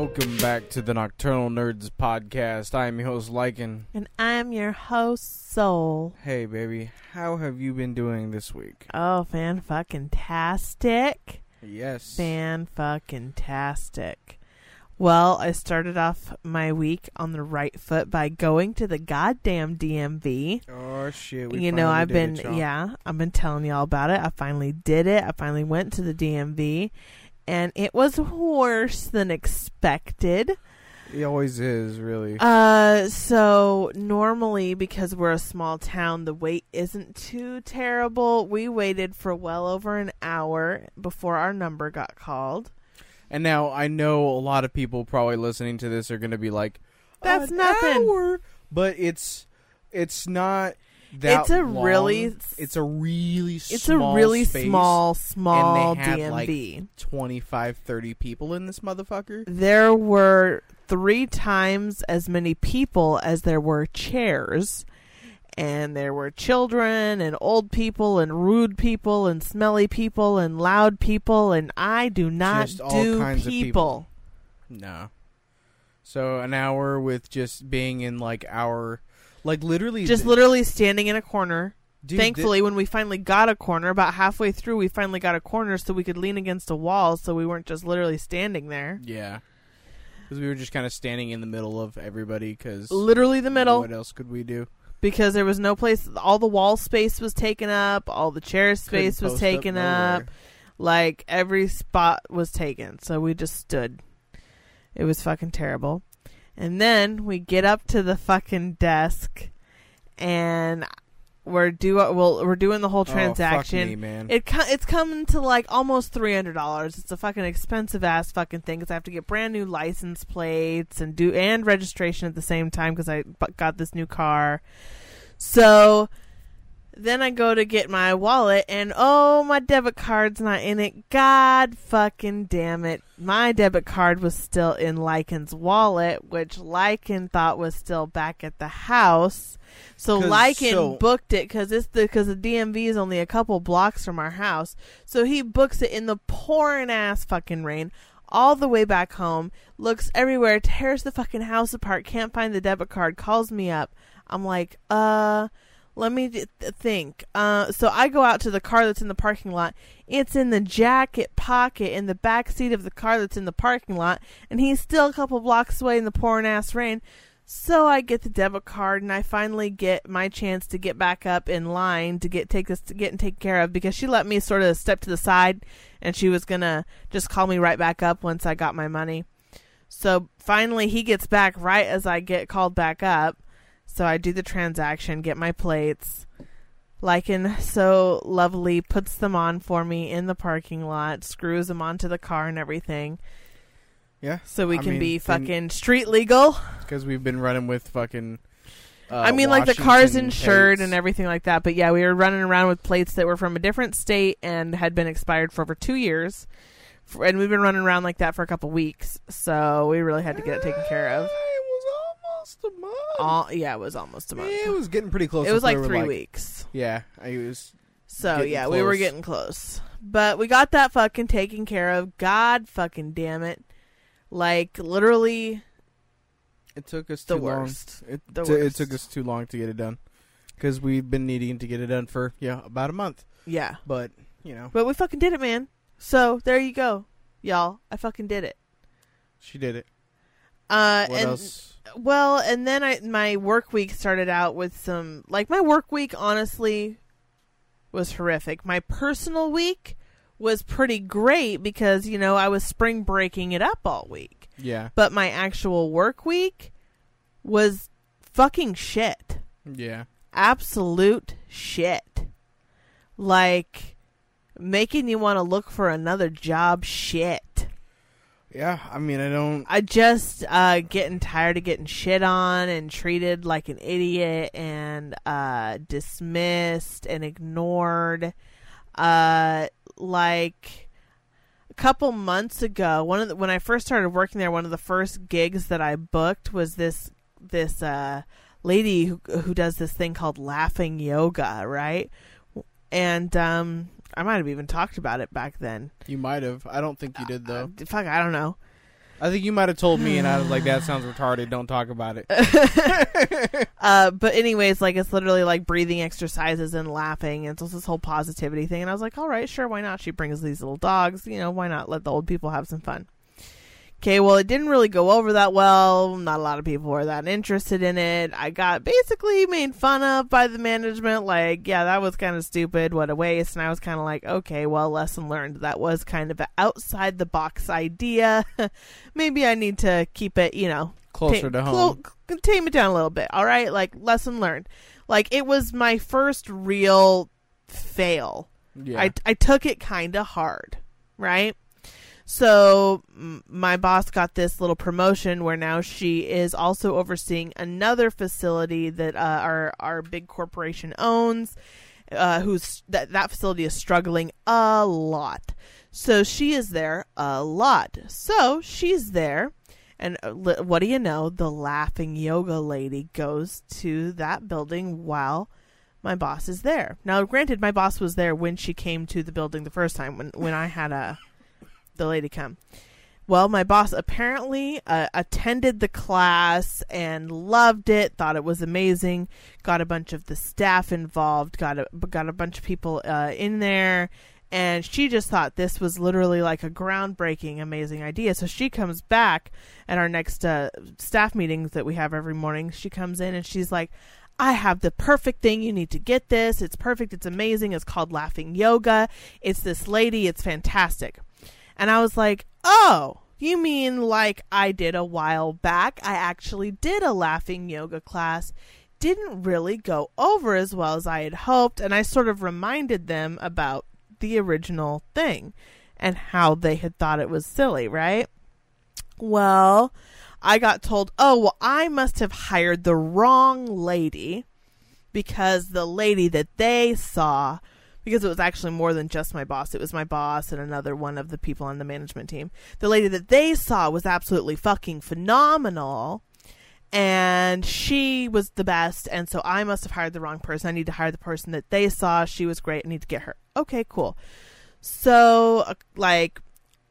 Welcome back to the Nocturnal Nerds podcast. I am your host, Lycan. And I'm your host, Soul. Hey, baby, how have you been doing this week? Oh, fan fucking tastic. Yes. Fan fucking tastic. Well, I started off my week on the right foot by going to the goddamn DMV. Oh shit! We you know, I've been it, yeah, I've been telling y'all about it. I finally did it. I finally went to the DMV, and it was worse than expected. It always is, really. Uh, so normally because we're a small town, the wait isn't too terrible. We waited for well over an hour before our number got called. and now I know a lot of people probably listening to this are going to be like, That's "An nothing." hour?" But it's it's not that. It's a long. really- It's a really. It's small a really space, small, small and they DMV. like, 25, 30 people in this motherfucker. there were three times as many people as there were chairs. And there were children and old people and rude people and smelly people and loud people and I do not Just all do people. people. No. So an hour with just being in like our, like literally, Just literally standing in a corner. dude, Thankfully, when we finally got a corner, about halfway through, we finally got a corner so we could lean against a wall, so we weren't just literally standing there. yeah, because we were just kind of standing in the middle of everybody. Because Literally the middle, What else could we do? because there was no place. All the wall space was taken up. All the chair space Couldn't was post up taken up. Like every spot was taken, so we just stood. It was fucking terrible. And then we get up to the fucking desk, and we're do well. We're doing the whole Oh, transaction. me, man. It co- it's coming to like almost three hundred dollars. It's a fucking expensive ass fucking thing because I have to get brand new license plates and do and registration at the same time because I got this new car. So then I go to get my wallet and oh my debit card's not in it. God fucking damn it! My debit card was still in Lycan's wallet, which Lycan thought was still back at the house. So Lycan so- booked it because it's the because the DMV is only a couple blocks from our house. So he books it in the pouring ass fucking rain all the way back home. Looks everywhere, tears the fucking house apart. Can't find the debit card. Calls me up. I'm like, uh, let me th- think. Uh, so I go out to the car that's in the parking lot. It's in the jacket pocket in the back seat of the car that's in the parking lot, and he's still a couple blocks away in the pouring ass rain. So I get the debit card, and I finally get my chance to get back up in line to get take this to get and take care of because she let me sort of step to the side, and she was gonna just call me right back up once I got my money. So finally, he gets back right as I get called back up. So I do the transaction, get my plates. Lycan so lovely puts them on for me in the parking lot, screws them onto the car and everything, yeah, so we I can mean, be fucking street legal. because we've been running with fucking. Uh, I mean, like the car's insured plates. and everything like that. But yeah, we were running around with plates that were from a different state and had been expired for over two years. And we've been running around like that for a couple weeks. So we really had to get it taken care of. Almost a month. All, yeah, it was almost a month. It was getting pretty close. It was like three like- weeks. Yeah, I was. So yeah, we were getting close. But we got that fucking taken care of. God fucking damn it. Like literally It took us the too worst. long. It, The t- it took us too long to get it done because we've been needing to get it done for yeah about a month. Yeah. But you know, But we fucking did it, man. So there you go. Y'all. I fucking did it. she did it. Uh What and else? Well, and then I my work week started out with some like my work week honestly was horrific. My personal week was pretty great because, you know, I was spring breaking it up all week. Yeah, But my actual work week was fucking shit. yeah. Absolute shit. Like making you want to look for another job shit. Yeah, I mean, I don't. I just uh getting tired of getting shit on and treated like an idiot and uh dismissed and ignored. Uh like a couple months ago, one of the, when I first started working there, one of the first gigs that I booked was this this uh lady who who does this thing called laughing yoga, right? And um I might have even talked about it back then. You might have. I don't think you did though. Uh, fuck, I don't know. I think you might have told me, and I was like, "That sounds retarded. Don't talk about it." uh, but anyways, like it's literally like breathing exercises and laughing, and it's this whole positivity thing. And I was like, all right, sure, why not? She brings these little dogs, you know, why not let the old people have some fun? Okay, well, it didn't really go over that well. Not a lot of people were that interested in it. I got basically made fun of by the management. Like, yeah, that was kind of stupid. What a waste. And I was kind of like, okay, well, lesson learned. That was kind of an outside the box idea. Maybe I need to keep it, you know, Closer ta- to clo- home. c- tame it down a little bit. All right, like lesson learned. Like it was my first real fail. yeah. I I took it kind of hard, right? So my boss got this little promotion where now she is also overseeing another facility that uh, our our big corporation owns, uh, who's that that facility is struggling a lot. So she is there a lot. So she's there. And uh, what do you know? The laughing yoga lady goes to that building while my boss is there. Now, granted, my boss was there when she came to the building the first time when when I had a the lady come. Well, my boss apparently uh, attended the class and loved it, thought it was amazing, got a bunch of the staff involved, got a got a bunch of people uh, in there, and she just thought this was literally like a groundbreaking, amazing idea. So she comes back at our next uh, staff meetings that we have every morning. She comes in and she's like, I have the perfect thing. You need to get this. It's perfect. It's amazing. It's called Laughing Yoga. It's this lady. It's fantastic. And I was like, oh, you mean like I did a while back? I actually did a laughing yoga class. Didn't really go over as well as I had hoped. And I sort of reminded them about the original thing and how they had thought it was silly, right? Well, I got told, oh, well, I must have hired the wrong lady because the lady that they saw, because it was actually more than just my boss, it was my boss and another one of the people on the management team. The lady that they saw was absolutely fucking phenomenal. And she was the best, and so I must have hired the wrong person. I need to hire the person that they saw. She was great. I need to get her. Okay, cool. So, uh, like,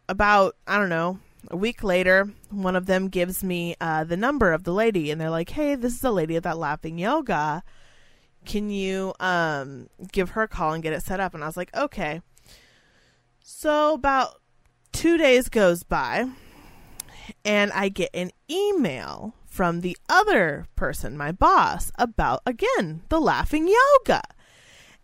about, I don't know, a week later, one of them gives me uh, the number of the lady, and they're like, "Hey, this is the lady of that laughing yoga. Can you um, give her a call and get it set up?" And I was like, "Okay." So about two days goes by, and I get an email from the other person, my boss, about again the laughing yoga.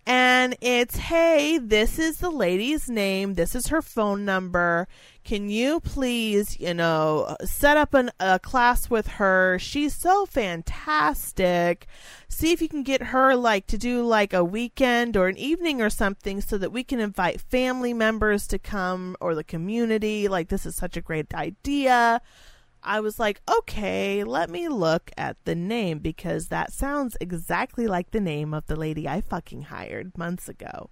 And it's, hey, this is the lady's name. This is her phone number. Can you please, you know, set up an, a class with her? She's so fantastic. See if you can get her, like, to do like a weekend or an evening or something so that we can invite family members to come or the community. Like, this is such a great idea. I was like, okay, let me look at the name because that sounds exactly like the name of the lady I fucking hired months ago.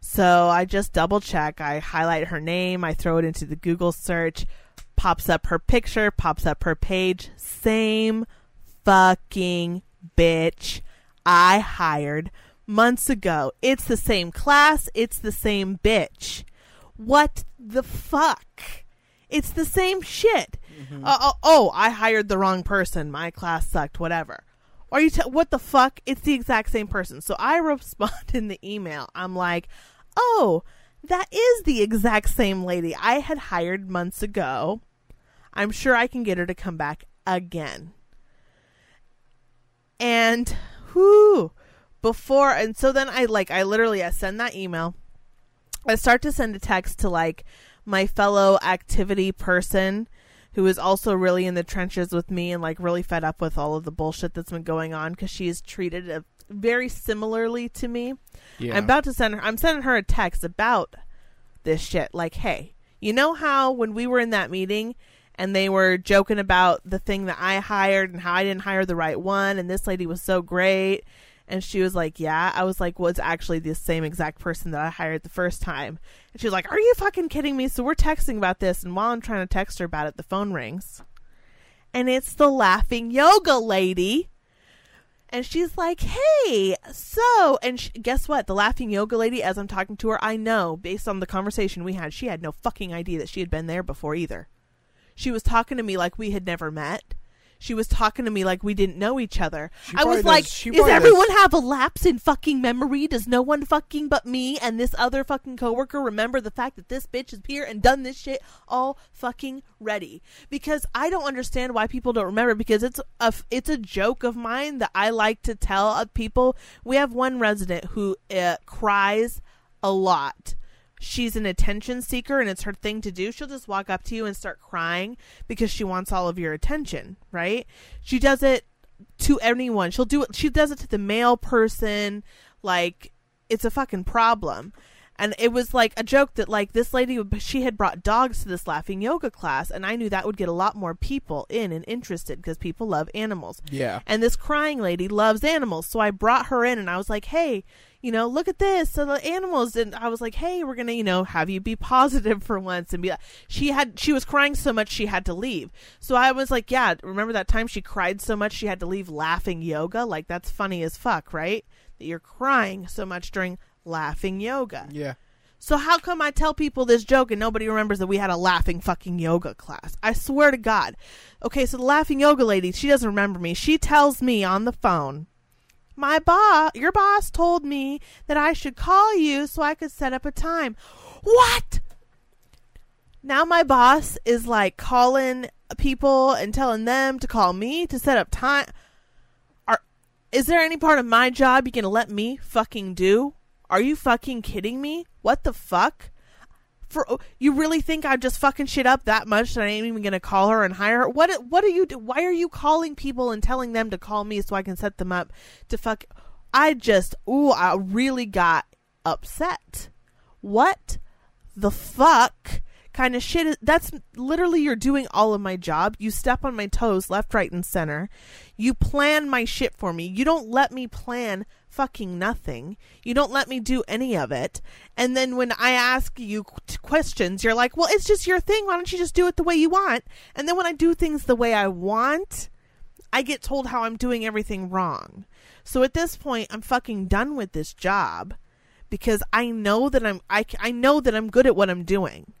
So I just double check. I highlight her name. I throw it into the Google search. Pops up her picture. Pops up her page. Same fucking bitch I hired months ago. It's the same class. It's the same bitch. What the fuck? It's the same shit. Uh, oh, oh, I hired the wrong person. My class sucked. Whatever. Are you? T- what the fuck? It's the exact same person. So I respond in the email. I'm like, oh, that is the exact same lady I had hired months ago. I'm sure I can get her to come back again. And whoo, before and so then I like I literally I send that email. I start to send a text to like my fellow activity person who is also really in the trenches with me and like really fed up with all of the bullshit that's been going on because she is treated uh, very similarly to me. Yeah. I'm about to send her. I'm sending her a text about this shit. Like, hey, you know how when we were in that meeting and they were joking about the thing that I hired and how I didn't hire the right one, and this lady was so great, and she was like, yeah. I was like, well, it's actually the same exact person that I hired the first time. And she was like, are you fucking kidding me? So we're texting about this, and while I'm trying to text her about it, the phone rings, and it's the laughing yoga lady. And she's like, hey, so, and sh- guess what? The laughing yoga lady, as I'm talking to her, I know based on the conversation we had, she had no fucking idea that she had been there before either. She was talking to me like we had never met. She was talking to me like we didn't know each other. She I was probably like, does- "Does everyone does- have a lapse in fucking memory? Does no one fucking but me and this other fucking coworker remember the fact that this bitch is here and done this shit all fucking ready?" Because I don't understand why people don't remember. Because it's a it's a joke of mine that I like to tell of people. We have one resident who uh, cries a lot. She's an attention seeker and it's her thing to do. She'll just walk up to you and start crying because she wants all of your attention, right? She does it to anyone. She'll do it she does it to the male person like it's a fucking problem. And it was like a joke that like this lady she had brought dogs to this laughing yoga class and I knew that would get a lot more people in and interested because people love animals. Yeah. And this crying lady loves animals. So I brought her in and I was like, hey, you know, look at this. So the animals. And I was like, hey, we're going to, you know, have you be positive for once and be like, she had, she was crying so much she had to leave. So I was like, yeah, remember that time she cried so much she had to leave laughing yoga? Like, that's funny as fuck, right? That you're crying so much during laughing yoga. Yeah. So how come I tell people this joke and nobody remembers that we had a laughing fucking yoga class? I swear to God. Okay, so the laughing yoga lady, she doesn't remember me. She tells me on the phone, "My boss, your boss told me that I should call you so I could set up a time." What? Now my boss is like calling people and telling them to call me to set up time. Are is there any part of my job you gonna let me fucking do? Are you fucking kidding me? What the fuck? For oh, you really think I'm just fucking shit up that much that I ain't even gonna call her and hire her? What what are you do? Why are you calling people and telling them to call me so I can set them up to fuck? I just ooh, I really got upset. What the fuck kind of shit that's literally you're doing all of my job. You step on my toes left right and center. You plan my shit for me. You don't let me plan fucking nothing. You don't let me do any of it. And then when i ask you questions you're like well it's just your thing. Why don't you just do it the way you want? And then when i do things the way i want i get told how i'm doing everything wrong. So at this point i'm fucking done with this job because i know that i'm i, I know that i'm good at what i'm doing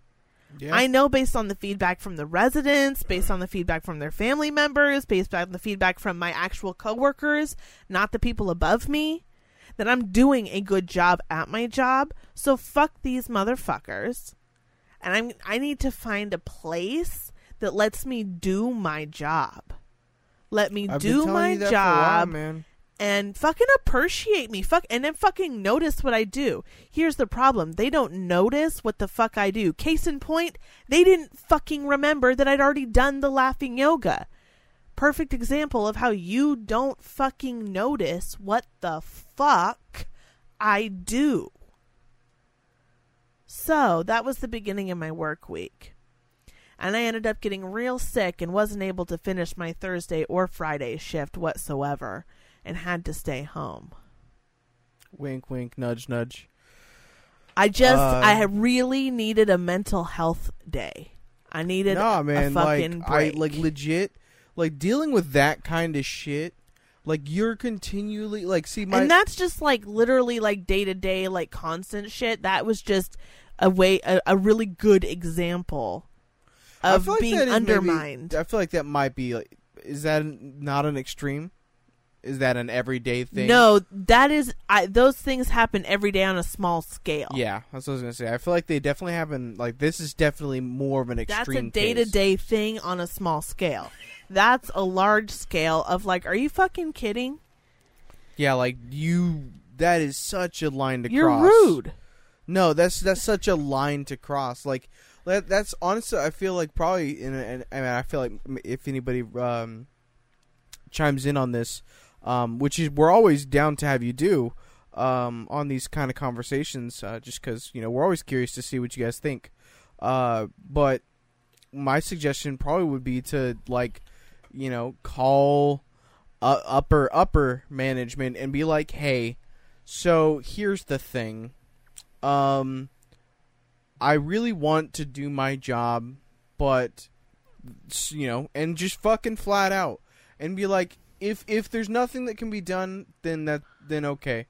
Yeah. I know based on the feedback from the residents, based on the feedback from their family members, based on the feedback from my actual coworkers, not the people above me, that I'm doing a good job at my job. So fuck these motherfuckers. And I'm I need to find a place that lets me do my job. Let me I've do my you that for a while, job man. And fucking appreciate me. Fuck and then fucking notice what I do. Here's the problem. They don't notice what the fuck I do. Case in point, they didn't fucking remember that I'd already done the laughing yoga. Perfect example of how you don't fucking notice what the fuck I do. So, that was the beginning of my work week. And I ended up getting real sick and wasn't able to finish my Thursday or Friday shift whatsoever and had to stay home. Wink, wink, nudge, nudge. I just Uh, I really needed a mental health day. I needed Nah, a man. fucking like break. I like legit, like dealing with that kind of shit. Like you're continually like see my and that's just like literally like day to day like constant shit. That was just a way a, a really good example of like being that is maybe- undermined. I feel like that might be like. Is that not an extreme? Is that an everyday thing? No, that is I, those things happen every day on a small scale. Yeah, that's what I was gonna say. I feel like they definitely happen. Like this is definitely more of an extreme thing. That's extreme. a day to day thing on a small scale. That's a large scale of like, are you fucking kidding? Yeah, like you. That is such a line to You're cross. rude. No, that's that's such a line to cross. Like that, that's honestly, I feel like probably. In, in, I mean, I feel like if anybody um, chimes in on this, um, which is we're always down to have you do um, on these kind of conversations, uh, just because you know we're always curious to see what you guys think. Uh, but my suggestion probably would be to like, you know, call uh, upper upper management and be like, hey, so here's the thing um I really want to do my job, but you know, and just fucking flat out and be like if if there's nothing that can be done, then that then okay.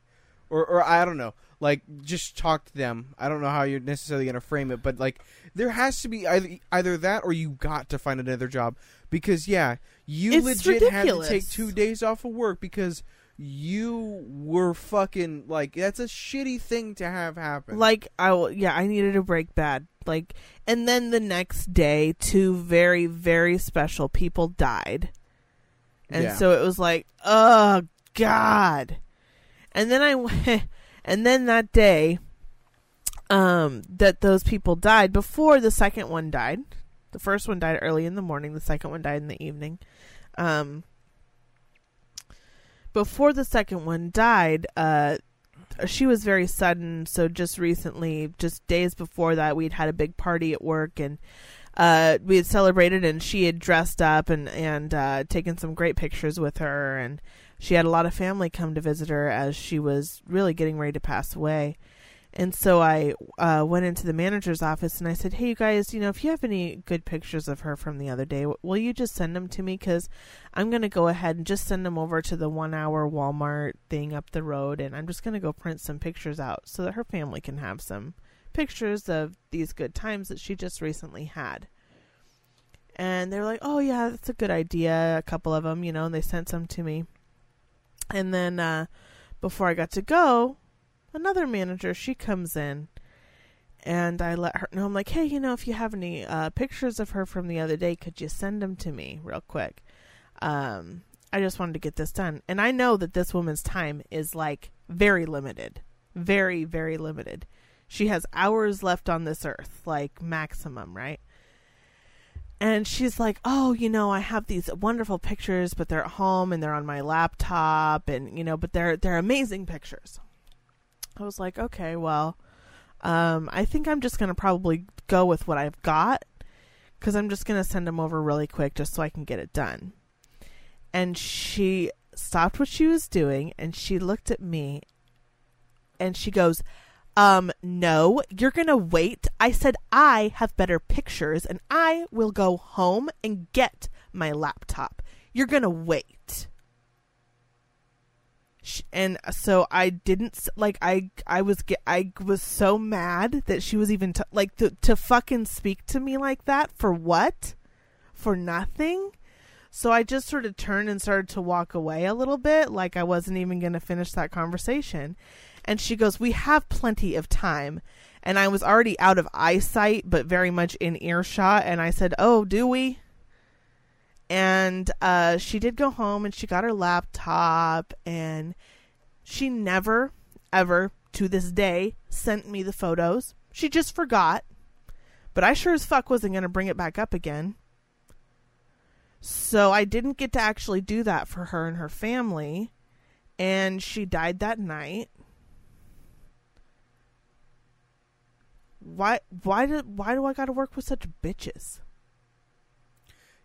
Or or I don't know. like just talk to them. I don't know how you're necessarily going to frame it, but like there has to be either either that or you got to find another job because yeah, you It's legit had to take 2 days off of work because you were fucking like that's a shitty thing to have happen. Like I will, yeah, I needed a break bad. Like, and then the next day, two very very special people died, and Yeah. so it was like, oh god. And then I went, and then that day, um, that those people died before the second one died. The first one died early in the morning. The second one died in the evening. Um, before the second one died, uh, she was very sudden. So just recently, just days before that, we'd had a big party at work and uh, we had celebrated, and she had dressed up and and uh, taken some great pictures with her, and she had a lot of family come to visit her as she was really getting ready to pass away. And so I uh, went into the manager's office and I said, "Hey, you guys, you know, if you have any good pictures of her from the other day, will you just send them to me? Because I'm going to go ahead and just send them over to the one-hour Walmart thing up the road, and I'm just going to go print some pictures out so that her family can have some pictures of these good times that she just recently had." And they're like, "Oh yeah, that's a good idea." A couple of them, you know, and they sent some to me. And then uh, before I got to go, another manager she comes in and I let her know I'm like, hey, you know, if you have any uh, pictures of her from the other day, could you send them to me real quick? Um, I just wanted to get this done, and I know that this woman's time is like very limited, very very limited. She has hours left on this earth, like maximum, right? And she's like, "Oh, you know, I have these wonderful pictures, but they're at home and they're on my laptop, and you know, but they're they're amazing pictures." I was like, "Okay, well, um, I think I'm just gonna probably go with what I've got, because I'm just gonna send them over really quick just so I can get it done." And she stopped what she was doing and she looked at me, and she goes, um, no, you're gonna wait. I said I have better pictures and I will go home and get my laptop. You're gonna wait. Sh- And so I didn't like I I was get I was so mad that she was even t- like to to fucking speak to me like that for what? For nothing? So I just sort of turned and started to walk away a little bit like I wasn't even going to finish that conversation. And she goes, We have plenty of time. And I was already out of eyesight, but very much in earshot. And I said, Oh, do we? And uh, she did go home and she got her laptop. And she never, ever, to this day, sent me the photos. She just forgot. But I sure as fuck wasn't going to bring it back up again. So I didn't get to actually do that for her and her family. And she died that night. Why why did why do I gotta work with such bitches?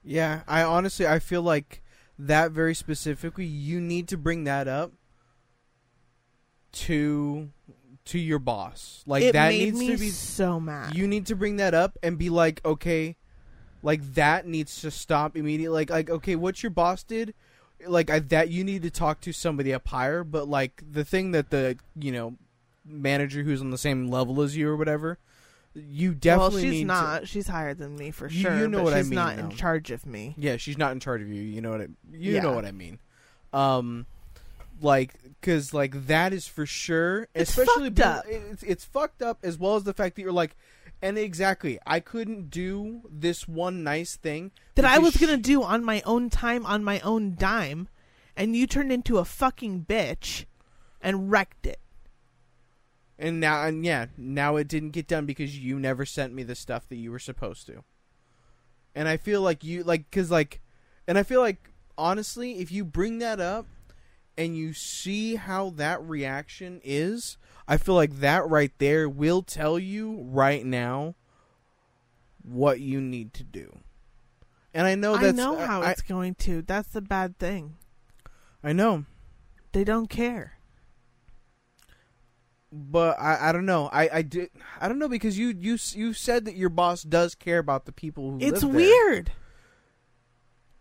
Yeah, I honestly I feel like that very specifically you need to bring that up to to your boss. Like it that needs me to be so mad. you need to bring that up and be like, "Okay, like that needs to stop immediately." Like like okay, what your boss did like I, that you need to talk to somebody up higher, but like the thing that the, you know, manager who's on the same level as you or whatever, you definitely well, she's need to- not. She's higher than me for sure. you know what I mean. she's not in charge of me. Yeah, she's not in charge of you. You know what I you Yeah. know what I mean. Um like cuz like that is for sure It's especially fucked up. it's it's fucked up as well as the fact that you're like and exactly, I couldn't do this one nice thing That I was gonna she- do on my own time, on my own dime, and you turned into a fucking bitch and wrecked it. And now, and yeah, now it didn't get done because you never sent me the stuff that you were supposed to. And I feel like you, like, cause like, and I feel like, honestly, if you bring that up and you see how that reaction is, I feel like that right there will tell you right now what you need to do. And I know that's I know how I, it's going to. That's the bad thing. I know. They don't care. But I, I don't know. I, I did I don't know because you you you said that your boss does care about the people who It's live there. weird.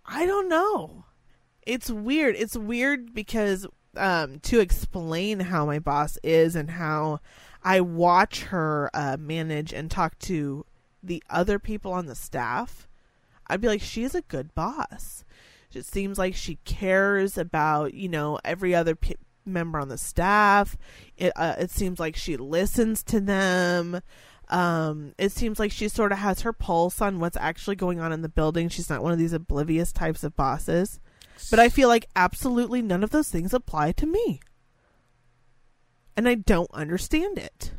I don't know. It's weird. It's weird because um, to explain how my boss is and how I watch her uh, manage and talk to the other people on the staff, I'd be like, she's a good boss. It seems like she cares about you know every other p- member on the staff. It uh, it seems like she listens to them. Um, it seems like she sort of has her pulse on what's actually going on in the building. She's not one of these oblivious types of bosses. But I feel like absolutely none of those things apply to me. And I don't understand it.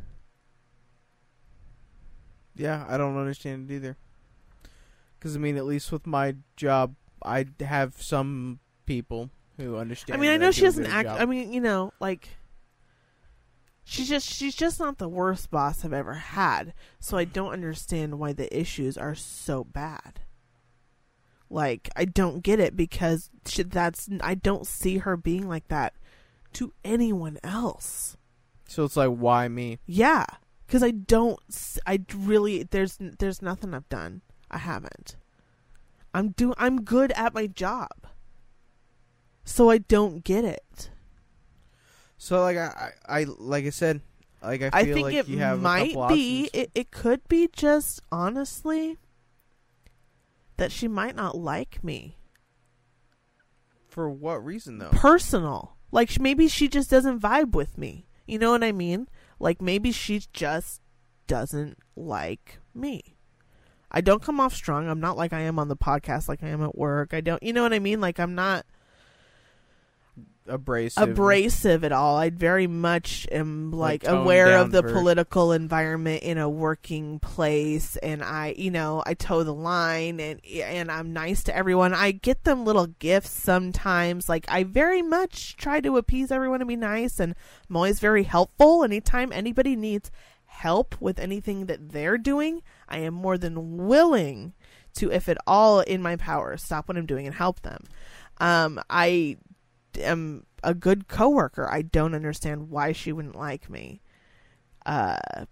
Yeah, I don't understand it either. Because I mean, at least with my job, I have some people who understand. I mean, I know she doesn't act. job. I mean, you know, like she's just she's just not the worst boss I've ever had. So I don't understand why the issues are so bad. Like I don't get it because she, that's I don't see her being like that to anyone else. so it's like, why me? Yeah, because I don't. I really there's there's nothing I've done. I haven't. I'm do I'm good at my job. So I don't get it. So like I, I, like I said, like I feel I think like it you have a might be it, it could be just honestly that she might not like me. For what reason though? Personal. Like maybe she just doesn't vibe with me. You know what I mean? Like maybe she just doesn't like me. I don't come off strong. I'm not like I am on the podcast like I am at work. I don't you know what I mean? Like I'm not Abrasive. abrasive at all. I very much am like, Like aware of the for- political environment in a working place, and I, you know, I toe the line, and and I'm nice to everyone. I get them little gifts sometimes. Like I very much try to appease everyone and be nice, and I'm always very helpful. Anytime anybody needs help with anything that they're doing, I am more than willing to, if at all in my power, stop what I'm doing and help them. Um, I am a good coworker. I don't understand why she wouldn't like me. Uh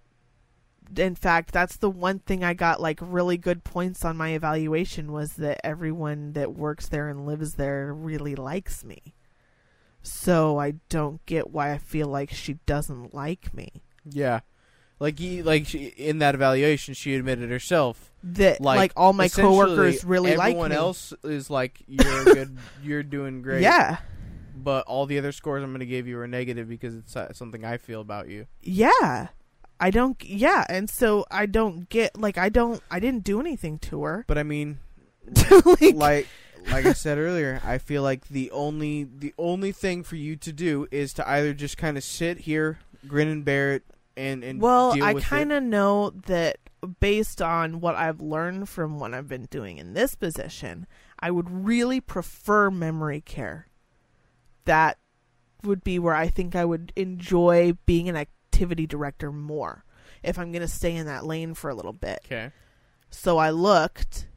in fact, that's the one thing I got like really good points on my evaluation was that everyone that works there and lives there really likes me. So I don't get why I feel like she doesn't like me. Yeah, like he, like she, in that evaluation, she admitted herself. That like, Like, all my coworkers really like me. Everyone else is like, you're good, you're doing great. Yeah. But all the other scores I'm going to give you are negative because it's uh, something I feel about you. Yeah. I don't yeah, and so I don't get like I don't I didn't do anything to her. But I mean, like, like like I said earlier, I feel like the only the only thing for you to do is to either just kind of sit here, grin and bear it, and and well, I kind of know that based on what I've learned from what I've been doing in this position, I would really prefer memory care. That would be where I think I would enjoy being an activity director more if I'm going to stay in that lane for a little bit. Okay. So I looked,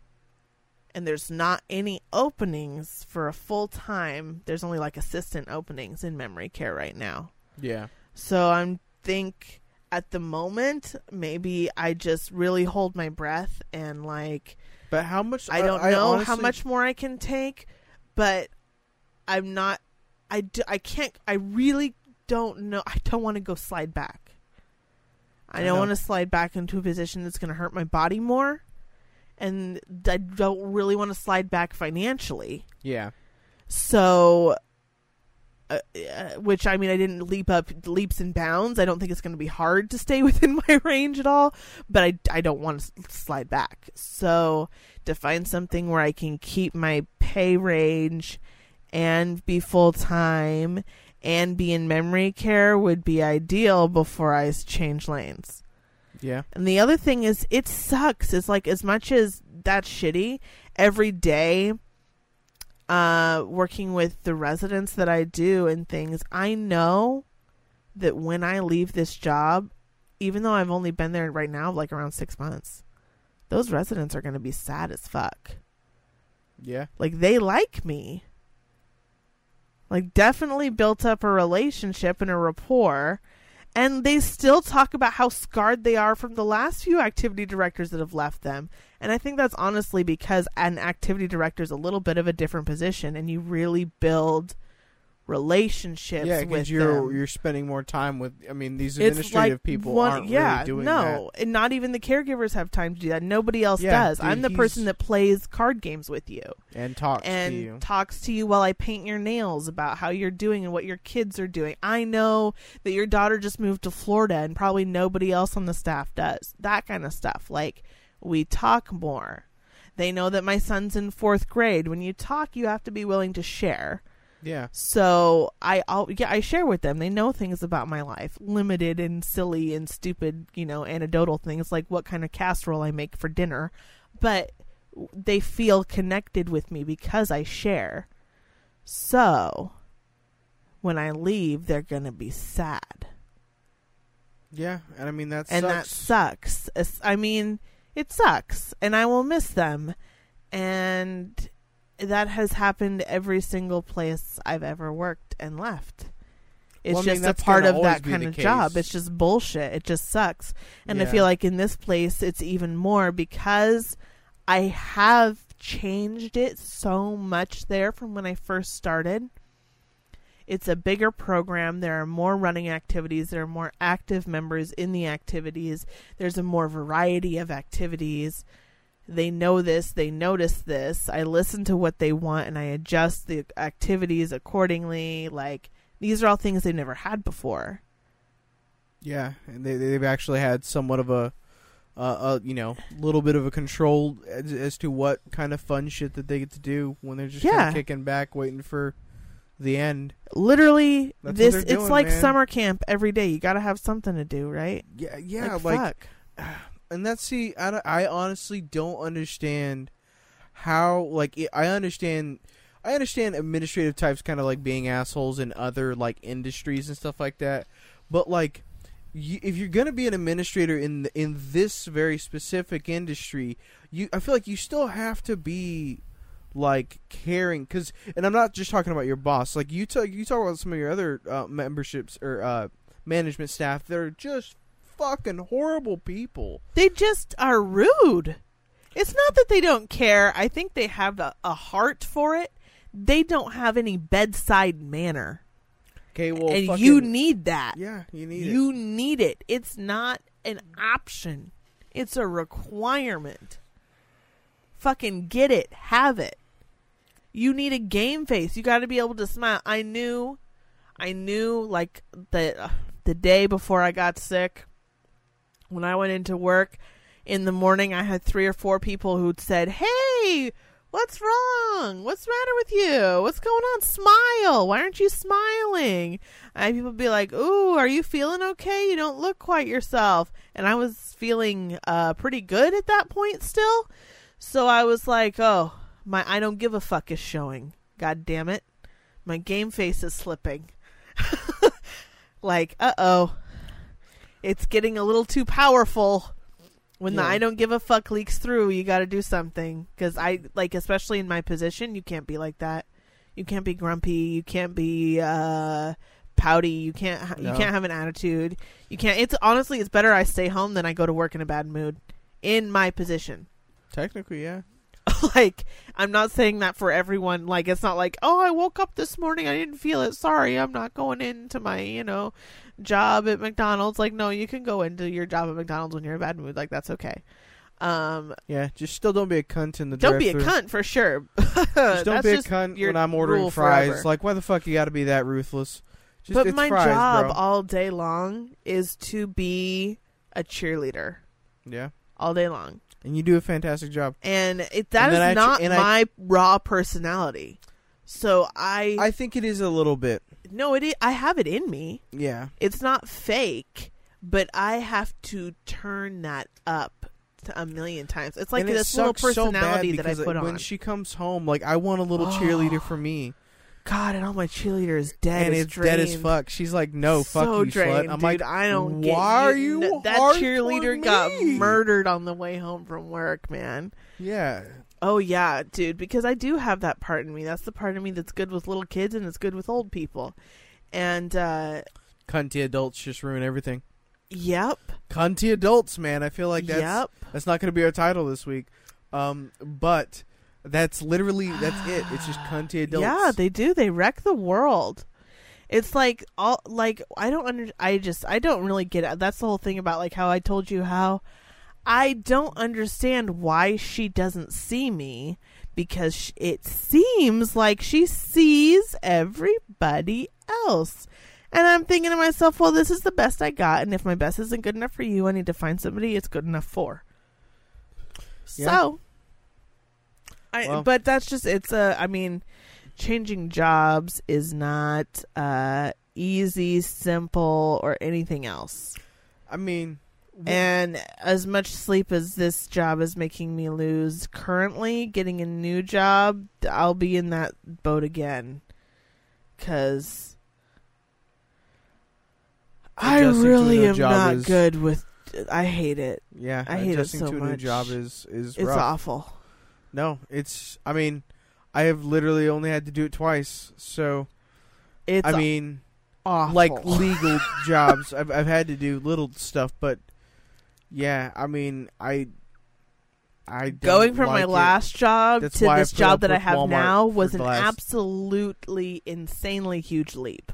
and there's not any openings for a full time. There's only like assistant openings in memory care right now. Yeah. So I'm think at the moment maybe I just really hold my breath and like But how much? I don't know how honestly- much more I can take, but I'm not. I do, I can't. I really don't know. I don't want to go slide back. I don't want to slide back into a position that's going to hurt my body more, and I don't really want to slide back financially. Yeah. So, uh, uh, which I mean, I didn't leap up leaps and bounds. I don't think it's going to be hard to stay within my range at all, but I, I don't want to slide back. So, to find something where I can keep my pay range and be full time and be in memory care would be ideal before I change lanes. Yeah. And the other thing is, it sucks. It's like as much as that's shitty, every day, uh, working with the residents that I do and things, I know that when I leave this job, even though I've only been there right now like around six months, those residents are going to be sad as fuck. Yeah. Like they like me. Like definitely built up a relationship and a rapport. And they still talk about how scarred they are from the last few activity directors that have left them. And I think that's honestly because an activity director is a little bit of a different position and you really build relationships yeah, with because you're them. you're spending more time with. I mean, these It's administrative like people one- aren't yeah, really doing that. no, and not even the caregivers have time to do that. Nobody else Yeah, does. dude, I'm the person that plays card games with you and talks and to you. talks to you while I paint your nails about how you're doing and what your kids are doing. I know that your daughter just moved to Florida and probably nobody else on the staff does. That kind of stuff. Like we talk more. They know that my son's in 4th grade. When you talk, you have to be willing to share. Yeah, So I I'll, yeah I share with them. They know things about my life, limited and silly and stupid, you know, anecdotal things like what kind of casserole I make for dinner, but they feel connected with me because I share. So when I leave, they're gonna be sad, yeah, and I mean that and that sucks. sucks. I mean, it sucks, and I will miss them, and that has happened every single place I've ever worked and left. It's Well, I mean, just a part of that kind of job. It's just bullshit. It just sucks. And I feel like in this place, it's even more because I have changed it so much there from when I first started. It's a bigger program. There are more running activities. There are more active members in the activities. There's a more variety of activities. They know this. They notice this. I listen to what they want and I adjust the activities accordingly. Like, these are all things they've never had before. Yeah, and they they've actually had somewhat of a, uh, a you know, little bit of a control as, as to what kind of fun shit that they get to do when they're just Yeah. kicking back, waiting for the end. Literally, That's this it's doing, like man. summer camp every day. You got to have something to do, right? Yeah, yeah, like, like, fuck. and that's see, I, I honestly don't understand how like I understand. I understand administrative types kind of like being assholes in other like industries and stuff like that, but like you, if you're gonna be an administrator in the, in this very specific industry, you I feel like you still have to be like caring because, and I'm not just talking about your boss. Like you talk, you talk about some of your other uh, memberships or uh, management staff that are just fucking horrible people. They just are rude. It's not that they don't care. I think they have a, a heart for it. They don't have any bedside manner. Okay, well, and fucking- you need that. yeah, you need you need it. It's not an option. It's a requirement. Fucking get it. Have it. You need a game face. You got to be able to smile. I knew I knew like the the day before I got sick when I went into work in the morning I had three or four people who'd said, "Hey, what's wrong? What's the matter with you? What's going on? Smile. Why aren't you smiling?" I had people be like, "Ooh, are you feeling okay? You don't look quite yourself." And I was feeling uh pretty good at that point still. So I was like, "Oh, my I don't give a fuck is showing. God damn it. My game face is slipping." like, "Uh-oh. It's getting a little too powerful." When the I don't give a fuck leaks through, you got to do something cuz I like especially in my position, you can't be like that. You can't be grumpy, you can't be uh pouty, you can't ha- you No. can't have an attitude. You can't it's honestly it's better I stay home than I go to work in a bad mood in my position. technically, yeah. like I'm not saying that for everyone. Like it's not like, "Oh, I woke up this morning, I didn't feel it. Sorry, I'm not going into my, you know, job at McDonald's." Like, no, you can go into your job at McDonald's when you're in a bad mood. Like that's okay. Um Yeah, just still don't be a cunt in the don't be a drive-thru. cunt for sure. Just don't That's be a just cunt your when I'm ordering rule fries. forever. Like, why the fuck you got to be that ruthless? Just, but it's my fries, job bro. all day long is to be a cheerleader yeah, all day long. and you do a fantastic job. And it that And is then I tr- not and I- my raw personality. So I, I think it is a little bit. No it is, I have it in me. Yeah, It's not fake, but I have to turn that up to a million times. It's like and it this little sucks so personality that I put when on. When she comes home, like I want a little cheerleader for me, God, and all my cheerleaders dead. and it's dead as fuck. She's like, "No, fuck so you, drained, slut." I'm dude. like, I don't why are you N- that cheerleader got murdered on the way home from work, man. Yeah, Oh yeah, dude, because I do have that part in me. That's the part of me that's good with little kids and it's good with old people. And uh cunty adults just ruin everything. yep. Cunty adults, man. I feel like that's yep. that's not going to be our title this week. Um, but that's literally that's it. It's just cunty adults. Yeah, they do. They wreck the world. It's like all like I don't under I just I don't really get it. That's the whole thing about like how I told you how I don't understand why she doesn't see me because it seems like she sees everybody else. And I'm thinking to myself, well, this is the best I got, and if my best isn't good enough for you, I need to find somebody it's good enough for. Yeah. So, I Well- but that's just it's a. I mean, changing jobs is not uh, easy, simple, or anything else. I mean, And as much sleep as this job is making me lose currently, getting a new job, I'll be in that boat again. Because I Adjusting to a really am not is- good with. I hate it. yeah, I hate it adjusting so to a new much. job is is It's awful. No, it's. I mean, I have literally only had to do it twice. So It's I mean, awful. like legal jobs, I've I've had to do little stuff, but yeah, I mean, I. I going from my it. last job That's to this job that I have Walmart now was an absolutely insanely huge leap.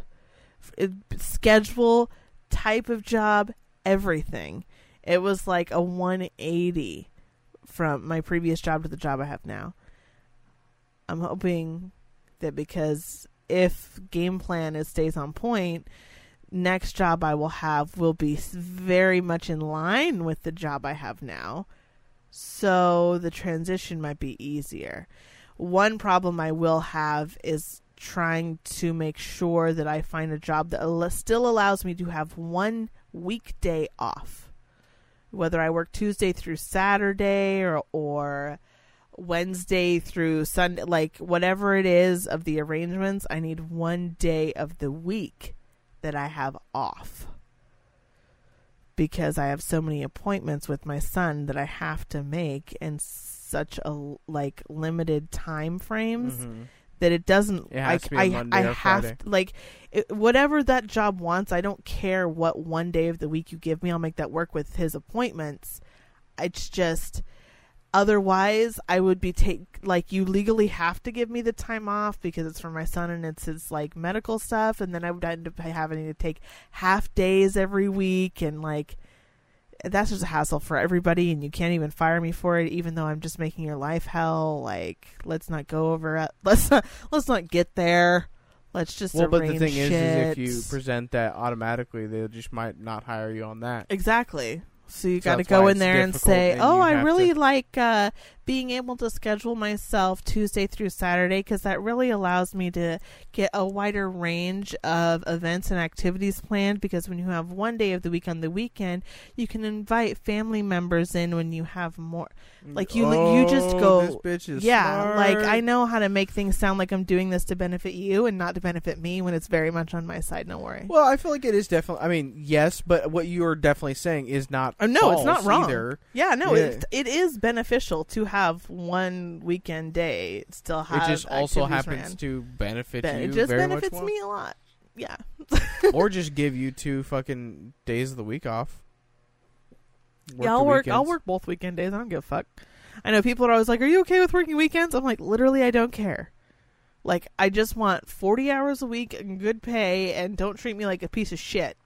It, schedule, type of job, everything. It was like a 180 from my previous job to the job I have now. I'm hoping that because if game plan is stays on point, next job I will have will be very much in line with the job I have now. So the transition might be easier. One problem I will have is trying to make sure that I find a job that still allows me to have one weekday off. Whether I work Tuesday through Saturday or, or Wednesday through Sunday, like whatever it is of the arrangements, I need one day of the week that I have off because I have so many appointments with my son that I have to make in such a like limited time frames Mhm. that it doesn't It I, to be a I, I have Friday. to, like it, whatever that job wants I don't care what one day of the week you give me I'll make that work with his appointments it's just otherwise I would be take like you legally have to give me the time off because it's for my son and it's his like medical stuff. And then I would end up having to take half days every week. And like that's just a hassle for everybody. And you can't even fire me for it even though I'm just making your life hell. Like let's not go over it. Let's not let's not get there. Let's just Well, but the thing is, is if you present that automatically, they just might not hire you on that. Exactly. So you So got to go in there and say, and "Oh, I really to- like uh, being able to schedule myself Tuesday through Saturday because that really allows me to get a wider range of events and activities planned. Because when you have one day of the week on the weekend, you can invite family members in when you have more. Like, you- you just Oh, go- This bitch is yeah, like. I know how to make things sound like I'm doing this to benefit you and not to benefit me when it's very much on my side. No worry. Well, I feel like it is definitely. I mean, yes, but what you are definitely saying is not. Uh, no, it's not wrong. Either. Yeah, no, Yeah. It, it is beneficial to have one weekend day still have. It just also happens ran. to benefit Ben- you it just benefits me a lot. Yeah, or just give you two fucking days of the week off. Work yeah. I'll work. I'll work both weekend days. I don't give a fuck. I know people are always like, "Are you okay with working weekends?" I'm like, literally, I don't care. Like, I just want 40 hours a week and good pay, and don't treat me like a piece of shit.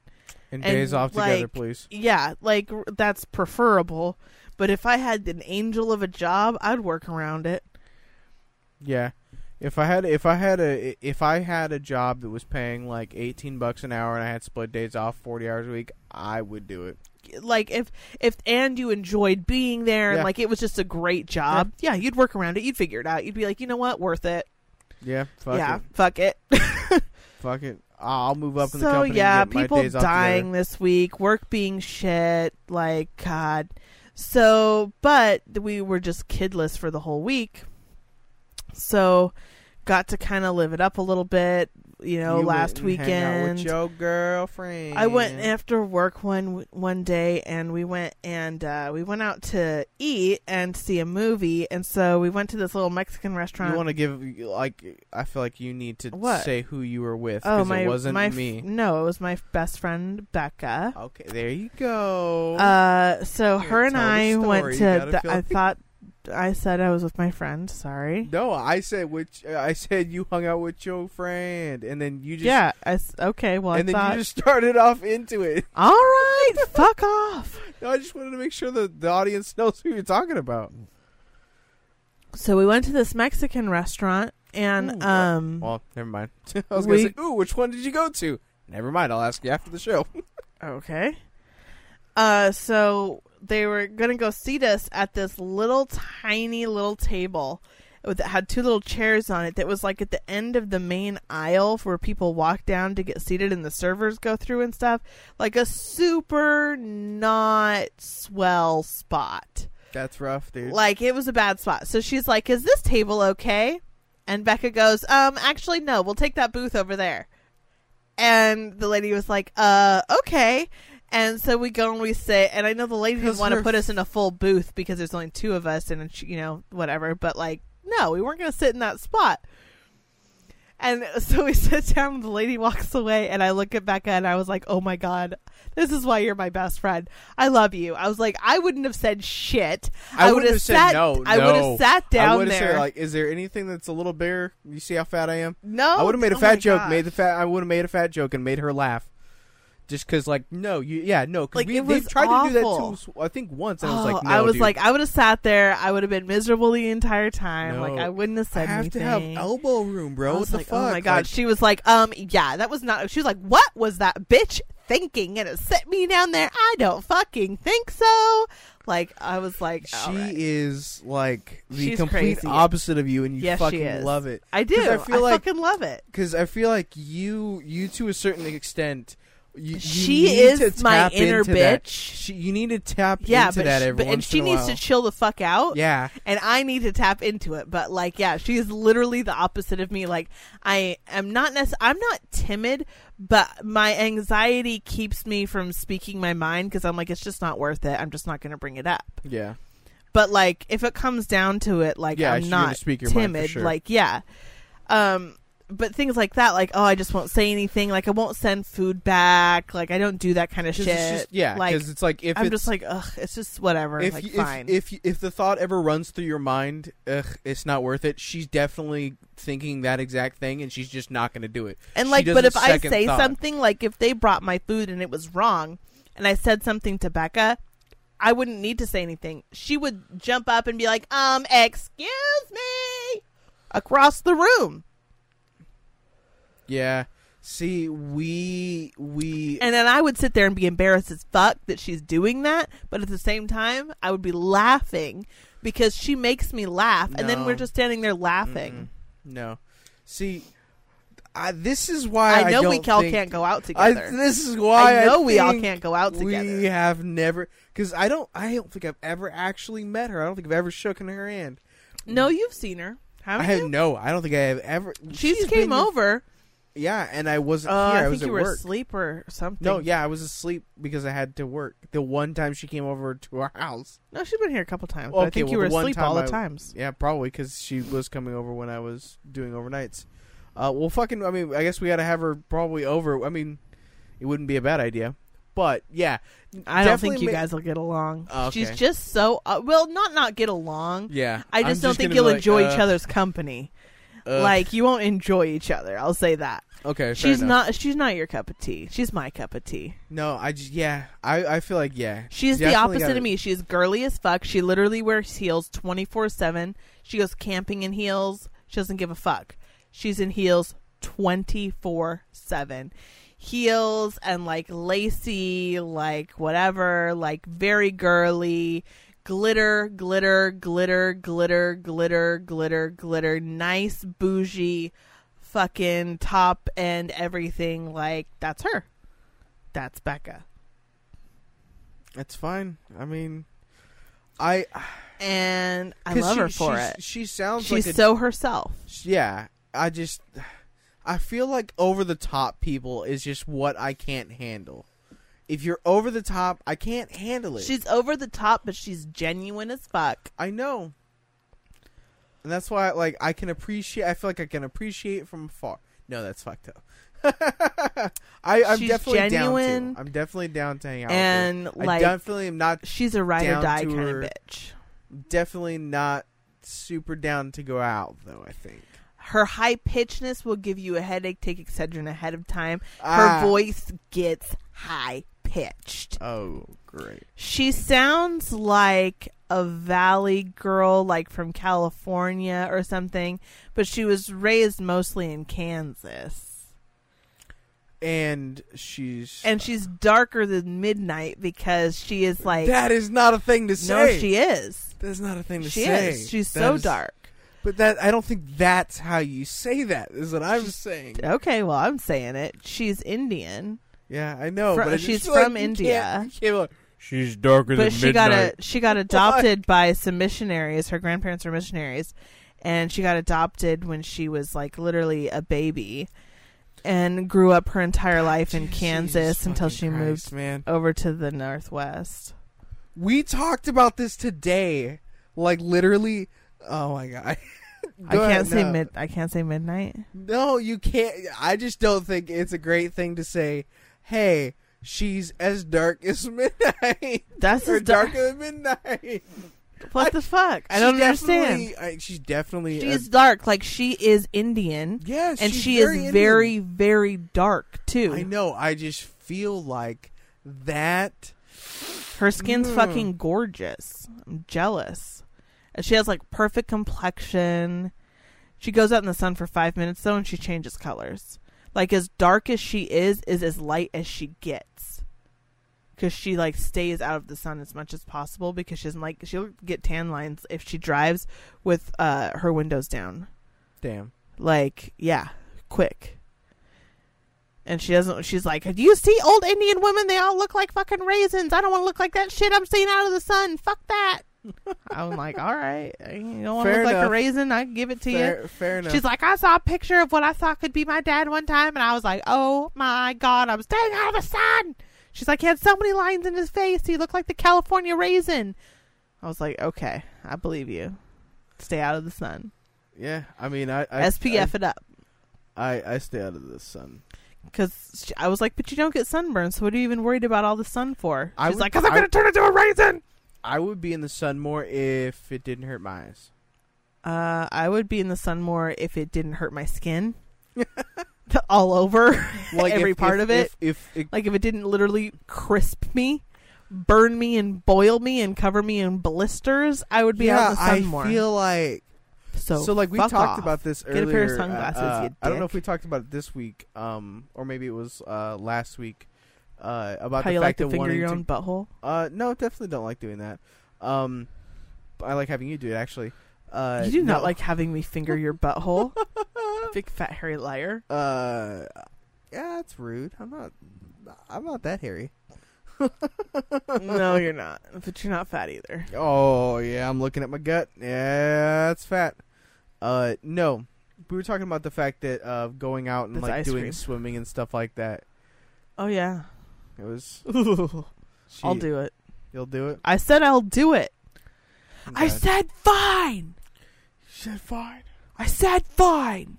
And and, days off together, please. Yeah, like that's preferable. But if I had an angel of a job, I'd work around it. Yeah. If I had if I had a if I had a job that was paying like eighteen bucks an hour and I had split days off forty hours a week, I would do it. like if if and you enjoyed being there and Yeah. like it was just a great job yeah. you'd work around it you'd figure it out you'd be like you know what worth it Yeah, fuck yeah it, fuck it fuck it. I'll move up in the so yeah and get my people dying this week work being shit like god. So but we were just kidless for the whole week. So got to kind of live it up a little bit you know You last weekend with your girlfriend. I went after work one one day, and we went and uh, we went out to eat and see a movie. And so we went to this little Mexican restaurant. You want to give like I feel like you need to What? say who you were with oh because my! it wasn't my f- me. No, it was my best friend Becca. Okay, there you go. Uh, so Here, her and I went to. The, I thought I said I was with my friend. Sorry. No, I said which. I said you hung out with your friend, and then you just yeah. I s okay. Well, and I then thought. you just started off into it. All right. fuck off. No, I just wanted to make sure that the audience knows who you're talking about. So we went to this Mexican restaurant, and Ooh, um, Well, never mind. I was We- gonna say, ooh, which one did you go to? Never mind. I'll ask you after the show. Okay. Uh, so they were gonna go seat us at this little tiny little table that had two little chairs on it that was like at the end of the main aisle where people walk down to get seated and the servers go through and stuff. Like a super not swell spot. That's rough, dude. Like it was a bad spot. So she's like, "Is this table okay?" And Becca goes, "Um, actually, no. We'll take that booth over there." And the lady was like, "Uh, okay." And so we go and we sit, and I know the lady didn't want to put us in a full booth because there's only two of us, and you know whatever. But like, no, we weren't going to sit in that spot. And so we sit down, and the lady walks away, and I look at Becca, and I was like, "Oh my god, this is why you're my best friend. I love you." I was like, I wouldn't have said shit. I, would wouldn't have sat. no. I would have sat down would have there. said like, is there anything that's a little bigger? You see how fat I am? no, I would have made a oh fat joke. gosh. Made the fat. I would have made a fat joke and made her laugh. Just because, like, no, you, yeah, no, because Like, we it they was tried to do that too. I think once, and I was Oh, like, no, I was dude. like, I would have sat there. I would have been miserable the entire time. No. Like, I wouldn't have said I have anything. to have elbow room, bro. I What the like, fuck? oh my god. Like, she was like, um, yeah, that was not. She was like, what was that bitch thinking? And it set me down there. I don't fucking think so. Like, I was like, she right. is like the She's complete crazy. opposite of you, and you Yes, fucking love it. I do. I feel like- fucking love it. Because I feel like you, you to a certain extent, you, you She is my inner bitch. She, you need to tap Yeah, into that she, every but and she in a needs while. to chill the fuck out. yeah, and I need to tap into it. But like, yeah, she is literally the opposite of me. Like, I am not necess- I'm not timid, but my anxiety keeps me from speaking my mind because I'm like, it's just not worth it. I'm just not going to bring it up. yeah. But like, if it comes down to it, like, Yeah, I'm not speak your mind for timid. sure. Like, yeah. Um. But things like that, like, oh, I just won't say anything. Like, I won't send food back. Like, I don't do that kind of shit. it's just, yeah, like, because it's like if I'm it's, just like, ugh, it's just whatever. if, like, you- fine. if if if the thought ever runs through your mind, ugh, it's not worth it. She's definitely thinking that exact thing, and she's just not going to do it. And She like, but if I say thought. something, like if they brought my food and it was wrong, and I said something to Becca, I wouldn't need to say anything. She would jump up and be like, "Um, excuse me," across the room, Yeah. See, we we and then I would sit there and be embarrassed as fuck that she's doing that. But at the same time, I would be laughing because she makes me laugh, and then No. we're just standing there laughing. No. See, I, this is why I know don't we all think- can't go out I, together. this is why I know we all think can't go out together. We have never because I don't. I don't think I've ever actually met her. I don't think I've ever shooken her hand. no, you've seen her, haven't I have you? no. I don't think I have ever. She she's came been- over. Yeah, and I wasn't Uh, here. I, I was think you were work. asleep or something. No, yeah, I was asleep because I had to work. The one time she came over to our house. No, she's been here a couple times. But I Okay, think you were asleep all the I- times. Yeah, probably because she was coming over when I was doing overnights. Uh, well, fucking. I mean, I guess we got to have her probably over. I mean, it wouldn't be a bad idea. But yeah, I don't think you ma- guys will get along. Oh, okay. She's just so uh, well, not not get along. yeah. I I'm just don't think you'll like, enjoy uh, each other's company. uh, like you won't enjoy each other. I'll say that. Okay, she's enough. not. She's not your cup of tea. She's my cup of tea. No, I just yeah. I I feel like yeah. She's the opposite gotta- of me. She's girly as fuck. She literally wears heels twenty four seven. She goes camping in heels. She doesn't give a fuck. She's in heels twenty four seven. Heels and like lacy, like whatever, like very girly. Glitter, glitter, glitter, glitter, glitter, glitter, glitter. Nice, bougie, fucking top and everything. Like, that's her. That's Becca. It's fine. I mean, I and I love she, her for it. She sounds She's like a, so herself. yeah. I just I feel like over the top people is just what I can't handle. If you're over the top, I can't handle it. She's over the top, but she's genuine as fuck. I know. And that's why like I can appreciate I feel like I can appreciate from far. No, that's fucked up. I, I'm She's definitely genuine down to. I'm definitely down to hang out and with her. like I definitely am not she's a ride or die kind her- of bitch. Definitely not super down to go out though. I think Her high pitchedness will give you a headache. Take Excedrin ahead of time. Her Ah. voice gets high pitched. Oh, great. She sounds like a valley girl, like from California or something, but she was raised mostly in Kansas. And she's And she's darker than midnight because she is like. that is not a thing to say. no, she is. That's not a thing to say. She say. is. She's That so is- dark. But that I don't think that's how you say that. Is what I'm saying. Okay, well, I'm saying it. She's Indian, Yeah, I know. Fro- but she's feel like from you India. can't- you can't she's darker but than she got midnight. a she got adopted by some missionaries. Her grandparents were missionaries, and she got adopted when she was like literally a baby, and grew up her entire life in Jesus Kansas until she Christ, moved Man, over to the northwest. we talked about this today. Like literally. Oh my god. I can't ahead, say no. mid. I can't say midnight. No, you can't. I just don't think it's a great thing to say. Hey, she's as dark as midnight. That's or as dark. darker than midnight. What I- the fuck? I don't understand. I, she's definitely. a- She's dark, like she is Indian, yes, and she very is Indian. very, very dark too. I know. I just feel like that. Her skin's Mm. fucking gorgeous. I'm jealous. And she has like perfect complexion. She goes out in the sun for five minutes though, and she changes colors. Like as dark as she is, is as light as she gets. Because she like stays out of the sun as much as possible because she doesn't like she'll get tan lines if she drives with uh her windows down. Damn. Like yeah, quick. And she doesn't. She's like, "Do you see old Indian women? They all look like fucking raisins. I don't want to look like that shit I'm seeing out of the sun. Fuck that." I'm like, "All right, uh, you don't want to Fair look like a raisin? I can give it to you." Fair, fair enough. She's like, "I saw a picture of what I thought could be my dad one time, and I was like, oh my god, I'm staying out of the sun." She's like, "He had so many lines in his face. He looked like the California raisin." I was like, "Okay, I believe you. Stay out of the sun. yeah. I mean, I, I SPF it up." I, I I stay out of the sun. Because I was like, but you don't get sunburned, so what are you even worried about all the sun for? I was like, because I'm going to turn into a raisin. I would be in the sun more if it didn't hurt my eyes. Uh, I would be in the sun more if it didn't hurt my skin. all over. Like every if- part if- of it. If, if, it like if it didn't literally crisp me, burn me, and boil me, and cover me in blisters, I would be out yeah, in the sun I more. I feel like so, so. Like we talked off. about this Get a earlier. pair of sunglasses, uh, you I don't know if we talked about it this week, um, or maybe it was uh last week. Uh, about How the you like fact to that finger wanting your to own butthole? Uh, no, definitely don't like doing that. Um, I like having you do it actually. Uh, you do not like having me finger your butthole, big fat hairy liar. Uh, yeah, that's rude. I'm not. I'm not that hairy. no, you're not. But you're not fat either. Oh yeah, I'm looking at my gut. Yeah, it's fat. Uh, no, we were talking about the fact that uh, going out and like doing cream. swimming and stuff like that. Oh yeah, It was. I'll do it. You'll do it. I said I'll do it. I said fine. She said fine. I said fine.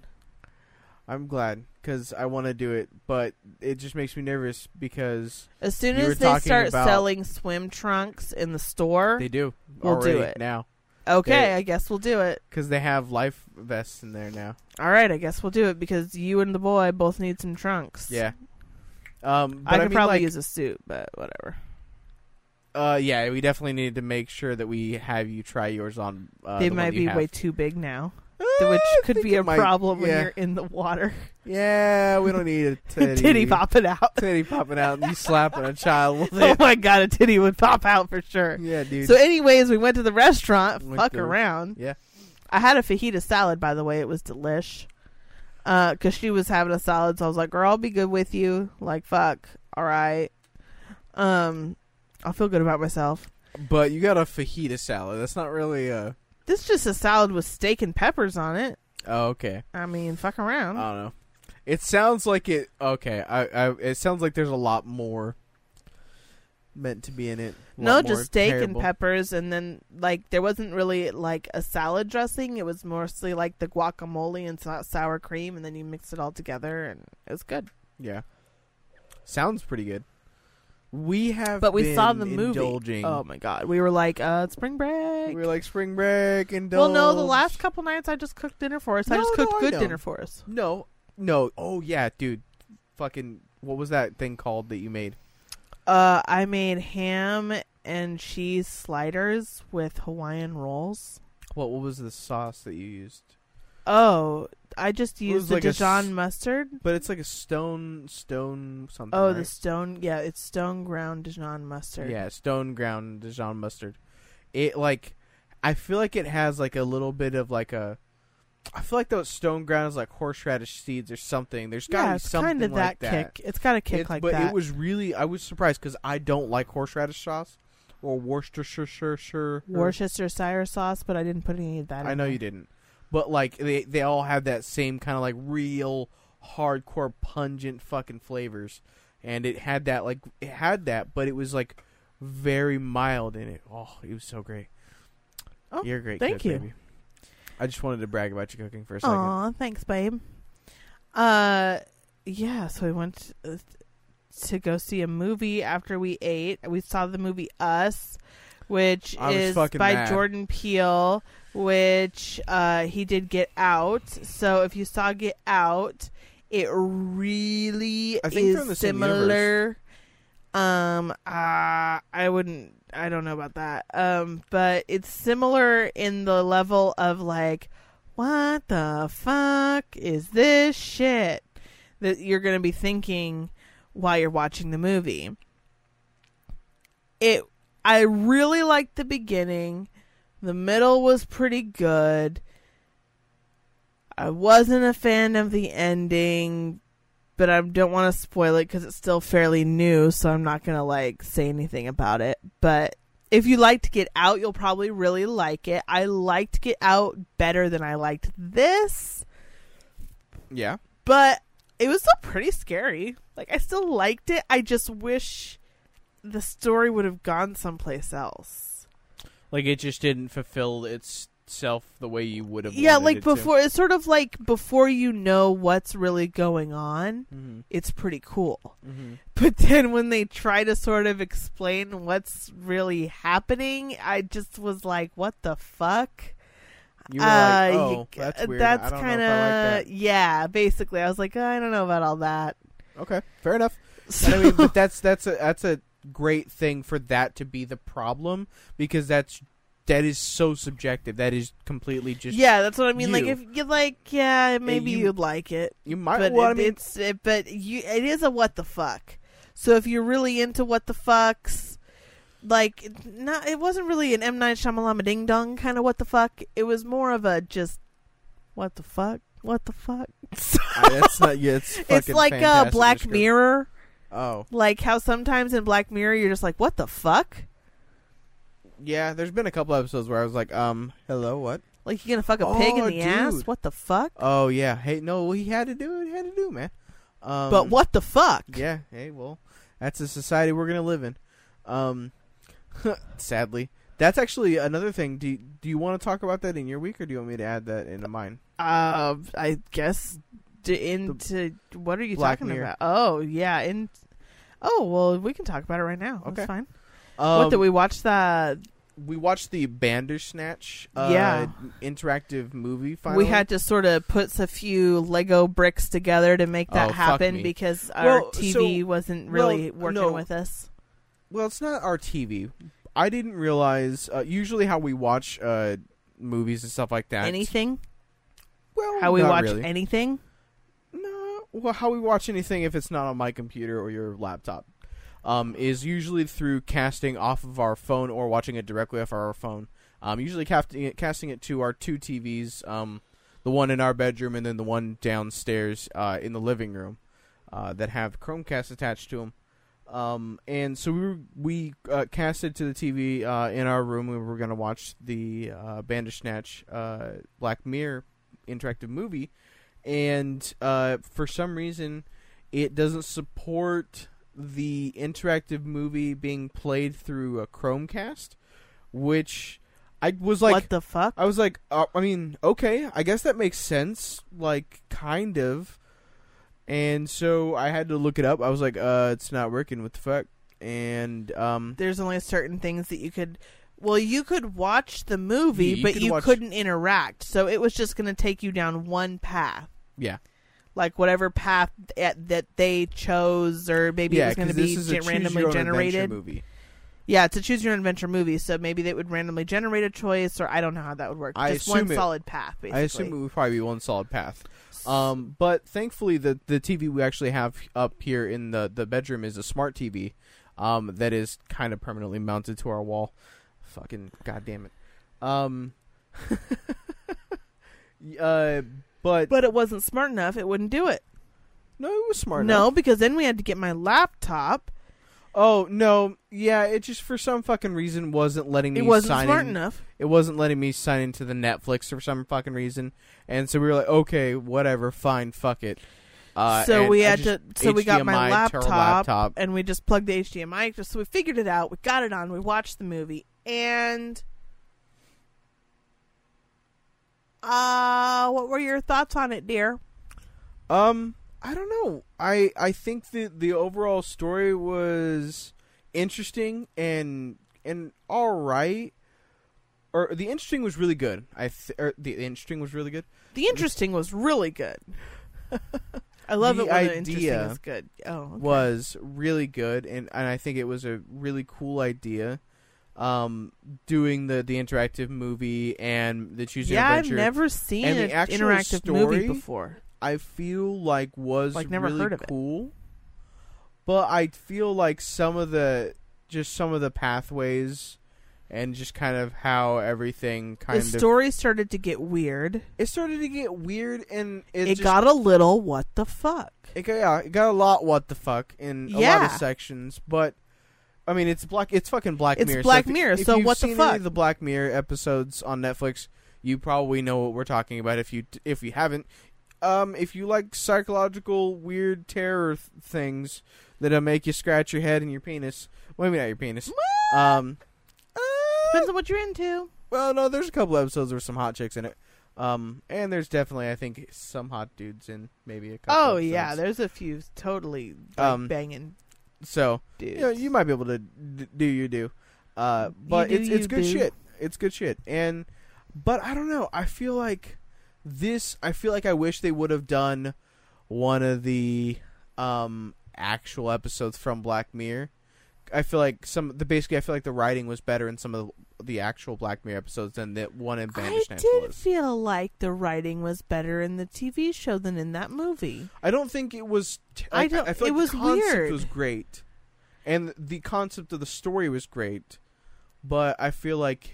I'm glad because I want to do it, but it just makes me nervous because As soon as they start selling swim trunks in the store, they do. We'll do it. now okay, they- I guess we'll do it. because they have life vests in there now. All right, I guess we'll do it because you and the boy both need some trunks. Yeah. Um, but I could mean, probably like, use a suit, but whatever. Uh, yeah, we definitely need to make sure that we have you try yours on. Uh, they the might be have. way too big now, Uh, which could be a might- problem when you're in the water. Yeah, we don't need a titty, Titty popping out. titty popping out, and you slapping a child with oh my god, a titty would pop out for sure. Yeah, dude. So, anyways, we went to the restaurant. Went Fuck to- around. yeah. I had a fajita salad, by the way. It was delish. Uh, cause she was having a salad, so I was like, "Girl, I'll be good with you." Like, fuck, all right. Um, I'll feel good about myself. but you got a fajita salad. That's not really a. This is just a salad with steak and peppers on it. Oh, okay. I mean, fuck around. I don't know. It sounds like it. Okay, I, I. It sounds like there's a lot more meant to be in it. No, just steak and peppers, and then like there wasn't really like a salad dressing. It was mostly like the guacamole and sou- sour cream, and then you mix it all together, and it was good. Yeah, sounds pretty good. we have, But we been saw the movie. indulging. Oh my god, we were like, uh, spring break. we were like spring break and well, no, the last couple nights I just cooked dinner for us. I just cooked I good dinner for us. No, no. Oh yeah, dude. Fucking. What was that thing called that you made? Uh, I made ham and cheese sliders with Hawaiian rolls. What What was the sauce that you used? Oh, I just used the like a Dijon mustard. But it's like a stone stone something. Oh, right? the stone. Yeah, it's stone ground Dijon mustard. Yeah, stone ground Dijon mustard. It like, I feel like it has like a little bit of like a. I feel like those stone ground is like horseradish seeds or something. There's got to yeah, be it's something kind of like that kick. It's got a kick It's- like but that. it was really I was surprised because I don't like horseradish sauce or Worcestershire. Worcestershire sauce, but I didn't put any of that. In. I know there. you didn't, but like they they all have that same kind of like real hardcore pungent fucking flavors, and it had that like it had that, but it was like very mild in it. Oh, it was so great. Oh, You're great. thank cook, you. Baby. I just wanted to brag about your cooking for a second. Aw, thanks, babe. Uh, yeah. So we went uh, to go see a movie after we ate. We saw the movie Us, which I was is fucking by mad. Jordan Peele, which uh, he did Get Out. So if you saw Get Out, it really I think is they're in the same similar. Um, uh, I wouldn't. I don't know about that. Um, but it's similar in the level of like, what the fuck is this shit that you're gonna be thinking while you're watching the movie. It. I really liked the beginning. The middle was pretty good. I wasn't a fan of the ending, but I don't want to spoil it because it's still fairly new, so I'm not gonna like say anything about it. But if you liked Get Out, you'll probably really like it. I liked Get Out better than I liked this, Yeah, but it was still pretty scary. Like I still liked it. I just wish the story would have gone someplace else. like it just didn't fulfill itself the way you would have. Yeah, like it to. before it's sort of like before you know what's really going on, Mhm, it's pretty cool. mhm. But then when they try to sort of explain what's really happening, I just was like, "What the fuck?" You were like, Uh, oh, you- that's weird. That's kind I like of yeah. Basically, I was like, I don't know about all that. that. Okay, fair enough. So, But I mean, but that's that's a that's a great thing for that to be the problem because that's that is so subjective. That is completely just yeah, that's what I mean. Like if you like, yeah, maybe you- you, would like it, You might. but well, it, I mean, it's it, but you it is a what the fuck. So if you're really into what the fucks, like not it wasn't really an M Night Shyamalan ding dong kind of what the fuck. It was more of a just what the fuck, what the fuck. That's not. Yeah, it's it's like uh, a Black. Mirror. Oh, Like how sometimes in Black Mirror you're just like, what the fuck? Yeah. There's been a couple episodes where I was like, um, hello, what? Like you're gonna fuck a pig Oh, in the ass? dude. What the fuck? Oh yeah. Hey, no, he had to do it. He had to do, man. Um, but what the fuck? Yeah. Hey, well, that's the society we're gonna live in. Um, sadly, that's actually another thing. Do Do you want to talk about that in your week, or do you want me to add that into mine? Uh, I guess d- into what are you Black talking Mirror. about? Oh yeah, in oh well, we can talk about it right now. Okay. That's fine. Um, what did we watch? The we watched the Bandersnatch uh, Yeah. interactive movie. Finally, we had to sort of put a few Lego bricks together to make that Oh, happen because our Well, TV so- wasn't really well, working no. with us. Well, it's not our TV. I didn't realize. Uh, usually, how we watch uh, movies and stuff like that. Anything? Well, How we not watch really. anything? No, well, how we watch anything if it's not on my computer or your laptop um, is usually through casting off of our phone or watching it directly off our phone. Um, usually casting it, casting it to our two TVs, um, the one in our bedroom and then the one downstairs uh, in the living room uh, that have Chromecast attached to them. Um, and so we we uh, casted to the TV uh, in our room. We were going to watch the uh, Bandersnatch uh, Black Mirror interactive movie, and uh, for some reason, it doesn't support the interactive movie being played through a Chromecast, which I was like, what the fuck? I was like, uh, I mean, okay, I guess that makes sense, like kind of. And so I had to look it up. I was like, uh, it's not working. What the fuck? and um, There's only certain things that you could. Well, you could watch the movie, Yeah, you but could you watch- couldn't interact. So it was just going to take you down one path. yeah, like whatever path at, that they chose, or maybe it was going to be this is gen- choose randomly your own generated. movie. Yeah, it's a choose your own adventure movie, so maybe they would randomly generate a choice, or I don't know how that would work. I Just one it- solid path, basically. I assume it would probably be one solid path. Um, but thankfully, the the TV we actually have up here in the the bedroom is a smart TV, um, that is kind of permanently mounted to our wall. Fucking goddamn it. Um, uh, but but it wasn't smart enough; it wouldn't do it. no, it was smart. no, enough. because then we had to get my laptop. Oh no, yeah, it just for some fucking reason wasn't letting me It wasn't sign smart in- enough. It wasn't letting me sign into the Netflix for some fucking reason, and so we were like, okay, whatever, fine, fuck it. Uh, so we I had to. So we got my HDMI'd to our laptop, laptop. and we just plugged the HDMI. Just so we figured it out. We got it on. We watched the movie, and uh, what were your thoughts on it, dear? Um, I don't know. I I think the the overall story was interesting and and all right. Or the interesting was really good. I th- or the, the interesting was really good. The interesting was really good. I love The it when the interesting idea is good. Oh, okay. Was really good, and and I think it was a really cool idea. Um, doing the the interactive movie and the choose your yeah, I've never seen And an interactive movie before. I feel like was Like, never really heard of it. cool. But I feel like some of the just some of the pathways and just kind of how everything kind The of story started to get weird. it started to get weird and it, It, just, got a little what the fuck. it got, yeah, it got a lot what the fuck in a lot of sections, but I mean it's black it's fucking Black It's Mirror. Black so if, Mirror, If so you've what the seen any fuck? of the Black Mirror episodes on Netflix, you probably know what we're talking about. If you if you haven't, um, if you like psychological weird terror th- things that'll make you scratch your head and your penis, well, maybe not your penis. Um, uh, Depends on what you're into. well, no, there's a couple episodes with some hot chicks in it. Um, and there's definitely, I think, some hot dudes in maybe a couple. Oh yeah, episodes. there's a few totally like, Um, banging so dudes. you know, you might be able to d- do you do. Uh, but do it's it's good boo. shit. It's good shit. And but I don't know. I feel like this. I feel like I wish they would have done one of the um actual episodes from Black Mirror. I feel like some the basically I feel like the writing was better in some of the, actual Black Mirror episodes than that one in I Bandersnatch did was. feel like the writing was better in the TV show than in that movie. I don't think it was. T- I don't- I feel it like was the concept weird. was great, and the concept of the story was great, but I feel like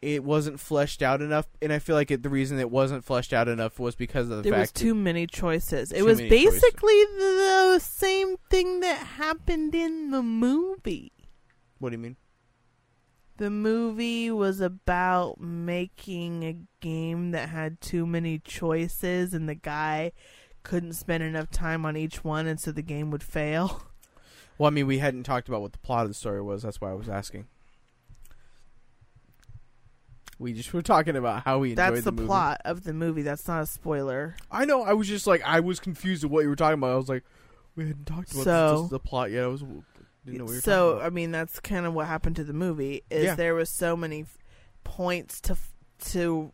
it wasn't fleshed out enough. And I feel like it, the reason it wasn't fleshed out enough was because of the fact There was fact too many choices. It was many choices. basically the same thing that happened in the movie. What do you mean? The movie was about making a game that had too many choices, and the guy couldn't spend enough time on each one, and so the game would fail. Well, I mean, we hadn't talked about what the plot of the story was. That's why I was asking. We just were talking about how we enjoyed That's the, movie. plot of the movie. That's not a spoiler. I know. I was just like, I was confused at what you were talking about. I was like, we hadn't talked about So- this, the plot yet. I was didn't know were so. I mean, that's kind of what happened to the movie. Is Yeah. there was so many f- points to f- to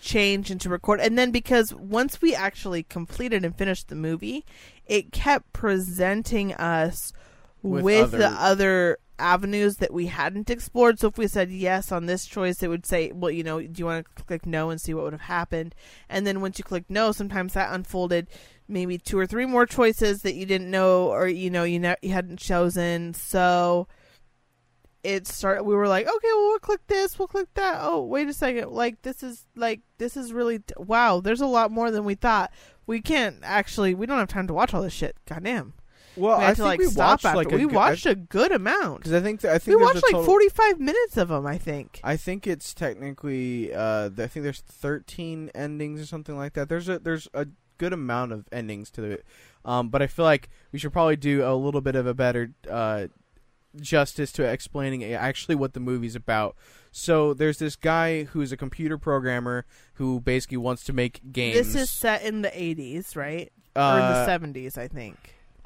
change and to record, and then because once we actually completed and finished the movie, it kept presenting us With with, other- the other avenues that we hadn't explored. So if we said yes on this choice, it would say, "Well, you know, do you want to click no and see what would have happened?" And then once you click no, sometimes that unfolded maybe two or three more choices that you didn't know or you know you ne- you hadn't chosen. So it started. We were like, okay, well, we'll click this, we'll click that. Oh, wait a second, like this is like this is really wow. There's a lot more than we thought. We can't actually. We don't have time to watch all this shit. Goddamn. well, we I to think like we watched after. like a we good- watched a good amount. because I think that, I think we watched like total- 45 minutes of them. I think. I think it's technically. Uh, I think there's 13 endings or something like that. There's a there's a good amount of endings to it, um, but I feel like we should probably do a little bit of a better uh, justice to explaining actually what the movie's about. So there's this guy who's a computer programmer who basically wants to make games. This is set in the 80s, right? or in Uh, the 70s, I think.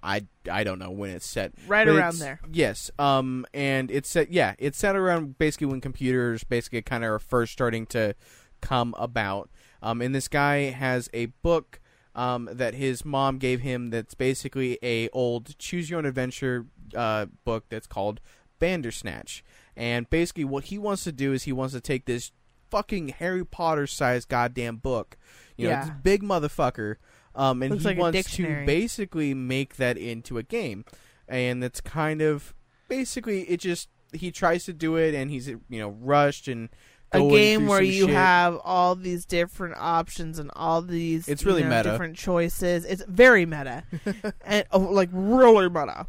I I don't know when it's set. right But around there. Yes. Um, and it's set. Yeah, it's set around basically when computers basically kind of are first starting to come about. Um, and this guy has a book um, that his mom gave him. That's basically a old choose your own adventure uh, book that's called Bandersnatch. And basically, what he wants to do is he wants to take this fucking Harry Potter sized goddamn book, you know, Yeah. big motherfucker. Um, and Looks he like wants to basically make that into a game and it's kind of basically it just he tries to do it and he's you know rushed and A game where you shit. have all these different options and all these It's you know, meta. different choices. It's very meta, and oh, like really meta.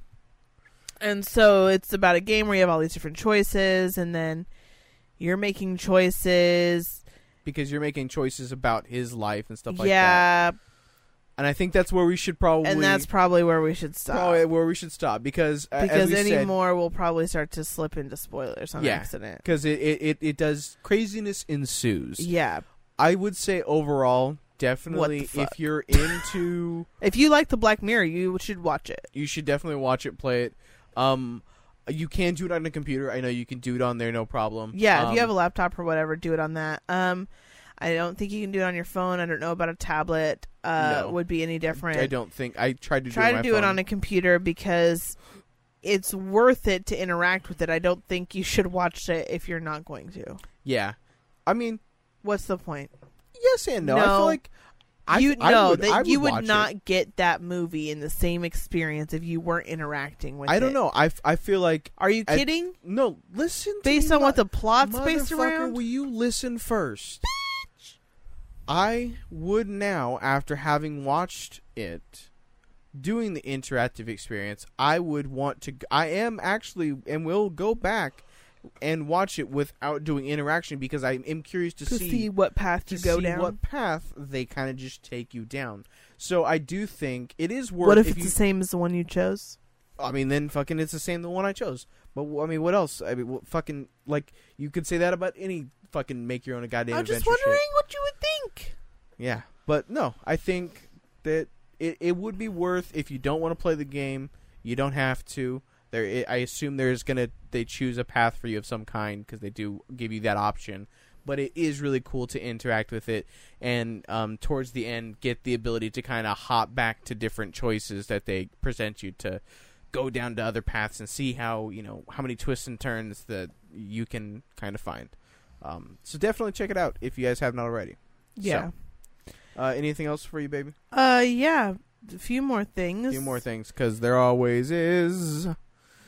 And so it's about a game where you have all these different choices, and then you're making choices. because you're making choices about his life and stuff like that yeah, and I think that's where we should probably and that's probably where we should stop. probably where we should stop because uh, because any said, more will probably start to slip into spoilers on Yeah. accident. because it, it, it, does craziness ensues Yeah. I would say overall definitely if you're into If you like the Black Mirror, you should watch it. you should definitely watch it play it um you can do it on a computer I know you can do it on there no problem Yeah, if Um, you have a laptop or whatever, do it on that. Um, I don't think you can do it on your phone. I don't know about a tablet. Uh, No. would be any different. I don't think I tried to Try do it to do my it on a computer because it's worth it to interact with it. I don't think you should watch it if you're not going to. Yeah, I mean, What's the point? yes and no. I feel like I, you I know would, that I you would not It. get that movie in the same experience if you weren't interacting with it. I don't know. I, I feel like Are you I- kidding? no. Listen, to Based on what the plot's based around? Will you listen first? I would now, after having watched it, doing the interactive experience, I would want to. I am actually, and will go back and watch it without doing interaction because I am curious to, to see, what path to you go see down. what path they kind of just take you down. So I do think it is worth. What if, it's you, the same as the one you chose? I mean, then fucking it's the same the one I chose. But I mean, what else? I mean, what fucking like you could say that about any fucking make your own a goddamn I'm just wondering shit. what you would think. Yeah, but no, I think that it it would be worth if you don't want to play the game, you don't have to. There, it, I assume there's gonna they choose a path for you of some kind because they do give you that option. But it is really cool to interact with it, and um, towards the end, get the ability to kind of hop back to different choices that they present you to go down to other paths and see how you know how many twists and turns that you can kind of find. Um, so definitely check it out if you guys haven't already. Yeah. Uh, anything else for you, baby? Uh, yeah. A few more things. A few more things, because there always is.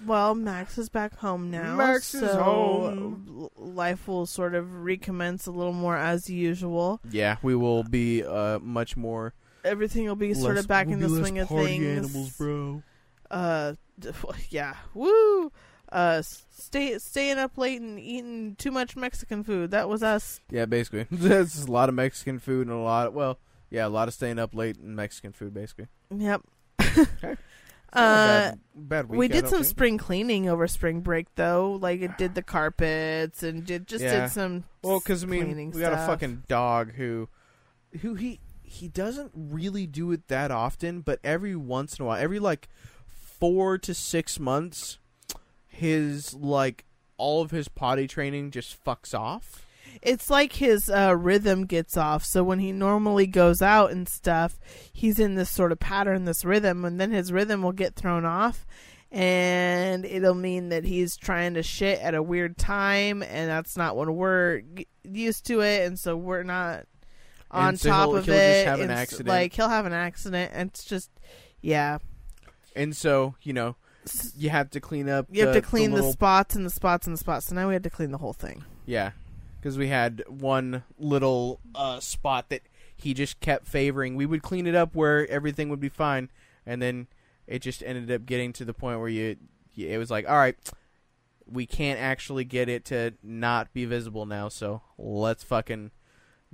Well, Max is back home now. Max is so home. Life will sort of recommence a little more as usual. Yeah, we will be uh, much more. Everything will be sort of back we'll in the less swing of things. animals, bro. Uh, yeah. Woo. Uh, stay staying up late and eating too much Mexican food. That was us. Yeah, basically, there's a lot of Mexican food and a lot. Of, well, yeah, a lot of staying up late and Mexican food, basically. Yep. A Uh, bad, bad week, we did some think. spring cleaning over spring break though. Like it did the carpets and did just Yeah. did some Well, because I mean, we got a fucking dog who, who he he doesn't really do it that often, but every once in a while, every like four to six months, his like all of his potty training just fucks off. it's like his uh, rhythm gets off. So when he normally goes out and stuff, he's in this sort of pattern, this rhythm, and then his rhythm will get thrown off, and it'll mean that he's trying to shit at a weird time, and that's not when we're used to it, and so we're not on so top of it. have an It's accident. Like he'll have an accident, and it's just yeah. And so you know, you have to clean up. You have to clean the, little, spots and the spots and the spots. So now we had to clean the whole thing. Yeah, because we had one little uh, spot that he just kept favoring. We would clean it up where everything would be fine, and then it just ended up getting to the point where you, you it was like, all right, we can't actually get it to not be visible now, so let's fucking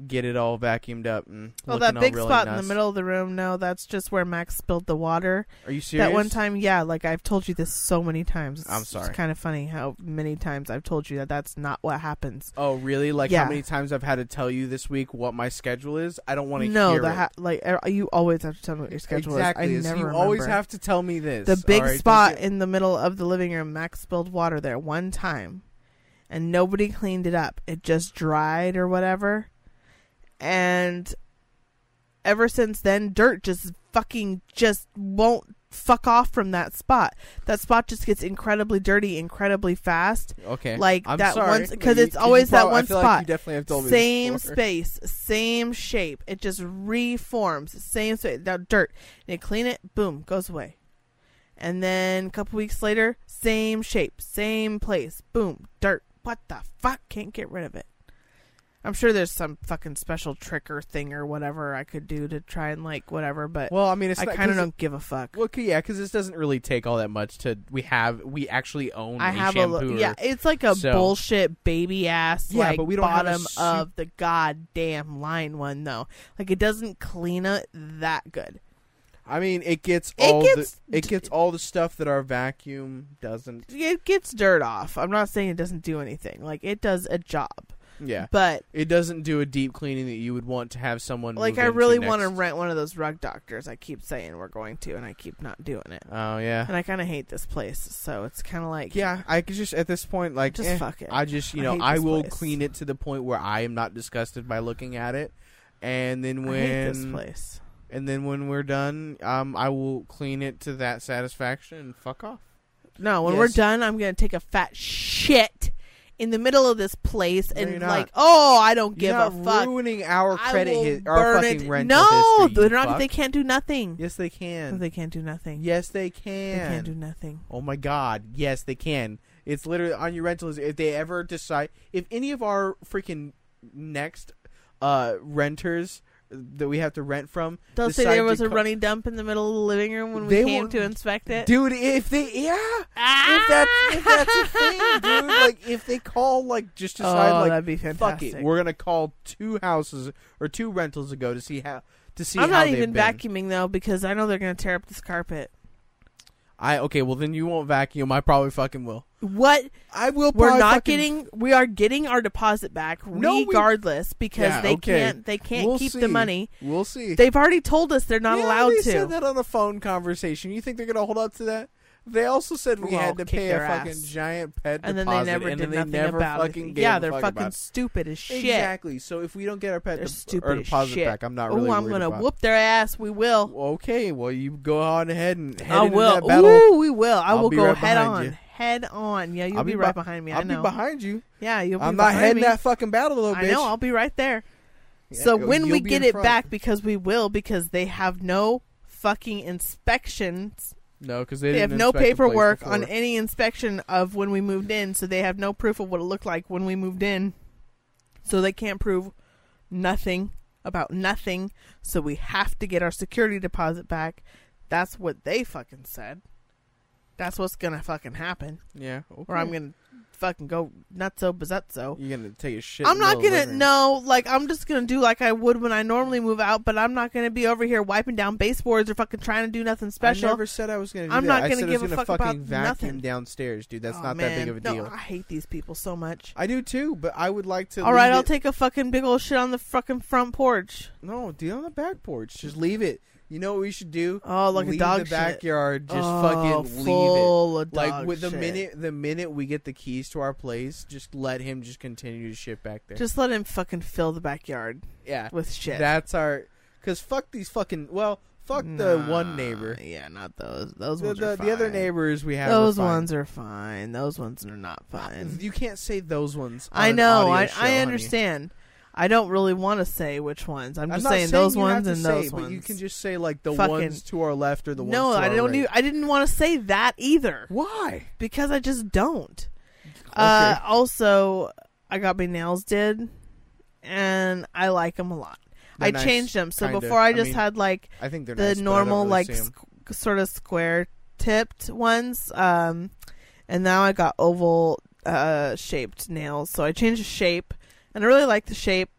get it all vacuumed up and Well, that big really spot in the middle of the room, no, that's just where Max spilled the water. Are you serious? That one time, yeah, like I've told you this so many times. It's, I'm sorry. It's kind of funny how many times I've told you that that's not what happens. Oh, really? Like Yeah. how many times I've had to tell you this week what my schedule is? I don't want to No, hear the ha- like er, you always have to tell me what your schedule exactly. is. I never you always have to tell me this. the big right? spot in the middle of the living room. Max spilled water there one time, and nobody cleaned it up. It just dried or whatever, and ever since then, dirt just fucking just won't fuck off from that spot. That spot just gets incredibly dirty incredibly fast. okay. like I'm that sorry, one- but 'cause you- it's always that one like spot. you definitely have told Same space, same shape. It just reforms. Same space. Now dirt. And you clean it, boom, goes away. And then a couple weeks later, same shape, same place, boom, dirt. What the fuck? Can't get rid of it. I'm sure there's some fucking special trick or thing or whatever I could do to try and like whatever, but Well, I mean, it's I kind of don't give a fuck. Well, yeah, because this doesn't really take all that much to. We have we actually own. I have a shampoo. yeah. It's like a So- bullshit baby ass Yeah, like but we don't bottom of the goddamn line one though. Like it doesn't clean it that good. I mean, it gets It all gets the it gets all the stuff that our vacuum doesn't. It gets dirt off. I'm not saying it doesn't do anything. Like it does a job, Yeah, but it doesn't do a deep cleaning that you would want to have someone. like I really want to rent one of those rug doctors. I keep saying we're going to, and I keep not doing it. Oh yeah, And I kind of hate this place, so it's kind of like yeah. I could just at this point like just eh, fuck it. I just you know hate I, will place. clean it to the point where I am not disgusted by looking at it, and then I when hate this place. and then when we're done, um, I will clean it to that satisfaction and fuck off. No, when we're done, I'm gonna take a fat shit in the middle of this place No, and like, oh, I don't give a fuck. ruining our credit, his, our fucking it. rental No, history. they're not. fuck. They can't do nothing. Yes, they can. they can't do nothing. yes, they can. They can. can't do nothing. Oh my god, yes, they can. It's literally on your rentals. If they ever decide, if any of our freaking next uh renters that we have to rent from, They'll say there was a co- running dump in the middle of the living room when we came to inspect it. dude, if they, yeah, ah! if that's if that's a thing, dude, like if they call, like just decide, oh, like that'd be fuck it, we're gonna call two houses or two rentals ago to see how to see. I'm how not even been. vacuuming though because I know they're gonna tear up this carpet. I okay, well then you won't vacuum. I probably fucking will. What? I will. We're not fucking- getting. We are getting our deposit back No, we- regardless because Yeah, they okay. can't. They can't We'll keep see. the money. We'll see. They've already told us they're not Yeah, allowed they to. said that on a phone conversation. You think they're gonna hold up to that? They also said we Well, had to kick pay a their fucking ass. giant pet and then they deposit, never and did then nothing they never about fucking it. gave Yeah, a they're fuck fucking about it. stupid as shit. Exactly. So if we don't get our pet They're stupid or as deposit shit. back, I'm not oh, really. I'm worried gonna about. whoop their ass. We will. Okay, well you go on ahead and head I into will. that battle. Ooh, we will. I I'll will be go right head behind on. you. Head on. Yeah, you'll I'll be, right beh- behind me. I'll I know. be behind you. Yeah, you'll be I'm not behind heading me. that fucking battle, little I bitch. know. I'll be right there. Yeah, so you'll- when we be get in it front. back, because we will, because they have no fucking inspections. No, because they, They have no inspect the place paperwork on any inspection of when we moved in, so they have no proof of what it looked like when we moved in. So they can't prove nothing about nothing. So we have to get our security deposit back. That's what they fucking said. That's what's gonna fucking happen. Yeah, okay. Or I'm gonna fucking go nutso bazutso. You're gonna take a shit. I'm not middle of the gonna no, like I'm just gonna do like I would when I normally move out, but I'm not gonna be over here wiping down baseboards or fucking trying to do nothing special. I never said I was gonna. Do I'm that. not gonna give was a gonna fuck about fucking vacuum nothing. downstairs, dude. That's Oh, not man. that big of a No, deal. I hate these people so much. I do too, but I would like to. All right, I'll it- take a fucking big old shit on the fucking front porch. No, dude, on the back porch. Just leave it. You know what we should do? Oh, like leave a dog the shit. backyard. Just oh, fucking leave it. Like with the shit. minute the minute we get the keys to our place, just let him just continue to shit back there. just let him fucking fill the backyard yeah, with shit. that's our. Cause fuck these fucking. Well, fuck the one neighbor. Yeah, not those. Those The, ones the, are the other neighbors we have. Those are fine. ones are fine. Those ones are not uh, fine. You can't say those ones. on I know. I show, I honey. I don't really want to say which ones. I'm I'm just saying, saying those ones and say, those but ones. you can just say like the Fucking- ones to our left or the ones. no, to I our don't. right. do- I didn't want to say that either Why? because I just don't. Uh, also, I got my nails did, and I like them a lot. They're I nice, changed them. So kinda. before I I just mean, had like I think they're the nice, I normal really like squ- sort of square tipped ones um and now i got oval uh shaped nails so i changed the shape and i really like the shape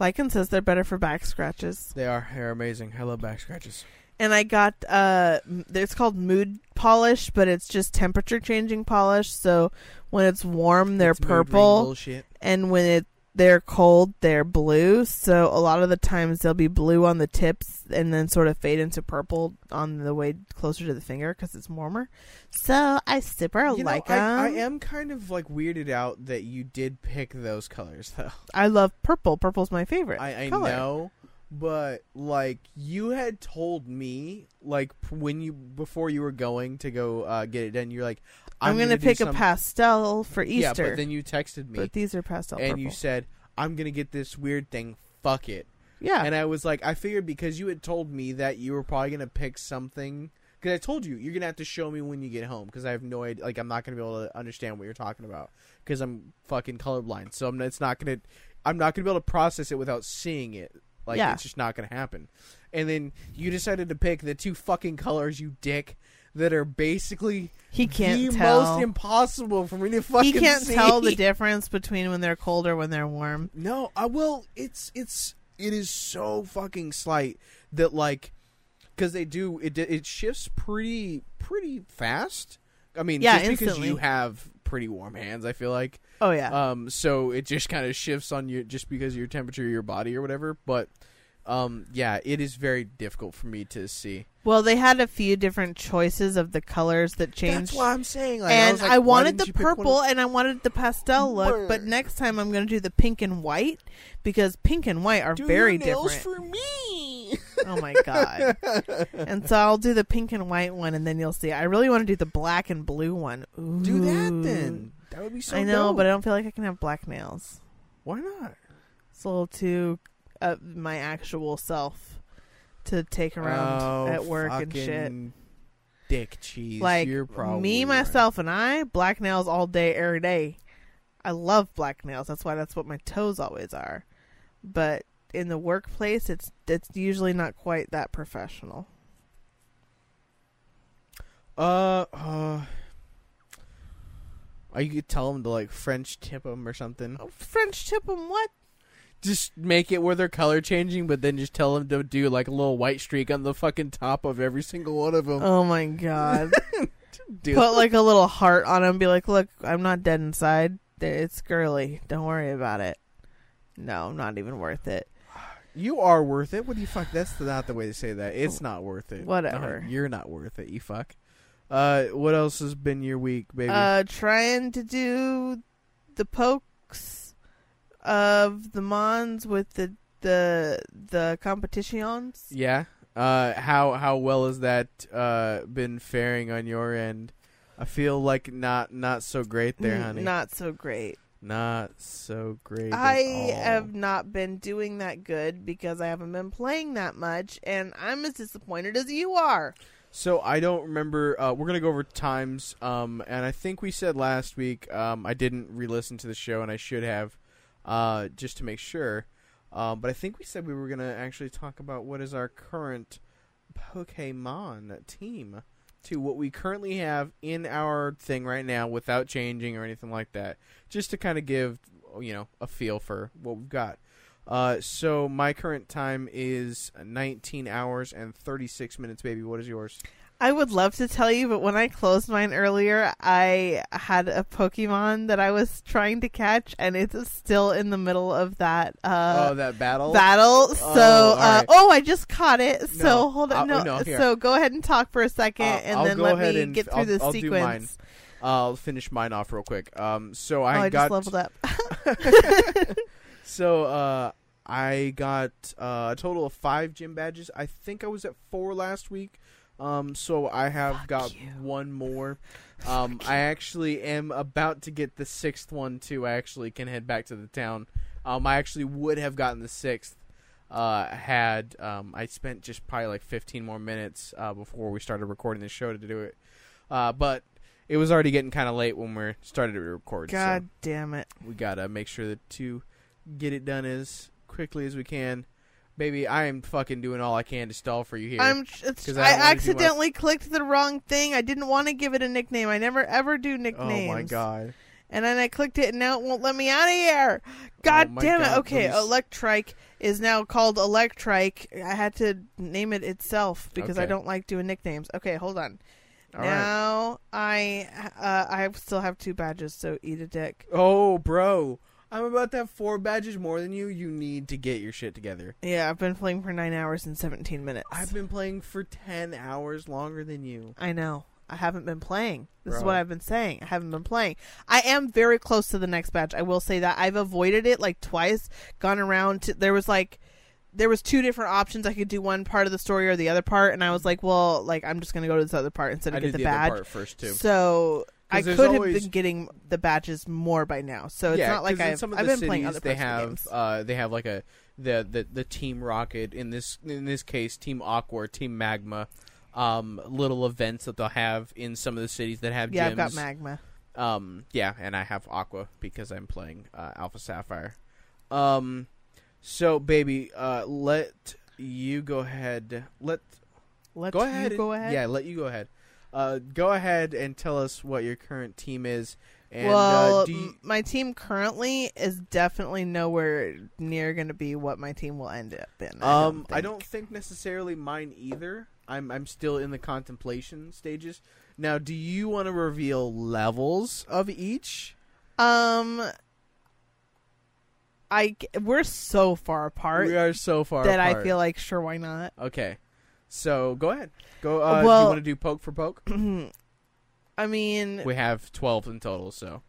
Lycan says they're better for back scratches. They are. They're amazing. I love back scratches. And I got uh, it's called mood polish, but it's just temperature changing polish. So when it's warm, they're It's mood ring purple, Bullshit. and when it they're cold, they're blue. So a lot of the times they'll be blue on the tips, and then sort of fade into purple on the way closer to the finger because it's warmer. So I super You know, like I, them. I am kind of like weirded out that you did pick those colors though. I love purple. Purple's my favorite. I, I color. know, but like you had told me, like when you before you were going to go uh, get it done, you're like, I'm, I'm, gonna, do pick a pastel for Easter. Yeah, but then you texted me But these are pastel and purple. you said, I'm gonna get this weird thing. Fuck it. yeah. And I was like, I figured because you had told me that you were probably gonna pick something. Because I told you you're gonna have to show me when you get home. Because I have no idea. Like I'm not gonna be able to understand what you're talking about. Because I'm fucking colorblind. So I'm. It's not gonna. I'm not gonna be able to process it without seeing it. Like Yeah. it's just not gonna happen. And then you decided to pick the two fucking colors, you dick, that are basically he can't the tell. most impossible for me to fucking. he can't see. tell the difference between when they're cold or when they're warm. No, I will. It's it's it is so fucking slight that like because they do it. It shifts pretty pretty fast. I mean, Yeah, just because you have pretty warm hands, I feel like. Oh yeah. Um, so it just kind of shifts on you just because of your temperature your body or whatever. But um, yeah, it is very difficult for me to see. well, they had a few different choices of the colors that changed. That's why I'm saying. Like, I and was like, I, wanted the purple and I wanted the pastel look, but next time I'm going to do the pink and white because pink and white are Do very different. for me. oh my god. and so I'll do the pink and white one and then you'll see. I really want to do the black and blue one. Ooh. Do that then. That would be so. I know, dope. but I don't feel like I can have black nails. why not? It's a little too uh, my actual self to take around Oh, at work and shit. Dick cheese. Like me, right. myself, and I, black nails all day, every day. I love black nails. That's why that's what my toes always are. But in the workplace, it's it's usually not quite that professional. Uh, uh. Or you could tell them to like French tip them or something. Oh, French tip 'em what? Just make it where they're color changing, but then just tell them to do like a little white streak on the fucking top of every single one of them. Oh my god! Put like a little heart on them. Be like, look, I'm not dead inside. It's girly. Don't worry about it. No, not even worth it. you are worth it. What do you fuck? That's not the way to say that. It's not worth it. Whatever. No, you're not worth it. You fuck. Uh, what else has been your week, baby? Uh, trying to do the pokes of the mons with the the the competitions. yeah. Uh, how how well has that uh been faring on your end? I feel like not not so great there, honey. Not so great. Not so great. at I have not been doing that good because I haven't been playing that much, and I'm as disappointed as you are. So I don't remember. Uh, we're gonna go over times. Um, and I think we said last week. Um, I didn't re-listen to the show, and I should have, uh, just to make sure. Um, but I think we said we were gonna actually talk about what is our current Pokemon team to what we currently have in our thing right now, without changing or anything like that. Just to kind of give you know a feel for what we've got. Uh, so my current time is 19 hours and 36 minutes, baby. What is yours? I would love to tell you, but when I closed mine earlier, I had a Pokemon that I was trying to catch, and it's still in the middle of that uh, oh, that battle. battle. So, Oh, uh, oh, I just caught it. So No, hold I'll- on, no. no, so go ahead and talk for a second, Uh, and I'll then let me and get through I'll- the I'll sequence. I'll finish mine off real quick. Um, so oh, I, I got just leveled up. so uh, I got uh, a total of five gym badges. I think I was at four last week. Um, so I have Fuck got you. one more. Um, I actually am about to get the sixth one too. I actually can head back to the town. Um, I actually would have gotten the sixth. Uh, had um, I spent just probably like 15 more minutes uh, before we started recording the show to do it. Uh, but it was already getting kind of late when we started to record. so God damn it! we gotta make sure that to get it done as quickly as we can. Baby, I am fucking doing all I can to stall for you here. I'm. It's, I, I don't wanna do my- accidentally clicked the wrong thing. I didn't want to give it a nickname. I never ever do nicknames. oh my god. And then I clicked it, and now it won't let me out of here. God Oh damn it! God, Okay, s- Electrike is now called Electrike. I had to name it itself because I don't like doing nicknames. Okay, hold on. All right. now I uh, I still have two badges, so eat a dick. Oh, bro. I'm about to have four badges more than you. You need to get your shit together. Yeah, I've been playing for nine hours and seventeen minutes. I've been playing for 10 hours longer than you. I know. I haven't been playing. This is what I've been saying. I haven't been playing. I am very close to the next badge. I will say that I've avoided it like twice. Gone around. To, there was like, there was two different options. I could do one part of the story or the other part, and I was like, well, like I'm just gonna go to this other part instead I of get did the, the, badge. first, too. So I could always- have been getting the badges more by now. So it's yeah, not like I've, I've been playing other they the have games. uh, they have like a the, the the team rocket in this in this case team aqua or team magma um little events that they'll have in some of the cities that have yeah, gyms I've got magma. um yeah and i have aqua because i'm playing uh, alpha sapphire um so baby uh let you go ahead let Let go ahead go ahead. yeah let you go ahead uh go ahead and tell us what your current team is and well, uh, do you, my team currently is definitely nowhere near going to be what my team will end up in. I Um, don't I think. don't think necessarily mine either. I'm I'm still in the contemplation stages. Now, do you want to reveal levels of each? Um, I we're so far apart we are so far that I feel like sure why not. okay. So go ahead. Go. Uh, do you want to do poke for poke? I mean, We have twelve in total. So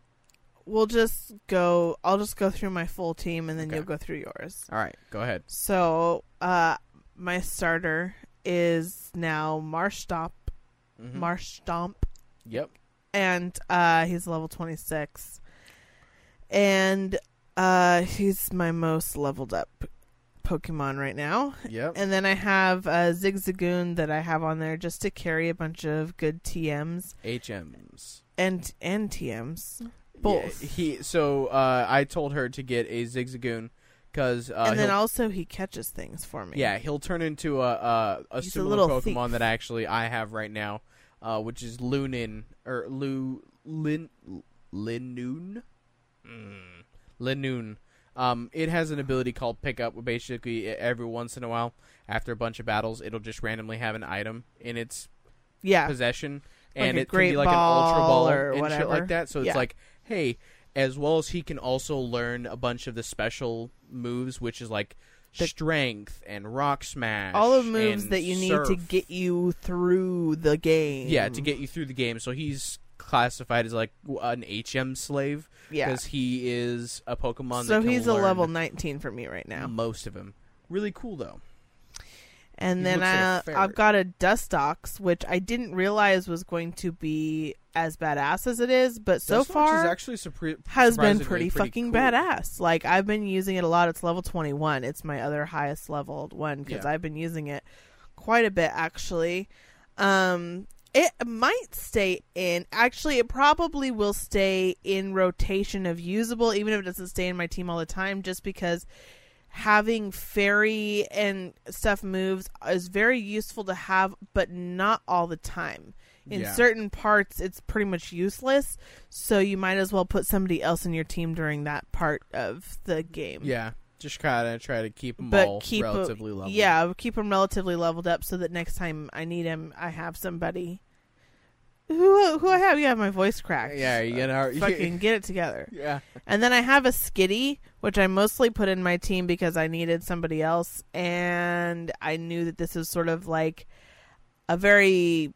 we'll just go. I'll just go through my full team, and then Okay. you'll go through yours. all right, go ahead. So, uh, my starter is now Marshtomp. Mhm. Marsh Stomp. Yep. and uh, he's level 26 and uh, he's my most leveled up pokemon right now Yep. and then i have a zigzagoon that i have on there just to carry a bunch of good tms HMs. and and tms Yeah, Both. he. So uh, I told her to get a Zigzagoon because uh, and then also he catches things for me Yeah, he'll turn into a a, a He's a Pokemon thief. that actually I have right now, uh, which is Lunin or Lu Lin Linoone. Mm. Linoone. Um, it has an ability called Pickup. Where basically, every once in a while, after a bunch of battles, it'll just randomly have an item in its yeah possession, Like and it can be like an Ultra Ball or and shit whatever. like that. So it's Yeah. like, hey, as well as he can also learn a bunch of the special moves, which is like The- strength and rock smash, all of moves that you need to get you through the game yeah to get you through the game. So he's classified as like an HM slave yeah because he is a Pokemon. so that he's a level 19 for me right now Most of them, really cool though. And He then looks like uh. I've got a Dustox, which I didn't realize was going to be as badass as it is, but so Dustox far actually has been surprisingly pretty, fucking cool. badass. Like I've been using it a lot. It's level 21. It's my other highest leveled one because Yeah. I've been using it quite a bit actually. Um it might stay in. Actually, it probably will stay in rotation of usable, even if it doesn't stay in my team all the time, just because having fairy and stuff moves is very useful to have, but not all the time. In Yeah. certain parts, it's pretty much useless, so you might as well put somebody else in your team during that part of the game. Yeah, just kind of try to keep them But all keep relatively level. Yeah, keep them relatively leveled up so that next time I need him, I have somebody. Who who I have? You have my voice cracked. Yeah, you gotta- fucking get it together. yeah. And then I have a skitty, which I mostly put in my team because I needed somebody else, and I knew that this was sort of like a very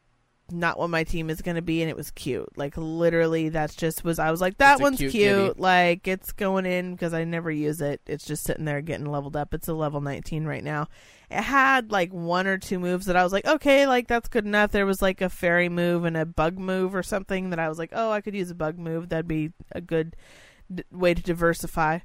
not what my team is going to be, and it was cute. Like literally, that's just was I was like that one's cute cute. Like it's going in because I never use it. It's just sitting there getting leveled up. It's a level 19 right now. It had like one or two moves that I was like, okay, like that's good enough. There was like a fairy move and a bug move or something that I was like, oh, I could use a bug move. That'd be a good d- way to diversify.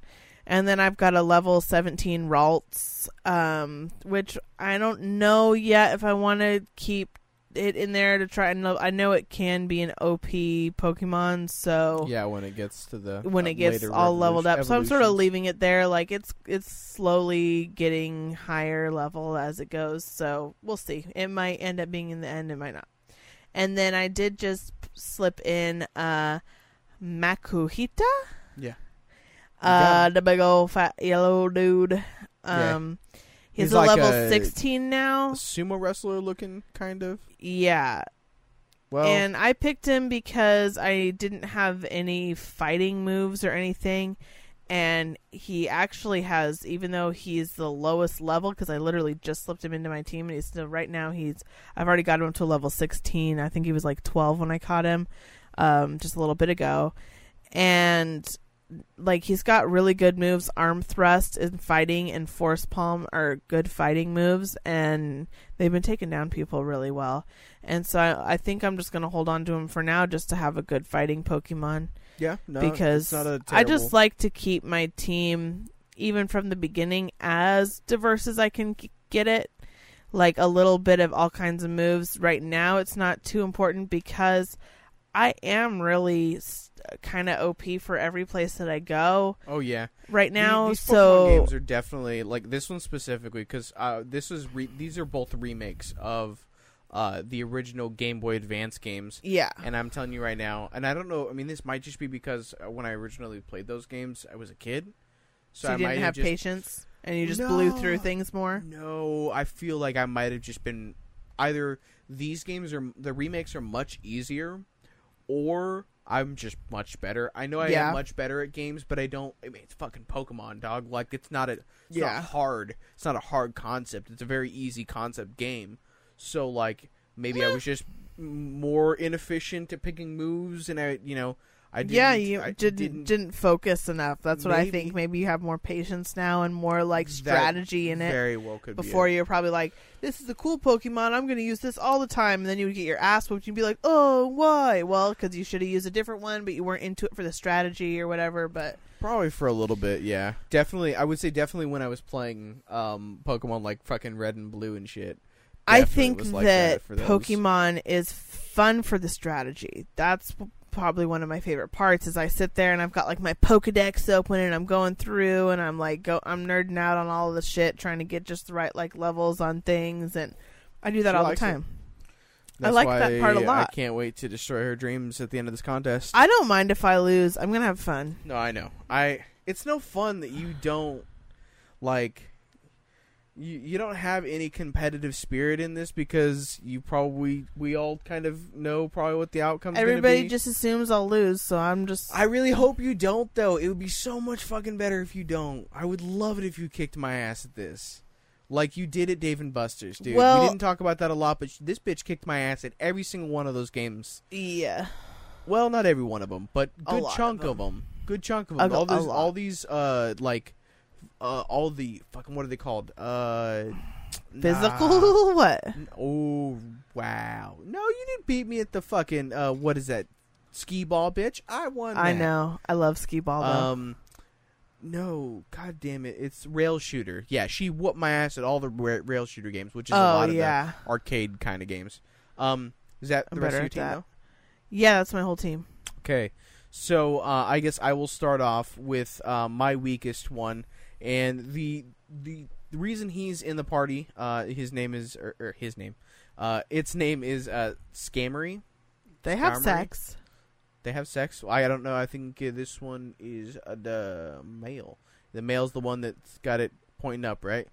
And then I've got a level 17 Ralts, um, which I don't know yet if I want to keep it in there to try and I know it can be an OP Pokemon, so Yeah, when it gets to the when uh, it gets all leveled up. So I'm sort of leaving it there. Like it's it's slowly getting higher level as it goes. So we'll see. It might end up being in the end. It might not. And then I did just slip in uh Makuhita. Yeah. Uh, the big old fat yellow dude. Um, he's, He's a like level a- sixteen now. sumo wrestler looking kind of. Yeah, Well, and I picked him because I didn't have any fighting moves or anything. And he actually has, even though he's the lowest level, because I literally just slipped him into my team, and he's still right now. He's I've already got him to level sixteen. I think he was like twelve when I caught him, um, just a little bit ago, and like he's got really good moves. Arm thrust and fighting and force palm are good fighting moves, and they've been taking down people really well. And so I, I think I'm just gonna hold on to him for now, just to have a good fighting Pokemon yeah, no, because it's not a I just like to keep my team even from the beginning as diverse as I can get it. Like a little bit of all kinds of moves. Right now, it's not too important because I am really kind of OP for every place that I go Oh yeah. right now. these Pokemon so games are definitely like this one specifically because uh, this is re- these are both remakes of uh, the original Game Boy Advance games. yeah, And I'm telling you right now, and I don't know. I mean, this might just be because uh, when I originally played those games, I was a kid, so, I you might didn't have just, patience and you just blew through things more. No, I feel like I might have just been either these games are the remakes are much easier, or I'm just much better. I know I Yeah. am much better at games, but I don't. I mean, it's fucking Pokemon, dog. Like it's not a. It's Yeah. not hard. It's not a hard concept. It's a very easy concept game. So like maybe I was just more inefficient at picking moves, and I, you know, I didn't, yeah, you I didn't, didn't focus enough. That's what I think. Maybe you have more patience now and more like strategy in it. Very well could before be. you're probably like, this is a cool Pokemon. I'm going to use this all the time. And then you would get your ass whooped. You'd be like, oh, why? Well, because you should have used a different one, but you weren't into it for the strategy or whatever. But Probably for a little bit, yeah. Definitely, I would say definitely when I was playing um, Pokemon like fucking Red and Blue and shit. I think like that, those. Pokemon is fun for the strategy. That's probably one of my favorite parts. Is I sit there and I've got like my Pokedex open and I'm going through and I'm like go I'm nerding out on all of the shit, trying to get just the right like levels on things, and I do that She all the time. I like that part a lot. I can't wait to destroy her dreams at the end of this contest. I don't mind if I lose. I'm gonna have fun. no, I know. I. It's no fun that you don't like. You you don't have any competitive spirit in this because you probably we all kind of know probably what the outcome. Everybody be. just assumes I'll lose, so I'm just. I really hope you don't, though. It would be so much fucking better if you don't. I would love it if you kicked my ass at this. Like you did at Dave and Buster's, dude. Well- we didn't talk about that a lot, but this bitch kicked my ass at every single one of those games. yeah. Well, not every one of them, but good chunk of of them. Good chunk of them. all a these, lot. all these, uh, like, uh, all the fucking what are they called? Uh, Physical? nah. what? Oh wow! No, you didn't beat me at the fucking uh, what is that? Skee-Ball, bitch. I won. I that. know. I love Skee-Ball though. Um, no, god damn it, it's rail shooter. Yeah, she whooped my ass at all the ra- rail shooter games, which is a oh lot of yeah. the arcade kind of games. Um, is that I'm the rest of better your team that. though? Yeah, that's my whole team. Okay, so uh, I guess I will start off with uh, my weakest one, and the the reason he's in the party, uh, his name is or, or his name, uh, its name is uh, Skarmory. They have sex. They have sex. I don't know. I think uh, this one is uh, the male. The male's the one that's got it pointing up, right?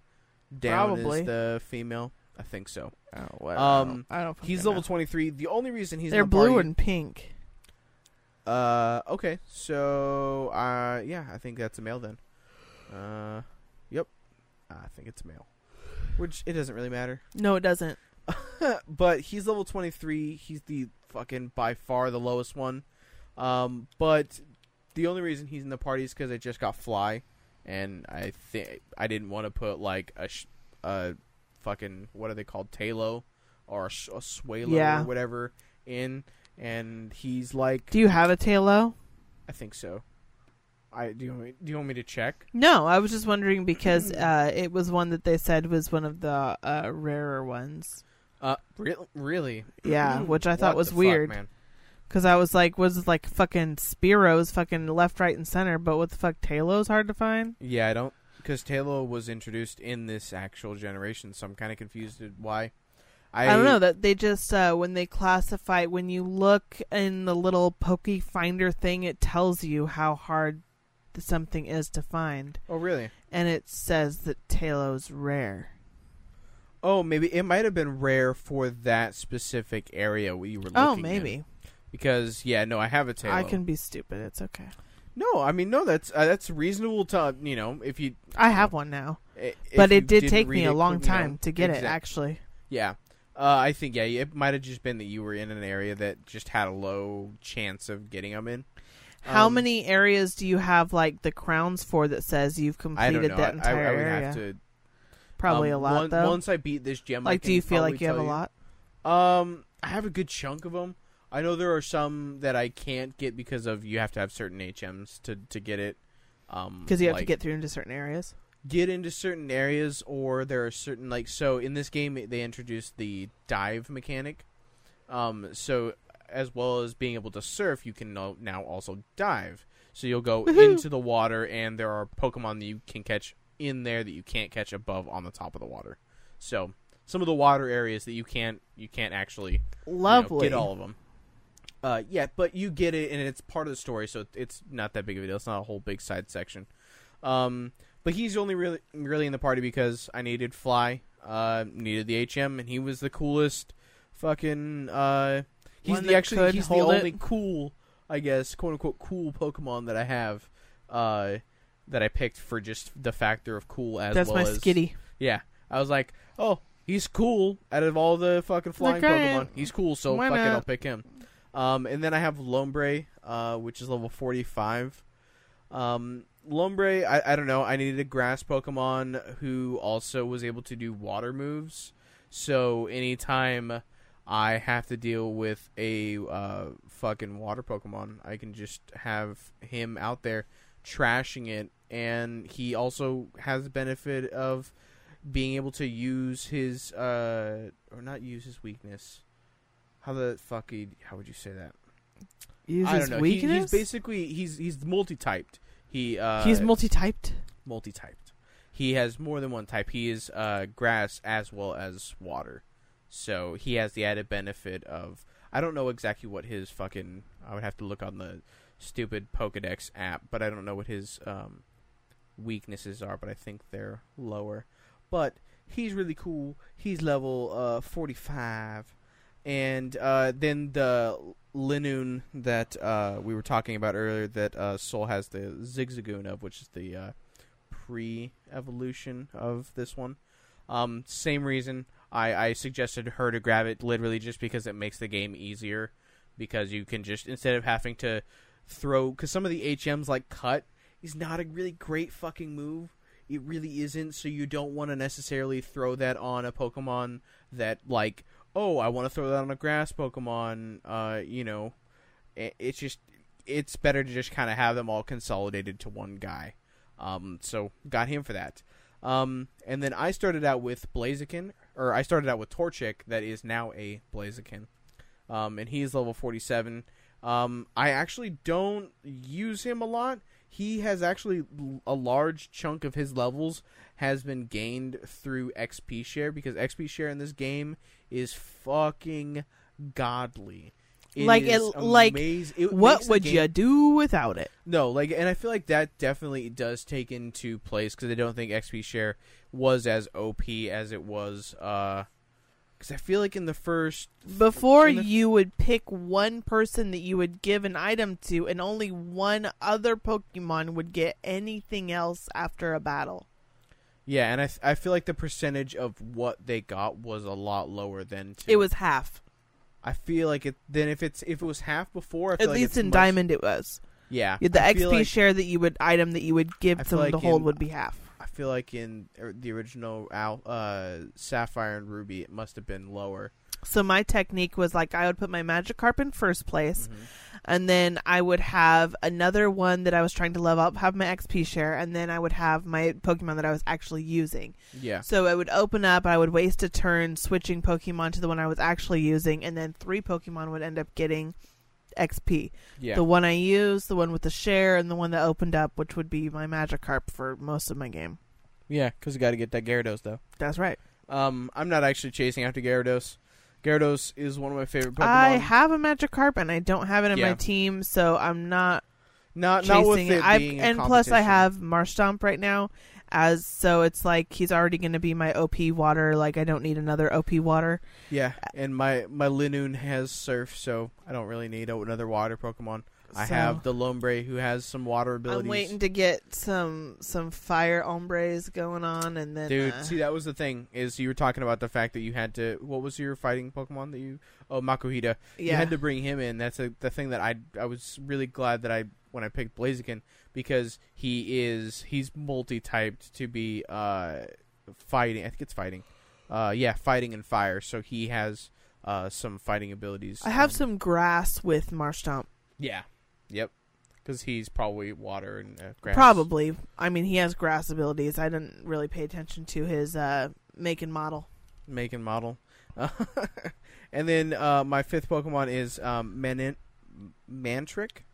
Down Probably. is the female. I think so. Oh well. Um, I don't. He's level twenty three. The only reason he's They're in the blue party, and pink. Uh, okay. So, uh, yeah, I think that's a male then. Uh, yep. I think it's male. Which it doesn't really matter. No, it doesn't. but he's level 23. He's the fucking by far the lowest one. Um, but the only reason he's in the party is because I just got fly, and I think I didn't want to put like a sh- a fucking what are they called Taillow or a, sh- a Swellow Yeah. or whatever in, and he's like Do you have a Taillow? I think so. I do. You want me, do you want me to check? No, I was just wondering because uh, it was one that they said was one of the uh, rarer ones. Uh, re- really? Yeah, which I thought What was the fuck, weird. man. Because I was like, was it like fucking Spiro's fucking left, right, and center? But what the fuck, Taillow's hard to find? Yeah, I don't because Taillow was introduced in this actual generation, so I'm kind of confused at why. I, I, don't know that they just uh, when they classify when you look in the little pokey finder thing, it tells you how hard the something is to find, Oh, really? and it says that Taillow's rare. Oh, maybe it might have been rare for that specific area we were. Looking Oh, in. maybe because yeah, no, I have a Taillow. I can be stupid. It's okay. No, I mean no, that's uh, that's reasonable to you know if you. I have one now, but it did take me a it, long you know, time to get it. Actually, Yeah, uh, I think yeah, it might have just been that you were in an area that just had a low chance of getting them in. How Um, many areas do you have like the crowns for that says you've completed that entire I, I would area? have to Probably um, a lot one- though. Once I beat this gem, I like, do you feel like you have a lot? Um, I have a good chunk of them. I know there are some that I can't get because of you have to have certain HMs to to get it. Um, Because you have to get through into certain areas. get into certain areas, or there are certain like so in this game they introduced the dive mechanic. Um, so as well as being able to surf, you can now now also dive. So you'll go Woohoo. into the water, and there are Pokemon that you can catch in there that you can't catch above on the top of the water. So some of the water areas that you can't you can't actually you know, get all of them. Uh, yeah, but you get it, and it's part of the story, so it's not that big of a deal. It's not a whole big side section. Um, but he's only really really in the party because I needed Fly, uh, needed the HM, and he was the coolest fucking. Uh, he's the actually he's the hold it. only cool, I guess, quote unquote cool Pokemon that I have. Uh, that I picked for just the factor of cool as well. That's well my as skitty. yeah, I was like, oh, he's cool. Out of all the fucking flying. Pokemon, he's cool. So fuck it? I'll pick him. Um, and then I have Lombre, uh, which is level forty-five. Um, Lombre, I, I don't know. I needed a grass Pokemon who also was able to do water moves. So anytime I have to deal with a uh, fucking water Pokemon, I can just have him out there trashing it. And he also has the benefit of being able to use his uh or not use his weakness. How the fuck he, how would you say that? Use I don't know. He, weakness. he's basically he's he's multi-typed. He uh He's multi-typed. multi-typed. He has more than one type. He is uh grass as well as water. So he has the added benefit of I don't know exactly what his fucking I would have to look on the stupid Pokédex app, but I don't know what his um weaknesses are, but I think they're lower. But he's really cool. He's level uh 45 and uh, then the Linoone that uh, we were talking about earlier that uh, Soul has the Zigzagoon of, which is the uh, pre-evolution of this one. Um, same reason I, I suggested her to grab it, literally just because it makes the game easier. Because you can just instead of having to throw, because some of the HMs like cut is not a really great fucking move. It really isn't. So you don't want to necessarily throw that on a Pokemon that like oh, I want to throw that on a grass Pokemon. Uh, you know, it's just it's better to just kind of have them all consolidated to one guy. Um, so got him for that. Um, and then I started out with Blaziken, or I started out with Torchic, that is now a Blaziken. Um, and he is level 47. Um, I actually don't use him a lot. He has actually a large chunk of his levels has been gained through XP share because XP share in this game is fucking godly. Like is it- like, it What would game- you do without it? no, like, and I feel like that definitely does take into place because I don't think XP share was as OP as it was. Uh, because I feel like in the first, Before the- you would pick one person that you would give an item to, and only one other Pokemon would get anything else after a battle. yeah, and I I feel like the percentage of what they got was a lot lower than. To, It was half. I feel like it. Then if it's if it was half before, I feel At like least in much- Diamond, it was. Yeah, The I XP like- share that you would item that you would give to feel them to like hold in- would be half. I feel like in the original Al, uh, Sapphire and Ruby, it must have been lower. So my technique was like I would put my Magikarp in first place, Mhm. And then I would have another one that I was trying to level up, have my XP share, and then I would have my Pokemon that I was actually using. Yeah, So I would open up, I would waste a turn switching Pokemon to the one I was actually using, and then three Pokemon would end up getting XP. yeah. The one I used, the one with the share, and the one that opened up, which would be my Magikarp for most of my game. Yeah, because you got to get that Gyarados though. That's right. Um, I'm not actually chasing after Gyarados. Gyarados is one of my favorite Pokemon. I have a Magikarp and I don't have it in Yeah. my team, so I'm not not not with chasing it it. And plus, I have Marshtomp right now, as so it's like he's already going to be my OP water. Like I don't need another OP water. Yeah, and my my Linoone has Surf, so I don't really need another water Pokemon. I So, have the Lombre who has some water abilities. I'm waiting to get some some fire ombres going on, and then Dude, uh, see that was the thing is you were talking about the fact that you had to. What was your fighting Pokemon that you? Oh, Makuhita. You yeah, had to bring him in. That's a, the thing that I I was really glad that I when I picked Blaziken because he is he's multi-typed to be uh fighting. I think it's fighting. Uh, yeah, fighting and fire. So he has uh some fighting abilities. I have Um, some grass with Marshtomp. Yeah. Yep. Because he's probably water and uh, grass. Probably. I mean, he has grass abilities. I didn't really pay attention to his uh, make and model. make and model. and then uh, my fifth Pokemon is um, Manin- Mantrick.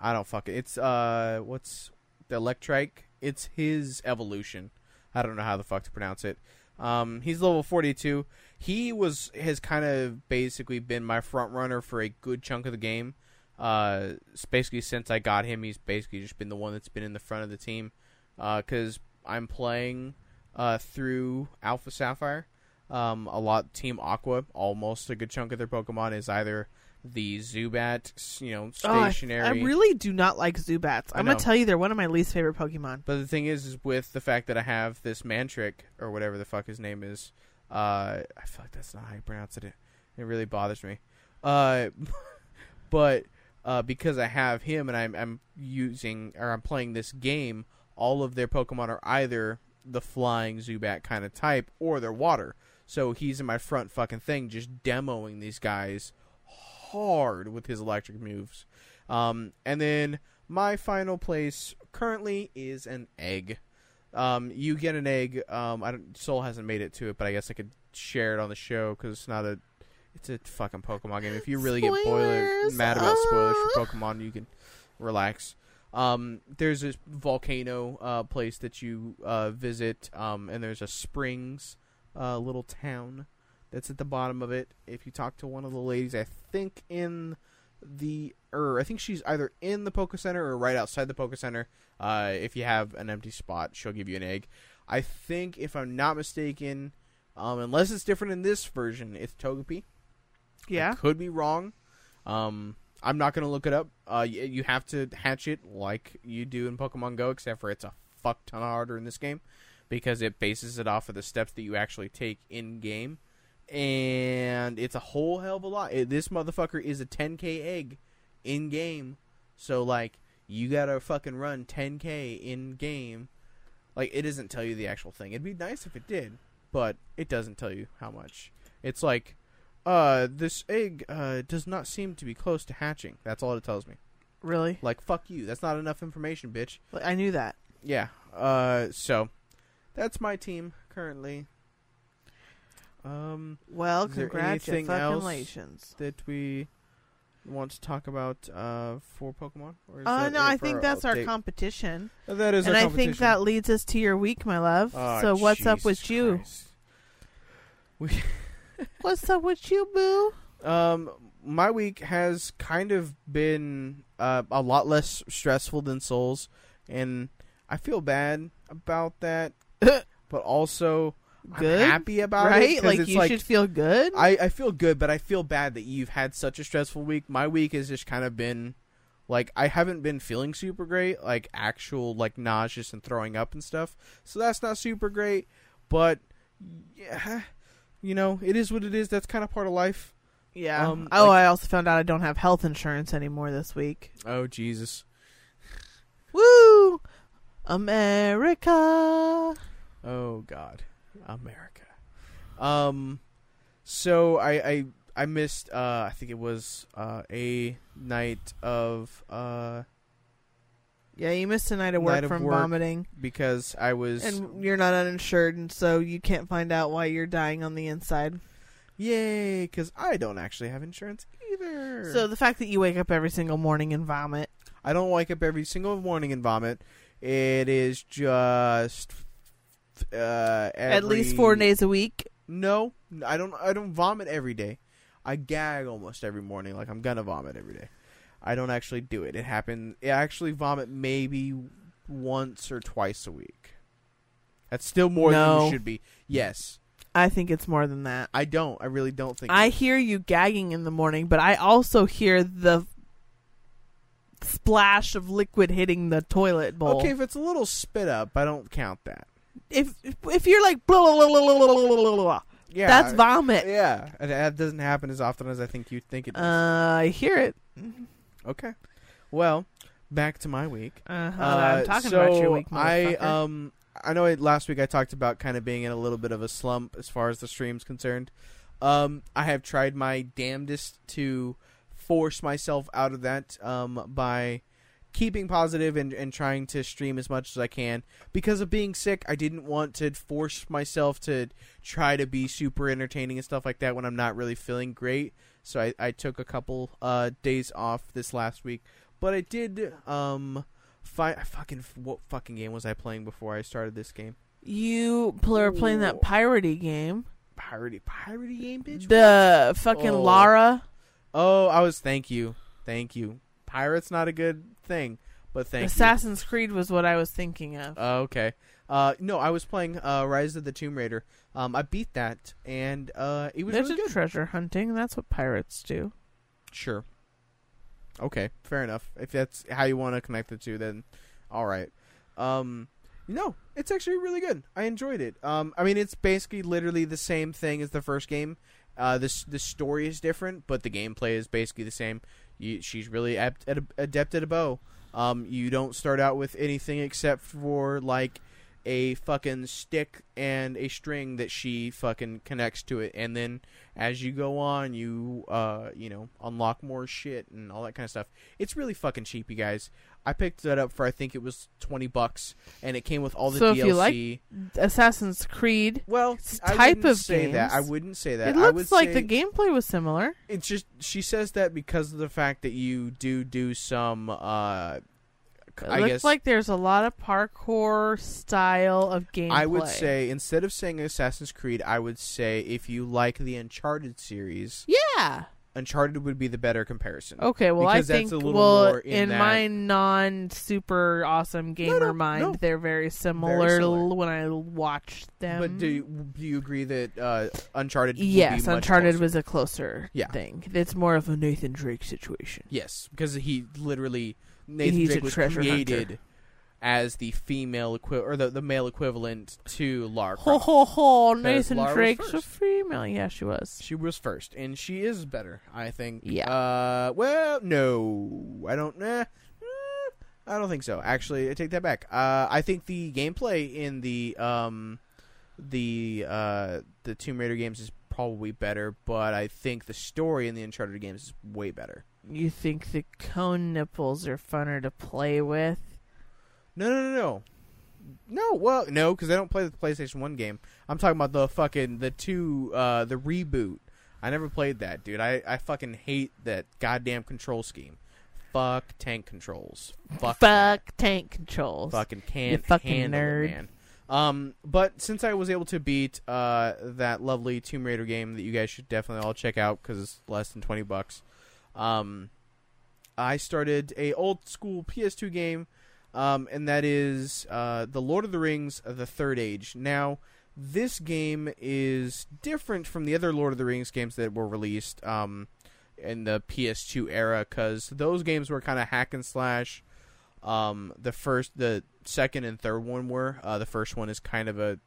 I don't fuck it. It's uh, what's the Electrike? It's his evolution. I don't know how the fuck to pronounce it. Um, he's level forty-two. He was has kind of basically been my front runner for a good chunk of the game. Uh, basically since I got him, he's basically just been the one that's been in the front of the team. Because I'm playing uh, through Alpha Sapphire. Um, a lot Team Aqua, almost a good chunk of their Pokemon is either the Zubat, you know, Oh, I- stationary. I, really do not like Zubats. I'm gonna tell you, they're one of my least favorite Pokemon. But the thing is, is with the fact that I have this Mantrick or whatever the fuck his name is, uh, I feel like that's not how you pronounce it. It really bothers me. Uh, but uh, because I have him and I'm I'm using or I'm playing this game, all of their Pokemon are either the flying Zubat kind of type or they're water. So he's in my front fucking thing, just demoing these guys hard with his electric moves. Um, and then my final place currently is an egg. Um, you get an egg. Um, I don't. Soul hasn't made it to it, but I guess I could share it on the show because it's not a. It's a fucking Pokemon game. If you really get boiler mad about spoilers for Ah. Pokemon, you can relax. Um, there's this volcano uh, place that you uh, visit, um, and there's a springs uh, little town that's at the bottom of it. If you talk to one of the ladies, I think in the or I think she's either in the Poke Center or right outside the Poke Center. Uh, if you have an empty spot, she'll give you an egg. I think, if I'm not mistaken, um, unless it's different in this version, it's Togepi. I Yeah, could be wrong. Um, I'm not gonna look it up. Uh, you, you have to hatch it like you do in Pokemon Go, except for it's a fuck ton harder in this game because it bases it off of the steps that you actually take in game, and it's a whole hell of a lot. It, this motherfucker is a 10k egg in game, so like you gotta fucking run 10k in game. Like it doesn't tell you the actual thing. It'd be nice if it did, but it doesn't tell you how much. It's like uh, this egg uh, does not seem to be close to hatching. That's all it tells me. really. Like, fuck you. That's not enough information, bitch. I knew that. Yeah. Uh, so that's my team currently. Um, Well, Is there anything congratulations. that we want to talk about uh for Pokemon? Or is Uh, no, I think that's our update? competition, Uh, that is and our I think that leads us to your week, my love. Oh, so, what's up with Jesus you? Christ. What's up with you, boo? Um, my week has kind of been uh, a lot less stressful than Souls, and I feel bad about that, but also Good, I'm happy about it. Like you should feel good. I, I feel good, but I feel bad that you've had such a stressful week. My week has just kind of been like I haven't been feeling super great, like actual like nauseous and throwing up and stuff. So that's not super great, but yeah, you know, it is what it is. That's kind of part of life. yeah. um, oh, like- I also found out I don't have health insurance anymore this week. Oh Jesus. Woo! America. Oh God, America. Um, so I I I missed. Uh, I think it was uh a night of uh Yeah, you missed a night of work Night of from work. vomiting, because I was and you're not uninsured, and so you can't find out why you're dying on the inside. yay because I don't actually have insurance either. So the fact that you wake up every single morning and vomit. I don't wake up every single morning and vomit. It is just uh At least four days a week. No, I don't. I don't vomit every day. I gag almost every morning, like I'm gonna vomit every day. I don't actually do it. It happens. I actually vomit maybe once or twice a week. That's still more no. than you should be. Yes. I think it's more than that. I don't. I really don't think. I hear you gagging in the morning, but I also hear the splash of liquid hitting the toilet bowl. Okay, if it's a little spit up, I don't count that. If if you're like blah blah blah blah blah blah blah. Yeah, that's vomit. Yeah, and that doesn't happen as often as I think you think it does. Uh, I hear it. Mm-hmm okay, well, back to my week. Uh-huh, Uh, I'm talking so about your week, I um I know last week I talked about kind of being in a little bit of a slump as far as the stream's concerned. Um, I have tried my damnedest to force myself out of that um, by keeping positive and, and trying to stream as much as I can. Because of being sick, I didn't want to force myself to try to be super entertaining and stuff like that when I'm not really feeling great. So I, I took a couple uh, days off this last week. But I did um, fi- fucking what fucking game was I playing before I started this game? you were playing that Ooh. piratey game. Piratey, piratey game, bitch. The fucking Oh. Lara. oh, I was. Thank you, thank you. Pirate's not a good thing, but thank Assassin's Creed was what I was thinking of. you. Oh, okay. Uh, no, I was playing uh, Rise of the Tomb Raider. Um, I beat that, and uh, it was There's really good. treasure hunting. That's what pirates do. Sure. Okay, fair enough. If that's how you want to connect the two, then all right. Um, no, it's actually really good. I enjoyed it. Um, I mean, it's basically literally the same thing as the first game. Uh, this the story is different, but the gameplay is basically the same. You, she's really apt, at, adept at a bow. Um, you don't start out with anything except for like a fucking stick and a string that she fucking connects to it, and then as you go on, you uh, you know, unlock more shit and all that kind of stuff. It's really fucking cheap, you guys. I picked that up for I think it was twenty bucks, and it came with all the So DLC. if you like Assassin's Creed. well, type of say that. I wouldn't say that. It looks like the gameplay was similar. It's just she says that because of the fact that you do do some. uh It I looks guess like there's a lot of parkour style of gameplay. I would say instead of saying Assassin's Creed, I would say if you like the Uncharted series, yeah. Uncharted would be the better comparison. Okay, well, I that's think a little well more in that- my non super awesome gamer no, mind, no. they're very similar, similar. when I watched them. But do you, do you agree that uh, Uncharted? would be yes, Uncharted was a closer Yeah. thing. It's more of a Nathan Drake situation. yes because he literally Nathan He's Drake was created hunter. as the female equi- or the, the male equivalent to Lara Ho ho ho! Nathan Lara Drake's a female. Yeah, she was. She was first, and she is better, I think. Yeah. Uh, well, no, I don't. Eh, eh, I don't think so. Actually, I take that back. Uh, I think the gameplay in the um, the uh, the Tomb Raider games is probably better, but I think the story in the Uncharted games is way better. You think the cone nipples are funner to play with? No, no, no, no. No, well, no, because I don't play the PlayStation One game. I'm talking about the fucking the two, uh, the reboot. I never played that, dude. I, I fucking hate that goddamn control scheme. Fuck tank controls. Fuck. Fuck tank controls. Fucking can't fucking handle nerd. it, man. Um, but since I was able to beat uh that lovely Tomb Raider game that you guys should definitely all check out because it's less than twenty bucks, um, I started a old school PS2 game, um, and that is uh the Lord of the Rings: The Third Age. Now, this game is different from the other Lord of the Rings games that were released um in the PS2 era because those games were kind of hack and slash. Um, the first, the second, and third one were. Uh, the first one is kind of a,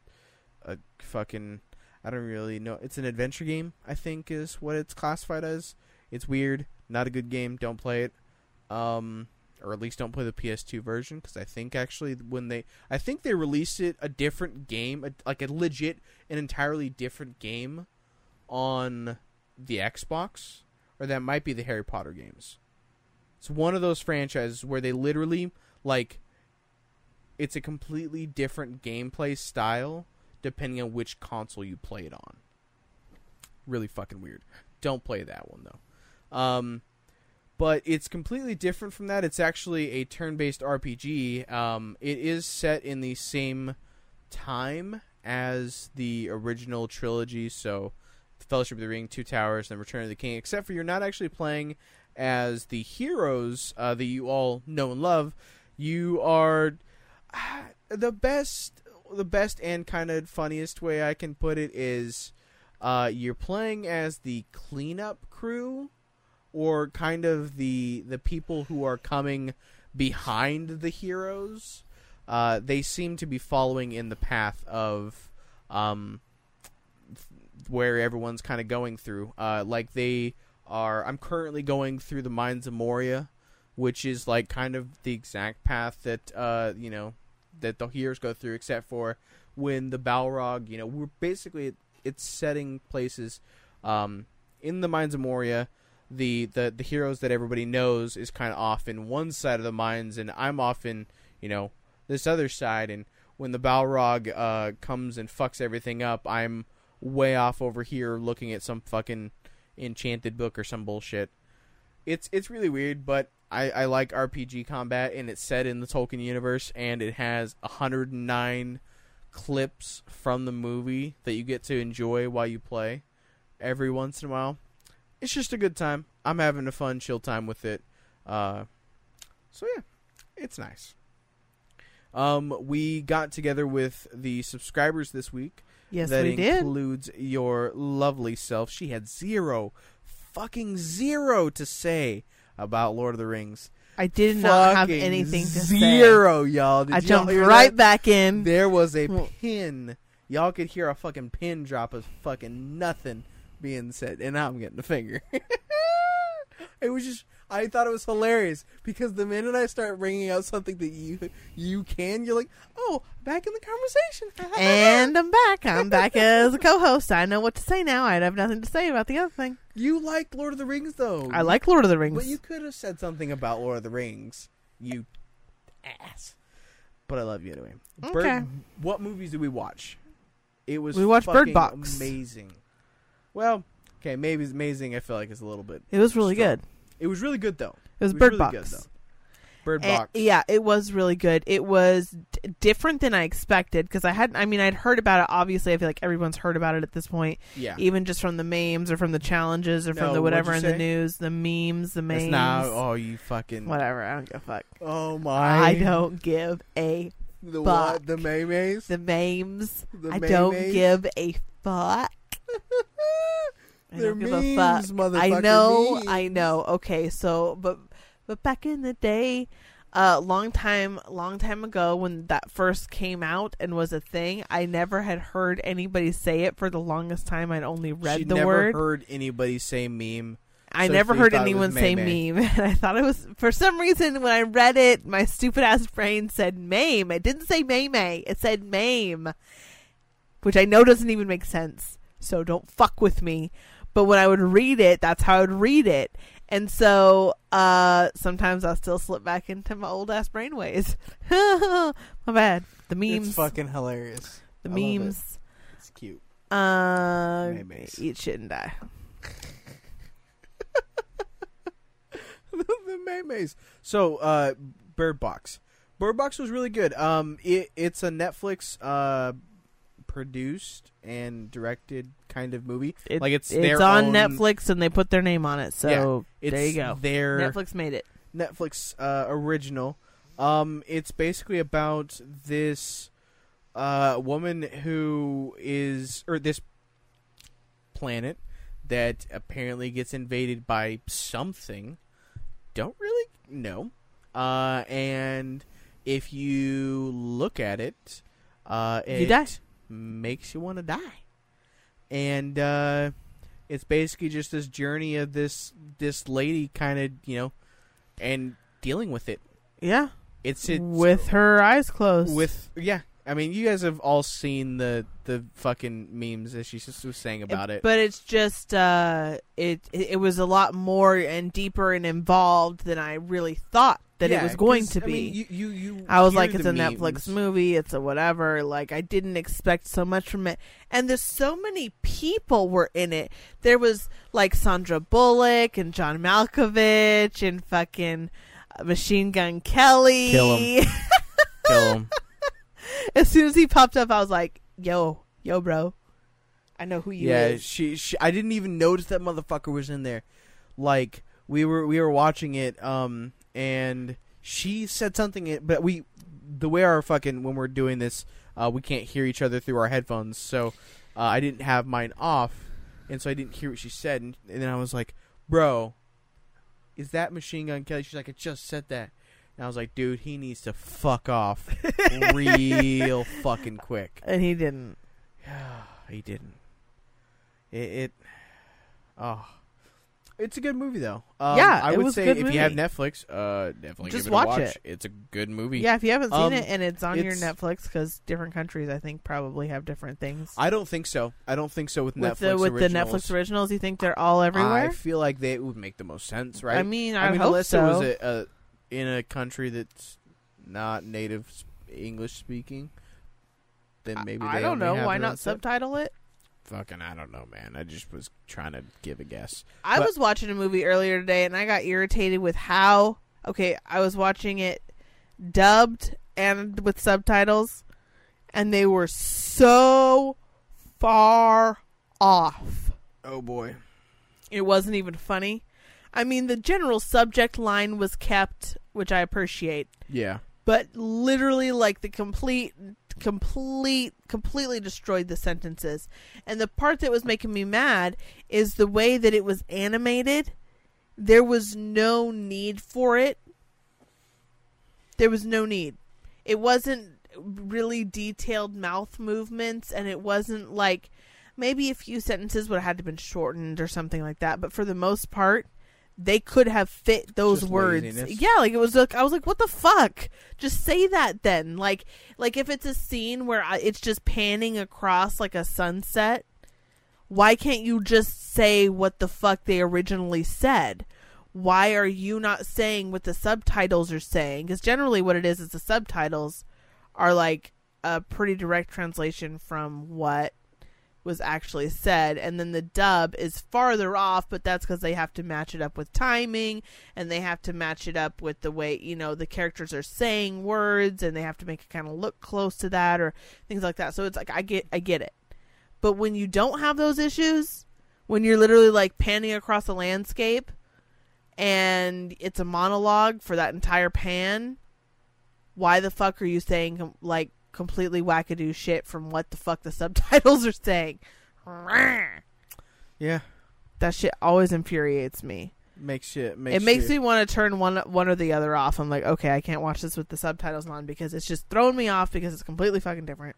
a fucking. I don't really know. It's an adventure game. I think is what it's classified as. It's weird. Not a good game. Don't play it. Um, or at least don't play the PS2 version because I think actually when they, I think they released it a different game, a, like a legit, an entirely different game, on the Xbox, or that might be the Harry Potter games. It's one of those franchises where they literally like it's a completely different gameplay style depending on which console you play it on. Really fucking weird. Don't play that one though. Um but it's completely different from that. It's actually a turn-based RPG. Um, it is set in the same time as the original trilogy, so Fellowship of the Ring, Two Towers, and Return of the King. Except for you're not actually playing as the heroes uh, that you all know and love. You are the best. The best and kind of funniest way I can put it is uh, you're playing as the cleanup crew, or kind of the the people who are coming behind the heroes. Uh, they seem to be following in the path of um, where everyone's kind of going through. Uh, like they are. I'm currently going through the mines of Moria, which is like kind of the exact path that uh, you know that the heroes go through, except for when the Balrog. You know, we're basically it's setting places um, in the mines of Moria. The, the the heroes that everybody knows is kind of off in one side of the mines, and I'm off in you know this other side. And when the Balrog uh, comes and fucks everything up, I'm way off over here looking at some fucking enchanted book or some bullshit. It's it's really weird, but I, I like RPG combat, and it's set in the Tolkien universe, and it has 109 clips from the movie that you get to enjoy while you play every once in a while. It's just a good time. I'm having a fun, chill time with it. Uh, so yeah, it's nice. Um, we got together with the subscribers this week. Yes, that we did. includes your lovely self. She had zero, fucking zero to say about Lord of the Rings. I did not have anything to say. Zero, y'all. Did I jumped hear right that? back in. There was a pin. Y'all could hear a fucking pin drop of fucking nothing being said, and I'm getting a finger. it was just. I thought it was hilarious because the minute I start bringing out something that you you can, you're like, oh, back in the conversation. And I'm back. I'm back as a co-host. I know what to say now. I have nothing to say about the other thing. you like Lord of the Rings though. I like Lord of the Rings. But you could have said something about Lord of the Rings, you ass. But I love you anyway. Okay. what movies did we watch? It was We watched Bird Box. Amazing. Well, okay, maybe it's amazing. I feel like it's a little bit. it was really strong. good. It was really good though. It was It was Bird really Box. good, though. Bird And- Box. yeah, it was really good. It was d- different than I expected because I hadn't. I mean, I'd heard about it. Obviously, I feel like everyone's heard about it at this point, yeah. even just from the memes or from the challenges or No, from the whatever in what'd the news, the memes, the It's memes. now. Oh, you fucking. Whatever. I don't give a fuck. Oh my. I don't give a The fuck. what? The memes. the memes. The I don't give a fuck. I They're a memes, fuck. I motherfucker, know, I know. Okay, so but but back in the day, uh, long time, long time ago, when that first came out and was a thing, I never had heard anybody say it for the longest time. I'd only read she the never word. heard anybody say meme. I so never heard anyone say meme, and I thought it was for some reason when I read it, my stupid ass brain said mame. It didn't say May May. It said mame, which I know doesn't even make sense. So don't fuck with me. But when I would read it, that's how I would read it. And so uh sometimes I'll still slip back into my old ass brain ways. my bad. The memes. It's fucking hilarious. the I love it. memes. It's cute. Uh Maymays. eat shit and die. the Maymays. So, uh, Bird Box. Bird Box was really good. Um, it, it's a Netflix uh produced and directed kind of movie. It- like it's It's their on own- Netflix and they put their name on it. So It's there you go. Their Netflix made it. Netflix uh, original. Um, it's basically about this uh, woman who is, or this planet that apparently gets invaded by something. Don't really know. Uh, and if you look at it, uh, it You die. Makes you want to die. And uh, it's basically just this journey of this this lady kind of you know and dealing with it. Yeah. It's, it's with her eyes closed. with yeah. I mean, you guys have all seen the the fucking memes that she just was saying about it. But it's just uh it it was a lot more and deeper and involved than I really thought that Yeah, it was going to I be. mean, you, you, you I was like, it's the a Netflix movie. It's a whatever. Like, I didn't expect so much from it. And there's so many people were in it. There was like Sandra Bullock and John Malkovich and fucking uh, Machine Gun Kelly. Kill 'em. Kill 'em. as soon as he popped up, I was like, yo, yo, bro. I know who you yeah, is. she, she. I didn't even notice that motherfucker was in there. Like we were we were watching it, um, and she said something, but we the way our fucking when we're doing this, uh, we can't hear each other through our headphones, so uh, I didn't have mine off, and so I didn't hear what she said, and, and then I was like, "Bro, is that Machine Gun Kelly?" She's like, "I just said that." And I was like, dude, he needs to fuck off real fucking quick. And he didn't. he didn't. It, it oh, it's a good movie though. Um, Yeah, I would say if you have. Netflix, uh, definitely Just give it watch a watch. it. It's a good movie. Yeah, if you haven't seen Um, it and it's on your Netflix, because different countries, I think, probably have different things. I don't think so. I don't think so with, with Netflix the with originals. the Netflix originals, you think they're all everywhere? I feel like they would make the most sense, right? I mean, I, I mean, hope unless so. it was a, a in a country that's not native English speaking, then maybe I, I don't know. Why not subtitle it? Fucking, I don't know, man. I just was trying to give a guess. I But- was watching a movie earlier today and I got irritated with how okay, I was watching it dubbed and with subtitles and they were so far off. Oh boy. It wasn't even funny. I mean, the general subject line was kept, which I appreciate, Yeah. but literally like the complete complete completely destroyed the sentences. And the part that was making me mad is the way that it was animated. There was no need for it. There was no need. It wasn't really detailed mouth movements and it wasn't like maybe a few sentences would have had to been shortened or something like that, but for the most part they could have fit those Just words. laziness. Yeah, like it was like I was like what the fuck? Just say that then. Like like if it's a scene where I, it's just panning across like a sunset, why can't you just say what the fuck they originally said? Why are you not saying what the subtitles are saying? Because generally, what it is is the subtitles are like a pretty direct translation from what was actually said, and then the dub is farther off, but that's because they have to match it up with timing and they have to match it up with the way you know the characters are saying words, and they have to make it kind of look close to that or things like that. So it's like I get I get it, but when you don't have those issues, when you're literally like panning across a landscape and it's a monologue for that entire pan, why the fuck are you saying like completely wackadoo shit from what the fuck the subtitles are saying? Yeah. That shit always infuriates me. Makes shit. makes it makes you, me want to turn one one or the other off. I'm like, okay, I can't watch this with the subtitles on because it's just throwing me off because it's completely fucking different.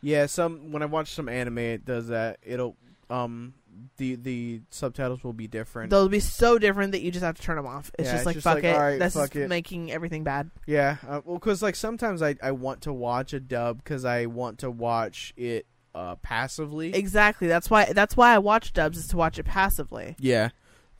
Yeah, some when I watch some anime it does that. It'll um the the subtitles will be different. They'll be so different that you just have to turn them off. It's Yeah, just it's like just fuck like, it. alright, That's fuck just it. making everything bad. yeah, uh, well cuz like sometimes I I want to watch a dub cuz I want to watch it uh passively. Exactly. That's why. That's why I watch dubs is to watch it passively. yeah.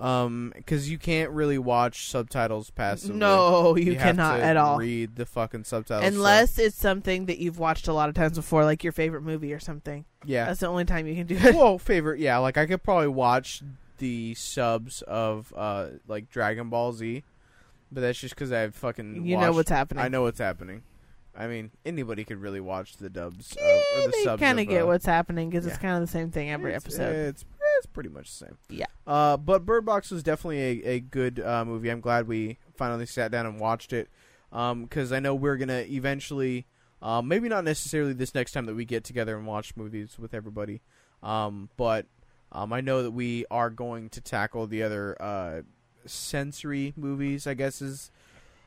Um cuz you can't really watch subtitles passively. No, you, cannot at all. Read the fucking subtitles. so- Unless it's something that you've watched a lot of times before, like your favorite movie or something. yeah. That's the only time you can do it. well, favorite, yeah. Like I could probably watch the subs of uh like Dragon Ball Z, but that's just because I have fucking You know what's happening. I know what's happening. I mean, anybody could really watch the dubs Eh, or the they subs. kind of of, get uh, what's happening because it's kind of the same thing every it's- episode. It's it's pretty much the same. Yeah. Uh, but Bird Box was definitely a, a good uh, movie. I'm glad we finally sat down and watched it. Um, because I know we're gonna eventually, um, maybe not necessarily this next time that we get together and watch movies with everybody. Um, but um, I know that we are going to tackle the other uh sensory movies. I guess is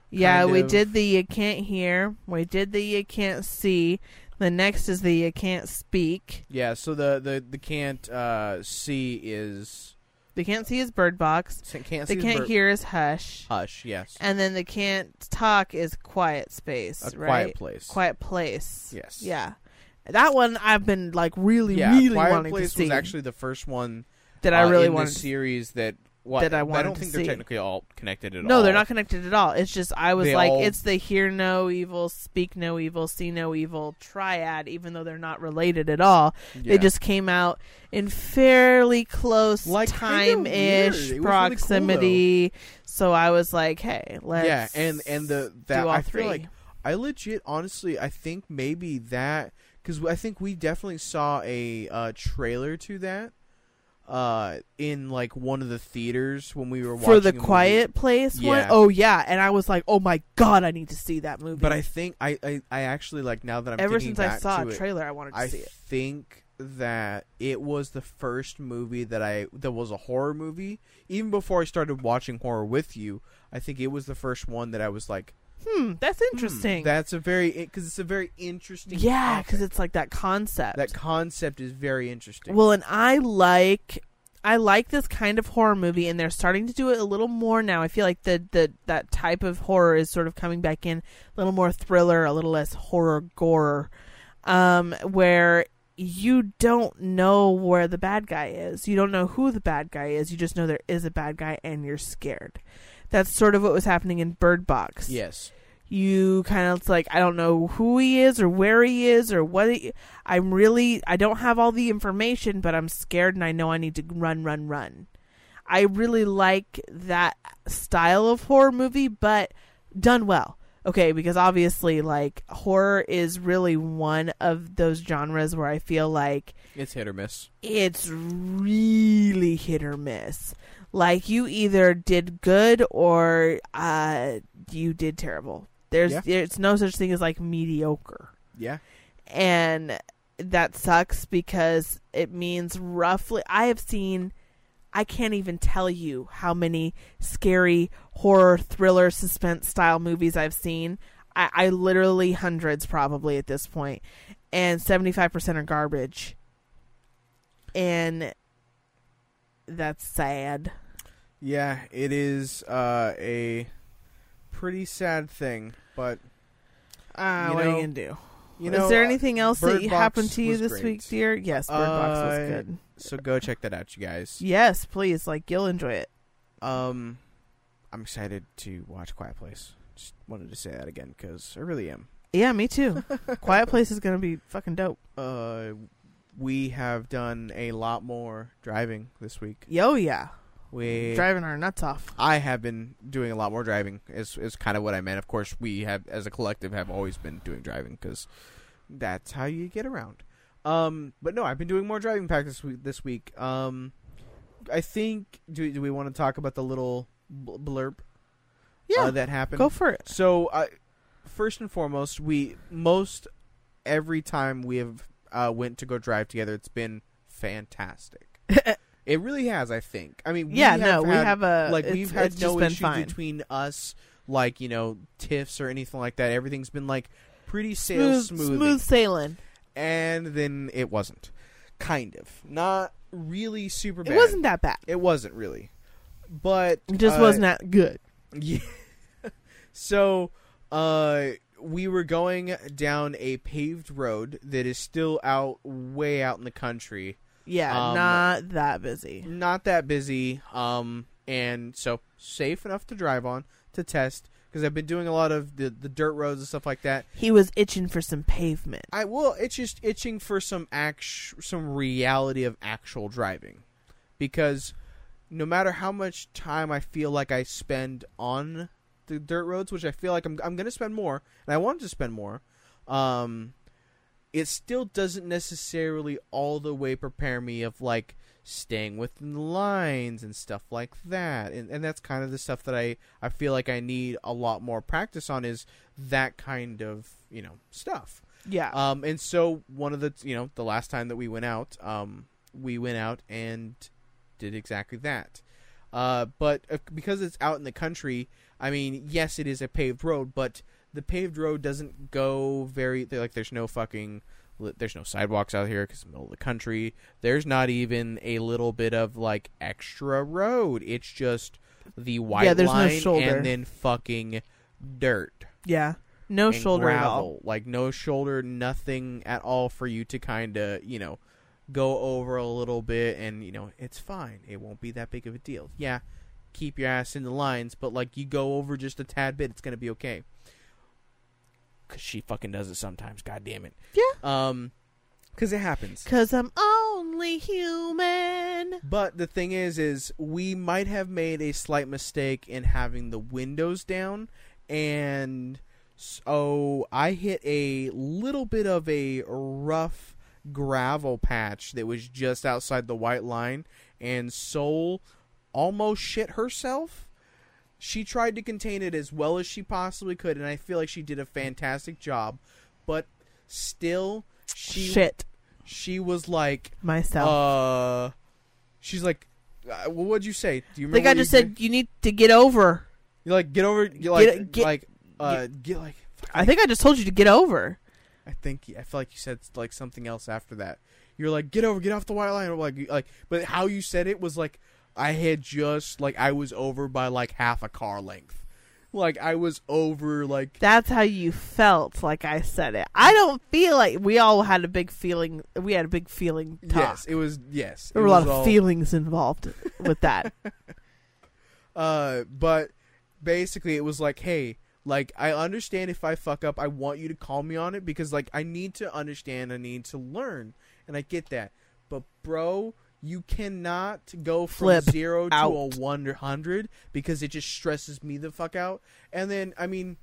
yeah, we of- did the you can't hear. We did the you can't see. The next is the you can't speak. yeah. So the the the can't uh see is The can't see is Bird Box. can't The see is can't Bird- hear is Hush. Hush. Yes. And then the can't talk is Quiet Space. A right? quiet place. Quiet Place. Yes. Yeah. That one I've been like really, yeah, really Quiet wanting Place to see. was actually the first one that I uh, really in wanted. this series that what that I wanted. I don't think see. they're technically all connected at all. No, they're not connected at all. It's just I was They like, all- it's the hear no evil, speak no evil, see no evil triad, even though they're not related at all. They just came out in fairly close Like, kinda time weird. ish It was really cool, proximity. so I was like, hey, let's yeah, and and the that all I three. feel like I legit honestly I think maybe that because I think we definitely saw a uh, trailer to that uh, in like one of the theaters when we were watching For the a movie. Quiet Place one? Yeah. Oh yeah, and I was like, oh my god, I need to see that movie. But I think I, I, I actually like now that I'm ever since I saw a it, trailer, I wanted to I see it. i think that it was the first movie that I that was a horror movie. Even before I started watching horror with you, I think it was the first one that I was like, Hmm, that's hmm, interesting. that's a very because it's a very interesting. yeah, because it's like that concept. that concept is very interesting. Well, and I like I like this kind of horror movie, and they're starting to do it a little more now. I feel like the the that type of horror is sort of coming back in, a little more thriller, a little less horror gore, um, where you don't know where the bad guy is. You don't know who the bad guy is. You just know there is a bad guy, and you're scared. That's sort of what was happening in Bird Box yes, you kind of it's like I don't know who he is or where he is or what he, I'm really I don't have all the information but I'm scared and I know I need to run run run. I really like that style of horror movie but done well. Okay, because obviously like horror is really one of those genres where I feel like it's hit or miss. it's really hit or miss. Like you either did good or uh, you did terrible. There's Yeah. there's no such thing as like mediocre, Yeah, and that sucks because it means roughly. I have seen. I can't even tell you how many scary horror, thriller, suspense style movies I've seen. I, I literally hundreds probably at this point, and seventy five percent are garbage. And that's sad. yeah, it is uh, a pretty sad thing, but Uh, You what are know, you gonna do? you Is there anything else Bird that Box happened to you this great. week, dear? Yes, Bird Box was Uh, good. So go check that out, you guys. Yes, please. Like you'll enjoy it. Um, I'm excited to watch Quiet Place. Just wanted to say that again because I really am. Yeah, me too. Quiet Place is gonna be fucking dope. Uh, we have done a lot more driving this week. Yo, yeah, We driving our nuts off. I have been doing a lot more driving. Is is kind of what I meant. Of course, we have as a collective have always been doing driving because that's how you get around. Um, but no, I've been doing more driving practice week, this week. Um, I think do do we want to talk about the little blurb Yeah, uh, that happened? go for it. So, I first and foremost, we most every time we have uh, went to go drive together, it's been fantastic. it really has. I think. I mean, we yeah, have no, we have a like we've had no just been issue fine. between us, like you know tiffs or anything like that. Everything's been like pretty sail smooth, smooth, sailing. and then it wasn't. Kind of, not really super bad. It wasn't that bad. It wasn't really, but It just uh, wasn't that good. yeah. so, uh, we were going down a paved road that is still out way out in the country. Yeah, um, not that busy. Not that busy. Um, and so safe enough to drive on to test because I've been doing a lot of the the dirt roads and stuff like that. He was itching for some pavement. I will. It's just itching for some act, some reality of actual driving, because no matter how much time I feel like I spend on the dirt roads, which I feel like I'm I'm gonna spend more, and I want to spend more, um, it still doesn't necessarily all the way prepare me of like staying within the lines and stuff like that and, and that's kind of the stuff that I, I feel like I need a lot more practice on is that kind of you know stuff Yeah, um, and so one of the you know the last time that we went out, um, we went out and did exactly that. Uh, but uh, because it's out in the country, I mean, yes, it is a paved road, but the paved road doesn't go very like. There's no fucking. There's no sidewalks out here because it's the middle of the country. There's not even a little bit of like extra road. It's just the white Yeah, there's no line shoulder. and then fucking dirt yeah, no shoulder at all. Like no shoulder, nothing at all for you to kind of you know go over a little bit, and you know it's fine. It won't be that big of a deal. Yeah, keep your ass in the lines, but like you go over just a tad bit, it's gonna be okay. Cause she fucking does it sometimes. God damn it. Yeah. Um, cause it happens. Cause I'm only human. But the thing is, is we might have made a slight mistake in having the windows down, and So I hit a little bit of a rough gravel patch that was just outside the white line, and Soul almost shit herself. She tried to contain it as well as she possibly could, and I feel like she did a fantastic job. But still, she Shit she was like, myself. uh, she's like, uh, well, what'd you say? Do you remember? think I what you just said you need to get over. you like get over, you like Get- get- like uh get like. I think I just told you to get over. I think I feel like you said like something else after that. You're like, get over, get off the white line, or like, like, but how you said it was like I had just like I was over by like half a car length, like I was over like That's how you felt, like I said it. I don't feel like we all had a big feeling. We had a big feeling talk. yes, it was yes, there were a lot of all- feelings involved with that. Uh, but basically, it was like, hey, like I understand if I fuck up, I want you to call me on it because like I need to understand, I need to learn, and I get that. But bro, you cannot go from Flip zero to a one hundred because it just stresses me the fuck out. And then I mean,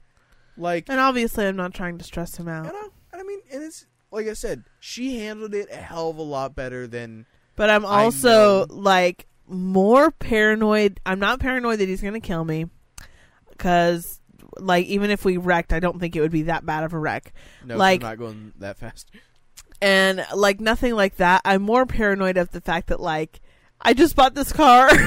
like, and obviously, I'm not trying to stress him I out, don't, I mean, and it's like I said, she handled it a hell of a lot better than but I'm also like more paranoid. I'm not paranoid that he's going to kill me because, like, even if we wrecked, I don't think it would be that bad of a wreck. no, Like- I'm not going that fast. And like nothing like that. I'm more paranoid of the fact that like I just bought this car.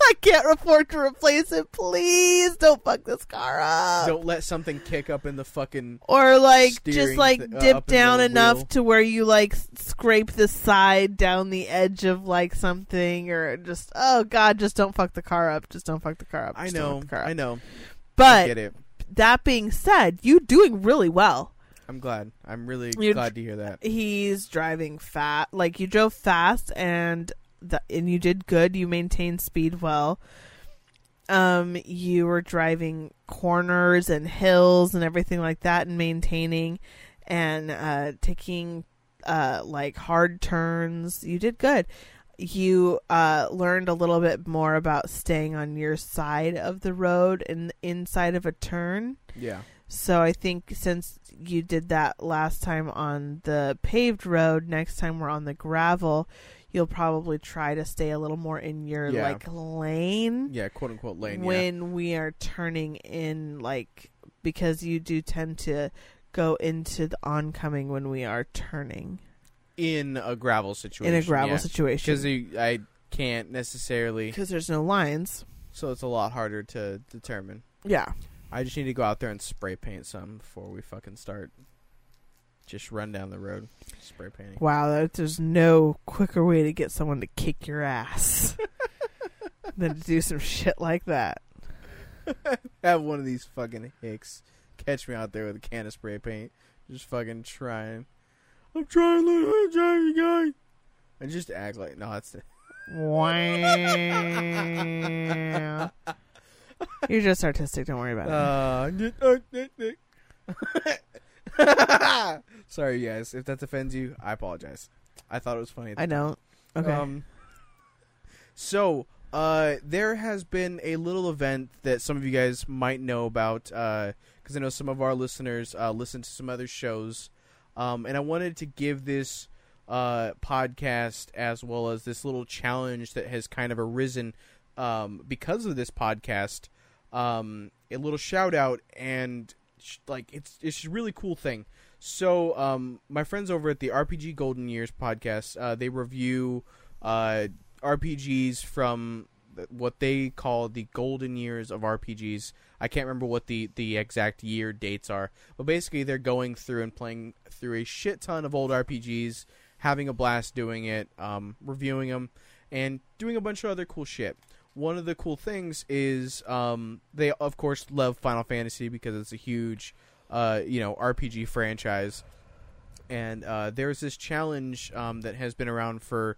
I can't afford to replace it. Please don't fuck this car up. Don't let something kick up in the fucking or like just like th- uh, dip down enough wheel. to where you like scrape the side down the edge of like something or just oh god just don't fuck the car up just don't fuck the car up I just don't know, car up. I know. I but it. that being said you doing really well I'm glad. I'm really You're- glad to hear that. he's driving fast like you drove fast and the, and you did good you maintained speed well um you were driving corners and hills and everything like that and maintaining and uh taking uh like hard turns you did good you uh learned a little bit more about staying on your side of the road and inside of a turn Yeah. So I think since you did that last time on the paved road, next time we're on the gravel, you'll probably try to stay a little more in your Yeah. like lane Yeah, quote unquote lane. when we are turning in like because you do tend to go into the oncoming when we are turning. In a gravel situation. in a gravel Because situation because I can't necessarily. because there's no lines. So it's a lot harder to determine. Yeah. I just need to go out there and spray paint some before we fucking start. Just run down the road, spray painting. Wow, that, there's no quicker way to get someone to kick your ass than to do some shit like that. Have one of these fucking hicks catch me out there with a can of spray paint, just fucking trying. I'm trying, little I'm trying, you guys. And just act like no, that's. Wow. You're just artistic. Don't worry about it. Uh, sorry, guys. If that offends you, I apologize. I thought it was funny. I don't. Okay. Um, so, uh, there has been a little event that some of you guys might know about, because I know some of our listeners uh, listen to some other shows, um, and I wanted to give this uh, podcast as well as this little challenge that has kind of arisen um, because of this podcast, um, a little shout out and sh- like it's it's a really cool thing. So, um, my friends over at the RPG Golden Years podcast, uh, they review uh, RPGs from what they call the golden years of RPGs. I can't remember what the, the exact year dates are, but basically they're going through and playing through a shit ton of old RPGs, having a blast doing it, um, reviewing them, and doing a bunch of other cool shit. One of the cool things is um, they of course love Final Fantasy because it's a huge uh, you know RPG franchise, and uh, there's this challenge um, that has been around for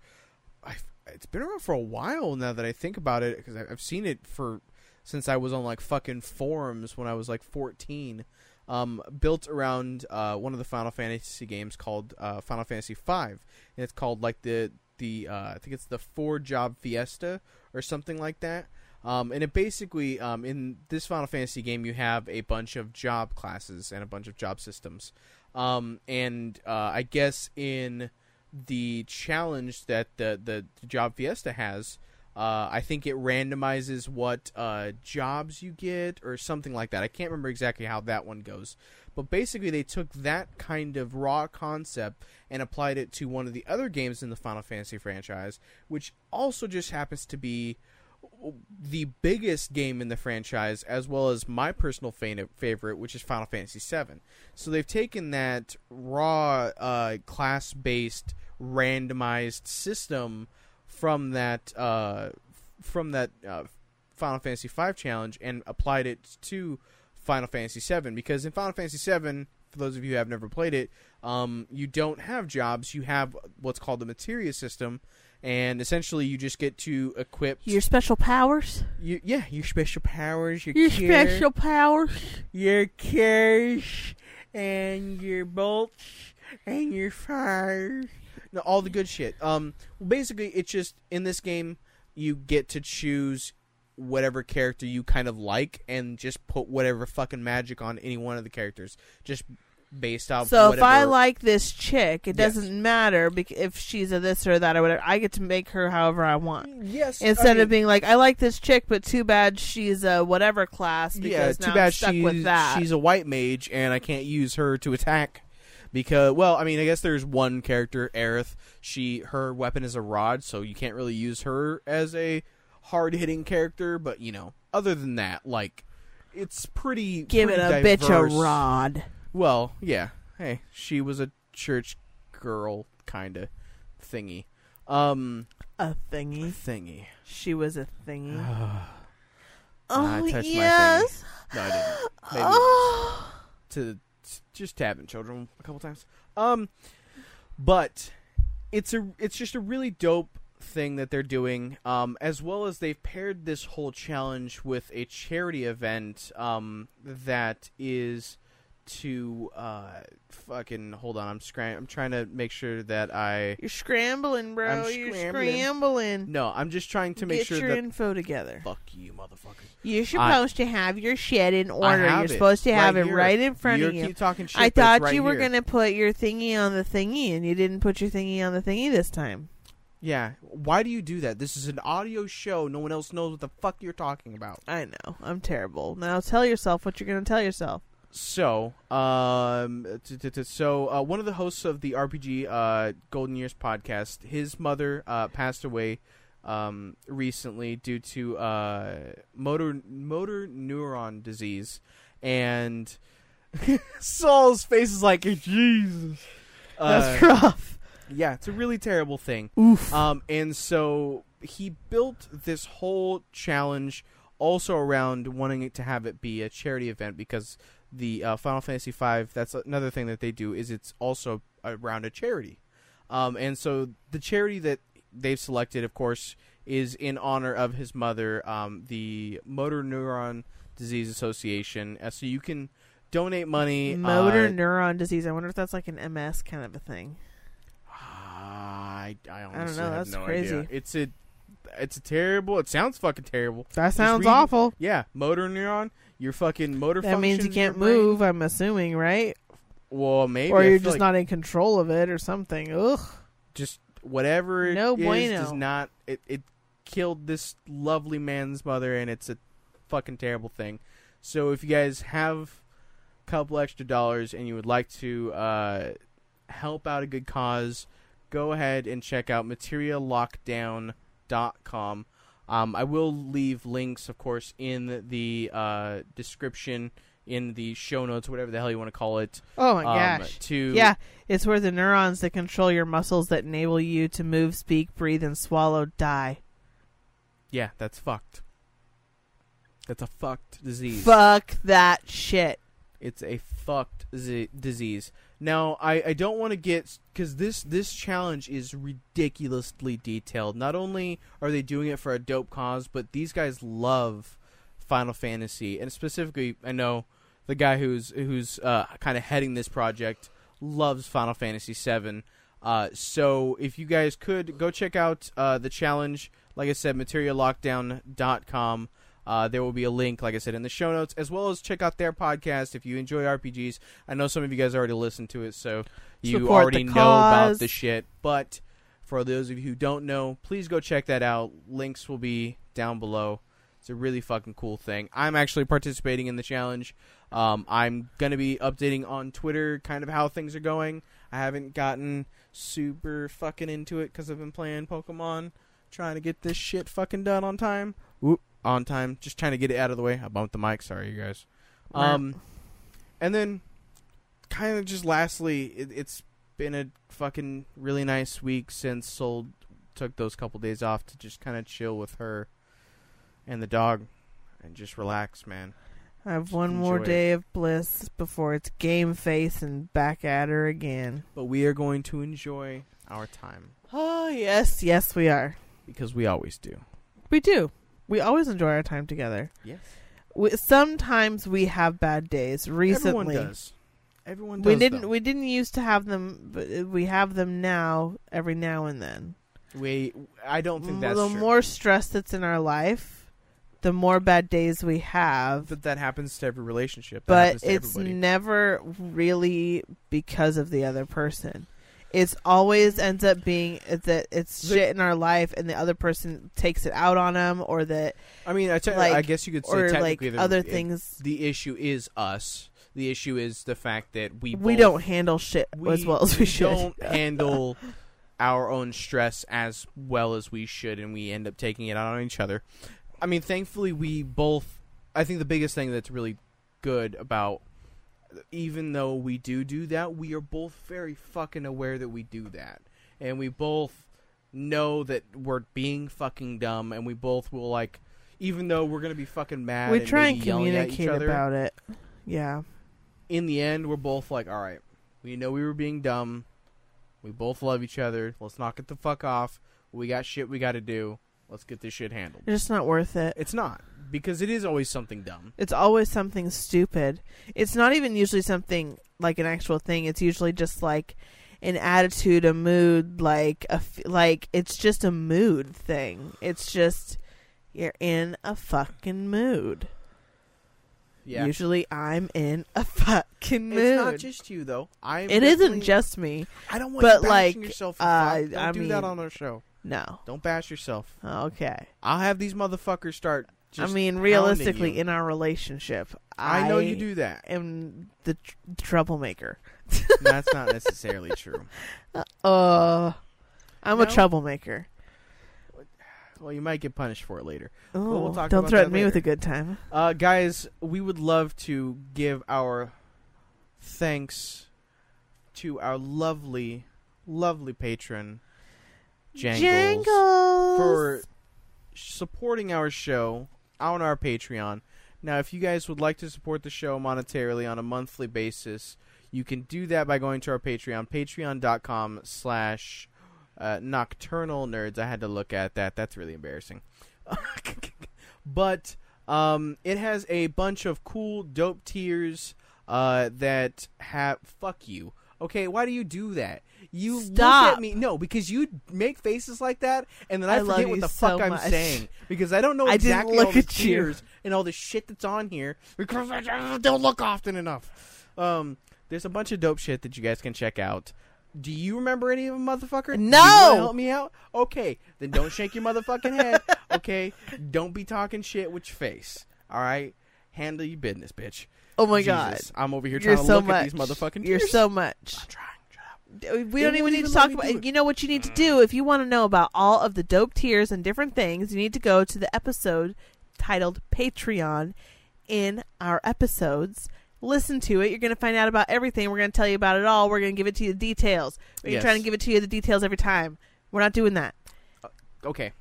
I, it's been around for a while now that I think about it because I've seen it for since I was on like fucking forums when I was like 14. Um, built around uh, one of the Final Fantasy games called uh, Final Fantasy V, and it's called like the the uh, I think it's the Four Job Fiesta or something like that. Um, and it basically, um, in this Final Fantasy game, you have a bunch of job classes and a bunch of job systems. Um, and uh, I guess in the challenge that the, the, Job Fiesta has, uh, I think it randomizes what uh, jobs you get or something like that. I can't remember exactly how that one goes. But basically, they took that kind of raw concept and applied it to one of the other games in the Final Fantasy franchise, which also just happens to be the biggest game in the franchise, as well as my personal favorite, which is Final Fantasy VII. So they've taken that raw, uh, class-based, randomized system from that uh, from that uh, Final Fantasy V challenge and applied it to Final Fantasy VII. Because in Final Fantasy VII, for those of you who have never played it, um, you don't have jobs. You have what's called the materia system, and essentially you just get to equip your special powers. You, yeah, your special powers. Your, your special powers. Your cures and your bolts and your fires. No, all the good shit. Um, well, basically, it's just in this game you get to choose whatever character you kind of like and just put whatever fucking magic on any one of the characters. Just based off. So whatever. if I like this chick, it Yes. doesn't matter bec- if she's a this or that or whatever. I get to make her however I want. yes, Instead I of being like, I like this chick, but too bad she's a whatever class. Because yeah, too bad stuck she's with that. she's a white mage and I can't use her to attack because well, I mean, I guess there's one character, Aerith. She her weapon is a rod, so you can't really use her as a hard hitting character. But you know, other than that, like it's pretty giving pretty a bitch a rod. Well, yeah. Hey, she was a church girl kind of thingy. Um, A thingy. thingy. She was a thingy. oh I touched my yes. I didn't. Maybe Oh. to just tapping children a couple times. Um, but it's a it's just a really dope thing that they're doing. Um, as well as they've paired this whole challenge with a charity event. Um, that is to uh fucking hold on. I'm scram- I'm trying to make sure that I You're scrambling, bro. I'm You're scrambling. scrambling. no. I'm just trying to make Get sure your that info together. fuck you, motherfucker. You're I- supposed to have your shit in order. You're it supposed to have right it here. right in front you of you. keep talking shit. I thought right you were here. gonna put your thingy on the thingy, and you didn't put your thingy on the thingy this time. Yeah. Why do you do that? This is an audio show. No one else knows what the fuck you're talking about. I know. I'm terrible. Now tell yourself what you're gonna tell yourself. So, um, t- t- t- so uh, one of the hosts of the RPG uh, Golden Years podcast, his mother uh, passed away um, recently due to uh, motor motor neuron disease, and Saul's face is like Jesus. That's Uh, rough. Yeah, it's a really terrible thing. Oof. Um, and so he built this whole challenge also around wanting it to have it be a charity event because the uh, Final Fantasy V. That's another thing that they do is it's also around a charity. Um, and so the charity that they've selected, of course, is in honor of his mother, um, the Motor Neuron Disease Association. Uh, so you can donate money. Motor uh, neuron disease. I wonder if that's like an MS kind of a thing. I, I honestly know, have that's no crazy. idea. It's a, it's a terrible. It sounds fucking terrible. That sounds read- awful. Yeah, motor neuron. Your fucking motor. That means you functions in your can't brain- move. I'm assuming, right? Well, maybe. or I you're just like not in control of it, or something. Ugh. just whatever it No is bueno. does not. It it killed this lovely man's mother, and it's a fucking terrible thing. So if you guys have a couple extra dollars and you would like to uh, help out a good cause, go ahead and check out materialockdown.com. Um, I will leave links, of course, in the uh, description, in the show notes, whatever the hell you want to call it. Oh my um, gosh. To Yeah, it's where the neurons that control your muscles that enable you to move, speak, breathe, and swallow die. yeah, that's fucked. That's a fucked disease. Fuck that shit. It's a fucked z- disease. Now, I, I don't want to get because this this challenge is ridiculously detailed. Not only are they doing it for a dope cause, but these guys love Final Fantasy, and specifically, I know the guy who's who's uh, kind of heading this project loves Final Fantasy VII. Uh, so if you guys could go check out uh, the challenge, like I said, materialockdown.com. Uh, there will be a link, like I said, in the show notes, as well as check out their podcast if you enjoy RPGs. I know some of you guys already listened to it, so you Support already know about the shit. But for those of you who don't know, please go check that out. Links will be down below. It's a really fucking cool thing. I'm actually participating in the challenge. Um, I'm gonna be updating on Twitter, kind of how things are going. I haven't gotten super fucking into it because I've been playing Pokemon, trying to get this shit fucking done on time. Whoop, on time. Just trying to get it out of the way. I bumped the mic. Sorry, you guys. Um, and then, kind of just lastly, it, it's been a fucking really nice week since Soul took those couple days off to just kind of chill with her and the dog and just relax, man. I have one more enjoy it. day of bliss before it's game face and back at her again. But we are going to enjoy our time Oh yes, yes we are. because we always do. We do. We always enjoy our time together. Yes. We, sometimes we have bad days. Recently, Everyone does. Everyone does. we didn't. though. We didn't used to have them, but uh, we have them now. Every now and then. We. I don't think that's the true. more stress that's in our life, the more bad days we have. But that happens to every relationship. That but to it's everybody. never really because of the other person. It's always ends up being that it's The- shit in our life, and the other person takes it out on them, or that, I mean, I, te- like, I guess you could say or like technically the- other it- things. The issue is us. The issue is the fact that we We both- don't handle shit as well as we should. don't handle our own stress as well as we should, and we end up taking it out on each other. I mean, thankfully, we both. I think the biggest thing that's really good about, even though we do do that, we are both very fucking aware that we do that, and we both know that we're being fucking dumb, and we both will like. Even though we're gonna be fucking mad, we and try and yelling at each communicate other, about it. Yeah, in the end, we're both like, all right, we know we were being dumb. We both love each other. Let's knock it the fuck off. We got shit we got to do. Let's get this shit handled. it's just not worth it. It's not because it is always something dumb. It's always something stupid. It's not even usually something like an actual thing. It's usually just like an attitude, a mood, like a like it's just a mood thing. It's just you're in a fucking mood. Yeah, Usually I'm in a fucking mood. it's not just you though. I it isn't just me. I don't want but, you bashing like, yourself. uh. Don't I do that mean- on our show. No. Don't bash yourself. Okay. I'll have these motherfuckers start. Just I mean, realistically, in our relationship, I know you do that. am the tr- troublemaker. That's not necessarily true. Uh, I'm No? a troublemaker. Well, you might get punished for it later. Oh, we'll talk don't threaten me with a good time. Uh, guys, we would love to give our thanks to our lovely, lovely patron, Jangles, Jangles for supporting our show on our Patreon. Now, if you guys would like to support the show monetarily on a monthly basis, you can do that by going to our Patreon, patreon.com slash uh, nocturnal nerds. I had to look at that. That's really embarrassing. but um, it has a bunch of cool, dope tiers uh, that have. Fuck you. Okay, why do you do that? You look Stop. at me. No, because you make faces like that, and then I, I forget what the so fuck I'm much. saying because I don't know I didn't exactly look all the tiers and all the shit that's on here because I don't look often enough. Um, there's a bunch of dope shit that you guys can check out. Do you remember any of them, motherfucker? No. help me out. Okay, then don't shake your motherfucking head. Okay, don't be talking shit with your face. All right, handle your business, bitch. Oh my Jesus, I'm over here god, you're trying to so look much. at these motherfucking. you're tiers. so much. I'm trying. Shut. We They don't even won't need even to talk about. it. You know what you need to do if you want to know about all of the dope tiers and different things. You need to go to the episode titled Patreon in our episodes. Listen to it. You're going to find out about everything. We're going to tell you about it all. We're going to give it to you the details. We're Yes. trying to give it to you the details every time. We're not doing that. Uh, okay.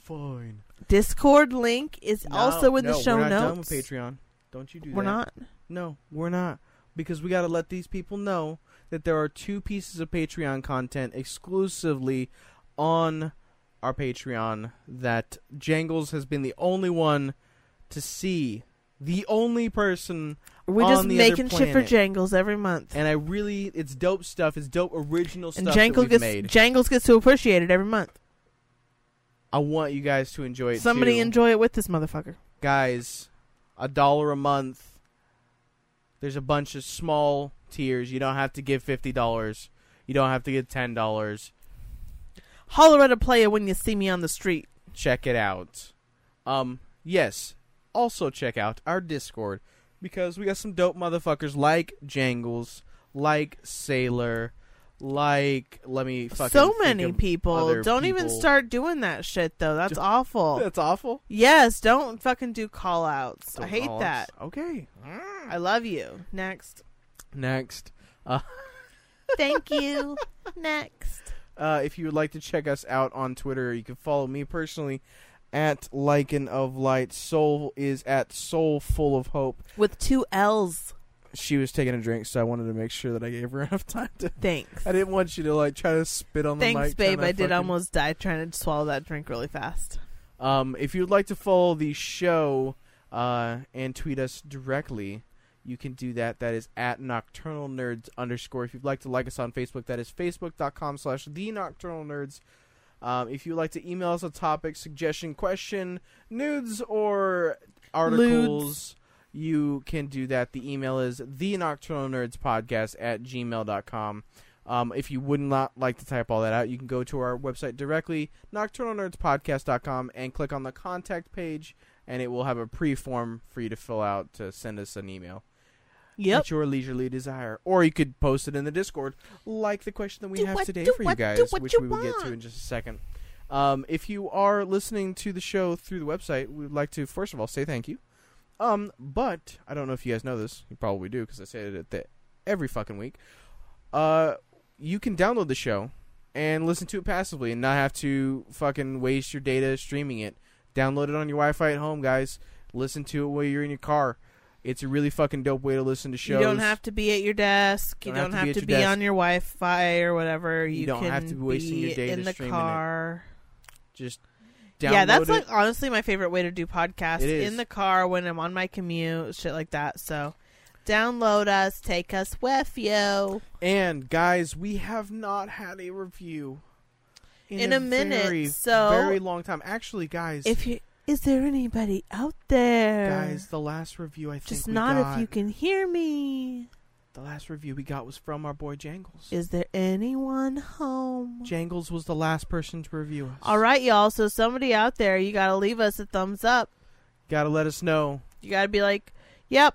Fine. Discord link is No, also in the show we're not done notes. with Patreon. Don't you do that? We're not. No, we're not. Because we got to let these people know that there are two pieces of Patreon content exclusively on our Patreon that Jangles has been the only one to see. The only person. We're just making shit for. Jangles every month. And I really. It's dope stuff. It's dope original And stuff that we've gets made. Jangles gets to appreciate it every month. I want you guys to enjoy it. Somebody too. enjoy it with this motherfucker. guys. A dollar a month. There's a bunch of small tiers. You don't have to give fifty dollars. You don't have to give ten dollars. Holler at a player when you see me on the street. check it out. Um, yes. Also check out our Discord because we got some dope motherfuckers like Jangles, like Sailor, like let me fucking So many people. Don't even start doing that shit though. That's awful. That's awful. yes, don't fucking do call outs. I Don't hate call that. Okay. I love you. Next. Next, Thank you. Next. uh, if you would like to check us out on Twitter, you can follow me personally at Lycan of Light. Soul is at Soul Full of Hope. With two L's. She was taking a drink, so I wanted to make sure that I gave her enough time to Thanks. I didn't want you to like try to spit on the mic. Thanks, babe. I did almost die trying to swallow that drink really fast. Um, if you'd like to follow the show uh, and tweet us directly, you can do that. That is at Nocturnal Nerds underscore. If you'd like to like us on Facebook, that is facebook.com slash the Nocturnal Nerds. Um, if you'd like to email us a topic, suggestion, question, nudes, or articles, you can do that. The email is the Nocturnal Nerds Podcast at gmail.com. Um, if you would not like to type all that out, you can go to our website directly, nocturnalnerdspodcast.com, and click on the contact page, and it will have a pre form for you to fill out to send us an email Yep. at your leisurely desire. Or you could post it in the Discord, like the question that we Do have what- today for you what- do guys, which you we will get to in just a second. Um, if you are listening to the show through the website, we would like to first of all say thank you. Um, but I don't know if you guys know this. You probably do because I say it at the, every fucking week. Uh, you can download the show and listen to it passively and not have to fucking waste your data streaming it. Download it on your Wi-Fi at home, guys. Listen to it while you're in your car. It's a really fucking dope way to listen to shows. You don't have to be at your desk. You Don't don't have have to to be be, at your on your Wi-Fi or whatever. You You, don't can have to be wasting your data in the streaming it. car. just download Yeah, that's it. like honestly my favorite way to do podcasts It is. in the car when I'm on my commute, shit like that. So, download us, take us with you. And guys, we have not had a review in, a minute, very, so- very long time. Actually, guys, If you is there anybody out there? guys, the last review I think just we not got, if you can hear me. The last review we got was from our boy Jangles. Is there anyone home? Jangles was the last person to review us. All right, y'all. So somebody out there, you gotta leave us a thumbs up. gotta let us know. You gotta be like, "Yep,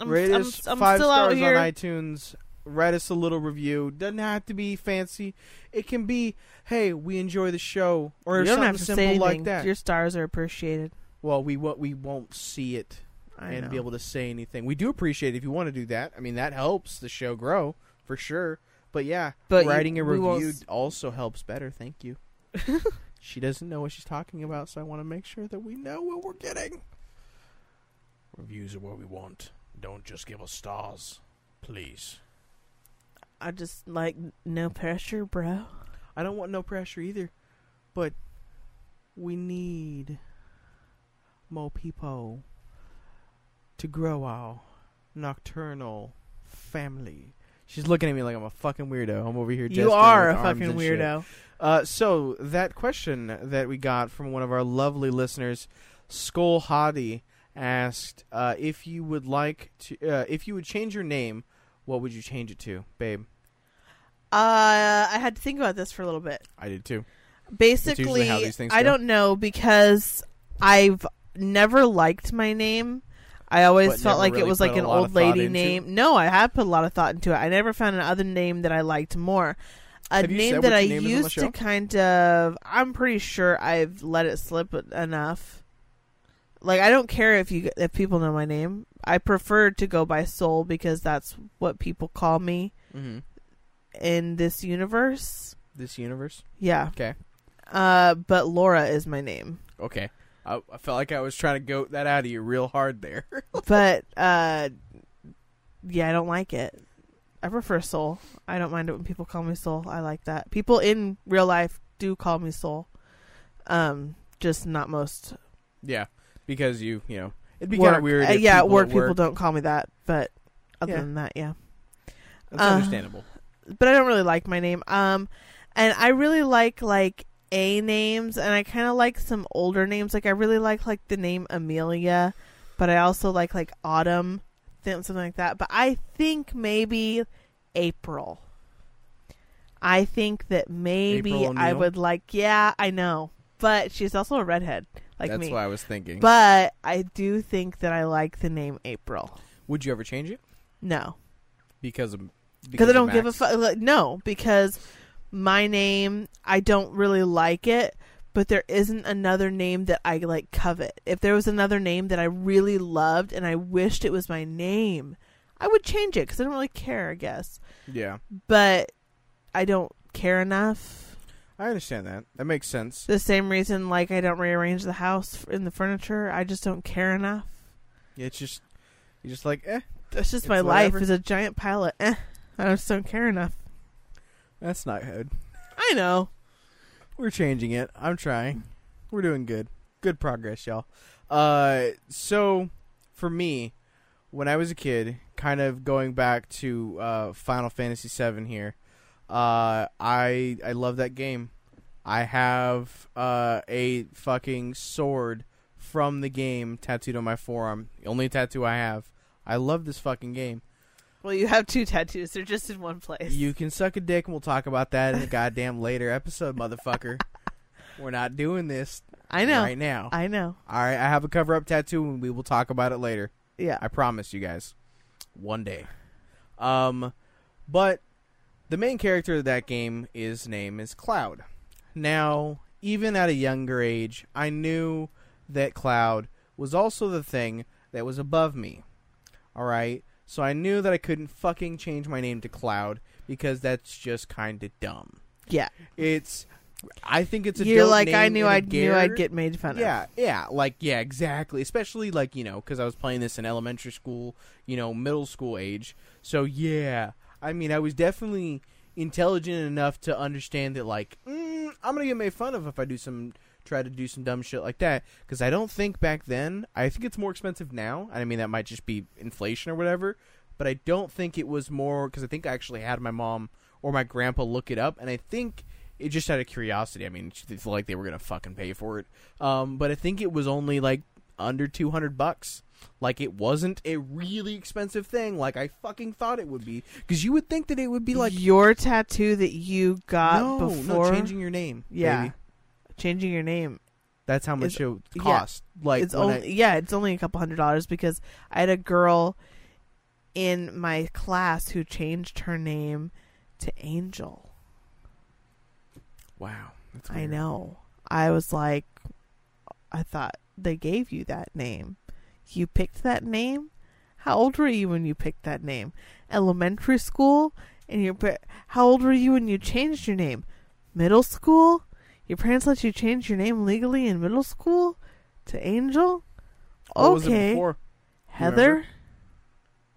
I'm, Rate I'm, us I'm five still out stars here." on iTunes. Write us a little review. Doesn't have to be fancy. It can be, hey, we enjoy the show, or you something simple like that. Your stars are appreciated. well, we won't we won't see it I and know. be able to say anything. We do appreciate it if you want to do that. I mean, that helps the show grow for sure. But yeah, But you- writing a review s- also helps better. Thank you. she doesn't know what she's talking about, so I want to make sure that we know what we're getting. Reviews are what we want. Don't just give us stars, please. I just like no pressure, bro. I don't want no pressure either, but we need more people to grow our nocturnal family. She's looking at me like I'm a fucking weirdo. I'm over here. Just You are with a arms fucking weirdo. Uh, so that question that we got from one of our lovely listeners, Skull Hottie, asked uh, if you would like to, uh, if you would change your name, what would you change it to, babe? Uh, I had to think about this for a little bit. I did too. Basically, how these things I go. don't know because I've never liked my name. I always But felt like really it was like an old lady name. No, I have put a lot of thought into it. I never found another name that I liked more. A name that I name is on the used to kind of. I'm pretty sure I've let it slip enough. Like I don't care if you if people know my name. I prefer to go by Soul because that's what people call me Mm-hmm. in this universe. This universe. Yeah. Okay. Uh, but Laura is my name. Okay. I, I felt like I was trying to goat that out of you real hard there. but uh, yeah, I don't like it. I prefer Soul. I don't mind it when people call me Soul. I like that. People in real life do call me Soul. Um, just not most yeah, because you, you know, it'd be kind of weird. Uh, yeah, people work at people don't call me that. But other Yeah. than that, yeah. That's uh, understandable. But I don't really like my name. Um, and I really like like A names, and I kind of like some older names. Like I really like like the name Amelia, but I also like like Autumn, th- something like that. But I think maybe April. I think that maybe I would like. Yeah, I know, but she's also a redhead like That's me. what I was thinking. But I do think that I like the name April. Would you ever change it No, because of because I don't give a Max? fuck. Like, no, because my name, I don't really like it. But there isn't another name that I like covet. If there was another name that I really loved and I wished it was my name, I would change it because I don't really care. I guess, Yeah, but I don't care enough. I understand that. That makes sense. The same reason, like I don't rearrange the house in the furniture. I just don't care enough. Yeah, It's just you're just like, eh, That's just my life. whatever. Is a giant pile of eh. I just don't care enough. That's not good. I know. We're changing it. I'm trying. We're doing good. Good progress, y'all. Uh, so for me, when I was a kid, kind of going back to uh, Final Fantasy VII here, uh, I I love that game. I have uh, a fucking sword from the game tattooed on my forearm. The only tattoo I have. I love this fucking game. Well, you have two tattoos. They're just in one place. You can suck a dick, and we'll talk about that in a goddamn later episode, motherfucker. We're not doing this I know. right now. I know. All right, I have a cover up tattoo, and we will talk about it later. Yeah. I promise you guys, one day. Um, but the main character of that game is name is Cloud. Now, even at a younger age, I knew that Cloud was also the thing that was above me. All right, so I knew that I couldn't fucking change my name to Cloud because that's just kind of dumb. Yeah. It's, I think it's a You're like I knew I'd knew I'd get made fun of. Yeah, yeah, like yeah, exactly. Especially like you know, because I was playing this in elementary school, you know, middle school age. So yeah, I mean, I was definitely intelligent enough to understand that like mm, I'm gonna get made fun of if I do some try to do some dumb shit like that. Because I don't think back then. I think it's more expensive now. I mean, that might just be inflation or whatever. But I don't think it was more because I think I actually had my mom or my grandpa look it up, and I think it just out of curiosity. I mean, it's like they were gonna fucking pay for it. Um, but I think it was only like under two hundred bucks. Like it wasn't a really expensive thing, like I fucking thought it would be. Because you would think that it would be like your tattoo that you got no, before no, changing your name. Yeah. baby. Changing your name. that's how much it yeah. Like it's only I- yeah, it's only a couple hundred dollars because I had a girl in my class who changed her name to Angel. wow, that's I know. I was like, I thought they gave you that name. You picked that name. How old were you when you picked that name? Elementary school, and your pa- how old were you when you changed your name? Middle school. Your parents let you change your name legally in middle school to Angel. What was it okay, before? Heather. remember?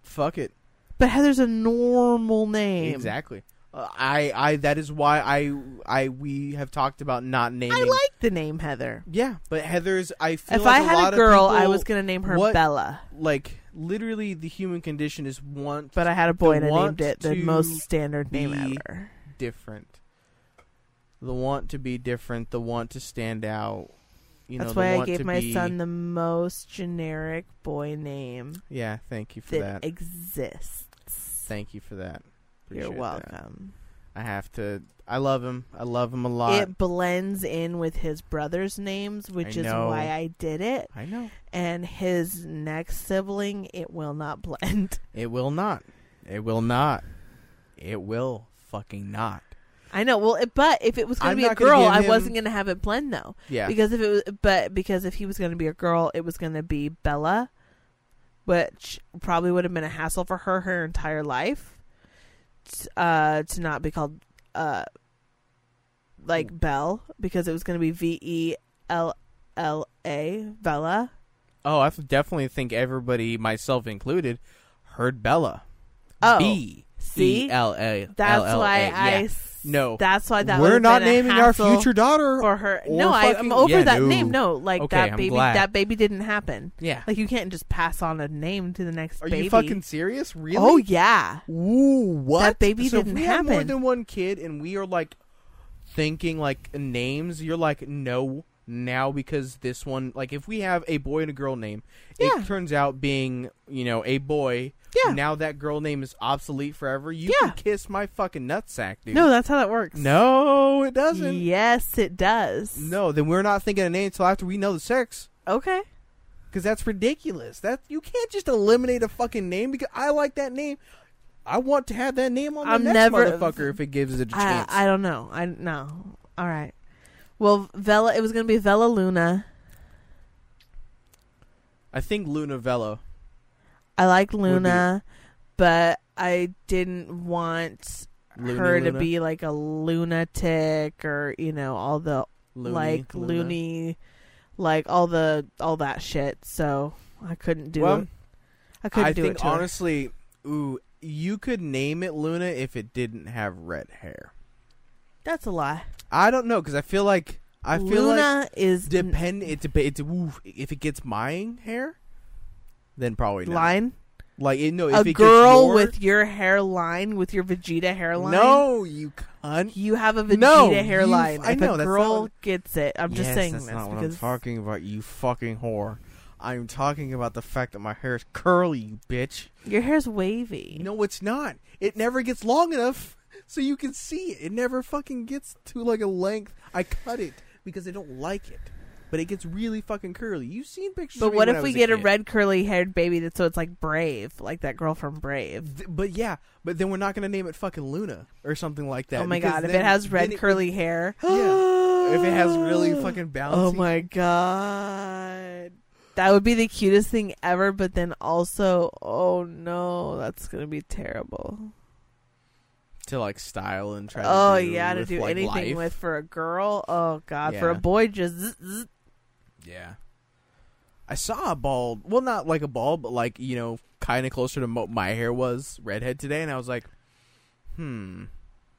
Fuck it. But Heather's a normal name. Exactly. Uh, I, I, that is why I, I, we have talked about not naming. I like the name Heather. Yeah, but Heather's. I feel If like I a had lot a girl, I people, was gonna name her what- Bella. like literally the human condition is want But I had a boy and I want named it the to most standard name be- ever. different. The want to be different, the want to stand out. You That's know, the why I gave my be- son the most generic boy name Yeah, thank you for that, that. exists. thank you for that. You're Appreciate that. welcome. I have to. I love him. I love him a lot. It blends in with his brothers' names, which is why I did it. I know. And his next sibling, it will not blend. It will not. It will not. It will fucking not. I know. Well, it, but if it was going to be a girl, I him- wasn't going to have it blend though. Yeah. Because if it was, but because if he was going to be a girl, it was going to be Bella, which probably would have been a hassle for her her entire life. t- Uh, to not be called uh, like Belle, because it was going to be V E L L A Bella. oh, I definitely think everybody, myself included, heard Bella. Oh, B see? E L A. That's L L why A. I. Yeah. s- No. that's why that We're would've not been a naming our hassle future daughter. for her. or No, I, fucking- I'm over yeah, that no. name. No, like Okay, that I'm baby. glad. That baby didn't happen. yeah. Like you can't just pass on a name to the next Are baby. you fucking serious? Really? Oh yeah. Ooh, what? That baby so didn't if we have more happen. than one kid, and we are like thinking like names, you're like no now because this one like if we have a boy and a girl name, Yeah. it turns out being, you know, a boy. Yeah. Now that girl name is obsolete forever. You Yeah. can kiss my fucking nutsack, dude. No, that's how that works. No, it doesn't. Yes, it does. No, then we're not thinking of name until after we know the sex. Okay. Because that's ridiculous. That you can't just eliminate a fucking name because I like that name. I want to have that name on the I'm next never- motherfucker if it gives it a I, chance. I don't know. I no. All right. Well, Vela. It was gonna be Vela Luna. I think Luna Velo. I like Luna, but I didn't want Looney her to Luna? be like a lunatic or you know all the Looney, like Luna. loony, like all the all that shit. So I couldn't do Well, it. I couldn't I do think it. To her. honestly, ooh, you could name it Luna if it didn't have red hair. That's a lie. I don't know because I feel like I feel like Luna is depend. It dep- it's ooh, if it gets my hair, then probably not. line. Like it, no, if A it girl your- with your hairline, with your Vegeta hairline. no, you cunt. You have a Vegeta No, hairline. I if know, a that's girl what- gets it, I'm just Yes, saying that's this not what I'm talking about. You fucking whore. I'm talking about the fact that my hair is curly, you bitch. your hair's wavy. No, it's not. It never gets long enough so you can see it. It never fucking gets to like a length. I cut it because I don't like it. But it gets really fucking curly. You've seen pictures. But what if we get a kid. red curly haired baby that so it's like Brave, like that girl from Brave? Th- But yeah, but then we're not gonna name it fucking Luna or something like that. oh my god, if it has red it- curly hair. Yeah. if it has really fucking bouncy. Oh my god. That would be the cutest thing ever, but then also, oh no, that's gonna be terrible. to like style and try. Oh to do yeah, to do like, anything life. with for a girl. Oh god, for a boy, just zzz. Yeah. I saw a bald, well, not like a bald, but like, you know, kind of closer to mo- my hair was redhead today. And I was like, hmm.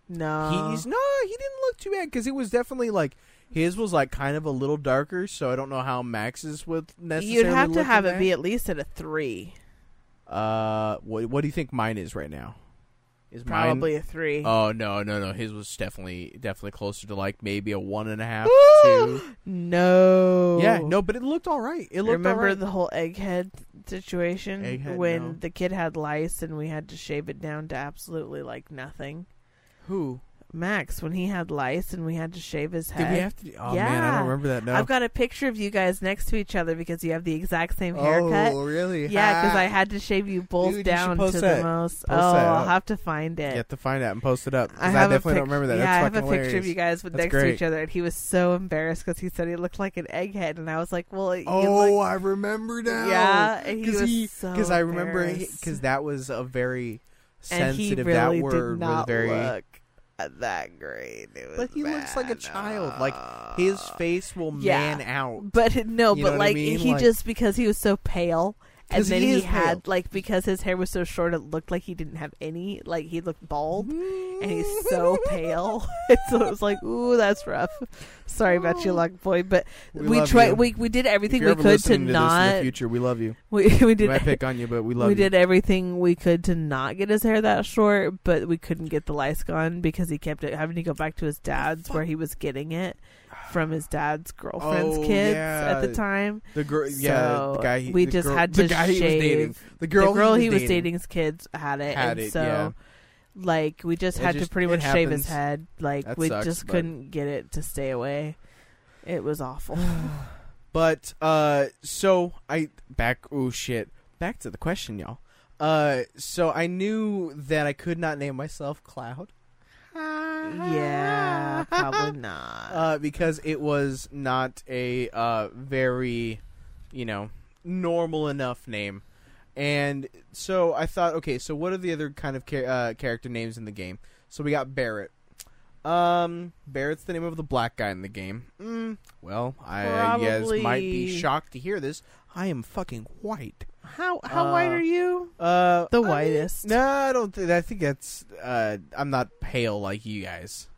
no. He's, no, he didn't look too bad because it was definitely like, his was like kind of a little darker. So I don't know how Max's would necessarily You'd have to have in it be at least at a three. Uh, what, what do you think mine is right now? Is probably mine? a three. Oh, no, no, no. His was definitely, definitely closer to like maybe a one and a half, two. no. Yeah, no, but it looked all right. It looked Remember all right. the whole egghead situation Egghead, when no. the kid had lice and we had to shave it down to absolutely like nothing. Who? Max, when he had lice and we had to shave his head. Did we have to? Oh man, I don't remember that. No. I've got a picture of you guys next to each other because you have the exact same oh, haircut. Oh, really? Yeah, because I had to shave you both Dude, down post to that. the most. Post oh, I'll have to find it. You have to find that and post it up. I I, definitely pic- don't remember that. Yeah, That's I have a fucking picture of you guys That's next to each other, and he was so embarrassed because he said he looked like an egghead, and I was like, "Well, Oh, I remember now. yeah." And he was he, so I remember because that was a very sensitive. really that word was very. look Uh, that great. It was But he looks like a bad. child. Like his face will Yeah. man out. But no, You but what I like mean? he Like- just because he was so pale, and then he he, had pale. like because his hair was so short, it looked like he didn't have any. Like he looked bald, and he's so pale. so it was like, ooh, that's rough. Sorry about you, luck boy, but We we, tried. you. We we did everything we could to to in the not. future, we love you. We we We did might pick on you, but we love we you. did everything we could to not get his hair that short, but we couldn't get the lice gone because he kept it, having to go back to his dad's where he was getting it from his dad's girlfriend's Oh, kids at the time. The girl, yeah, So, the guy. He, we the just girl- had the to guy he was dating. The girl, the girl he was, dating's kids had it, had and it. so yeah. like we just It had just- to pretty it much shave his head. Like That we sucks, just but- couldn't get it to stay away. It was awful. But uh so I back oh shit. Back to the question, y'all. Uh so I knew that I could not name myself Cloud. Yeah, probably not. Uh because it was not a uh very, you know, normal enough name. And so I thought, okay, so what are the other kind of cha- uh, character names in the game? So we got Barret. Um, Barret's the name of the black guy in the game. Mm, well, I guess might be shocked to hear this. I am fucking white. How how uh, white are you? Uh, The I mean, whitest. no, I don't. Th- I think that's. Uh, I'm not pale like you guys.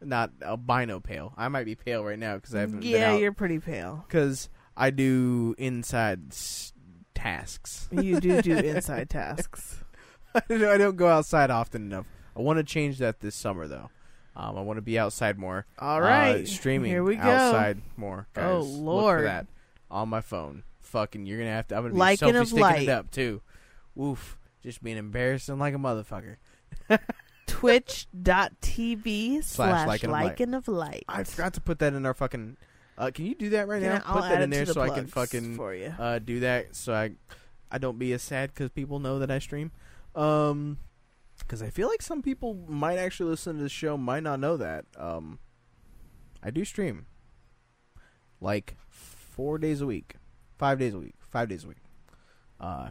Not albino pale. I might be pale right now because I haven't. Yeah, you're pretty pale. because I do inside s- tasks. You do do inside tasks. I don't I don't go outside often enough. I want to change that this summer though. Um, I want to be outside more. All right, Uh, streaming Here we go. outside more. Guys. Oh, Lord. that on my phone. Fucking, you're gonna have to. I'm gonna be Liking selfie of sticking light. it up too. Oof, just being embarrassing like a motherfucker. Twitch.tv slash Lycan of Light. Lycan of Light. I forgot to put that in our fucking. Uh, can you do that right now? I'll put that add in it there the so I can plugs fucking for you. uh, do that so I I don't be as sad because people know that I stream. Um, because I feel like some people might actually listen to the show might not know that. Um, I do stream like four days a week, five days a week, five days a week. Uh,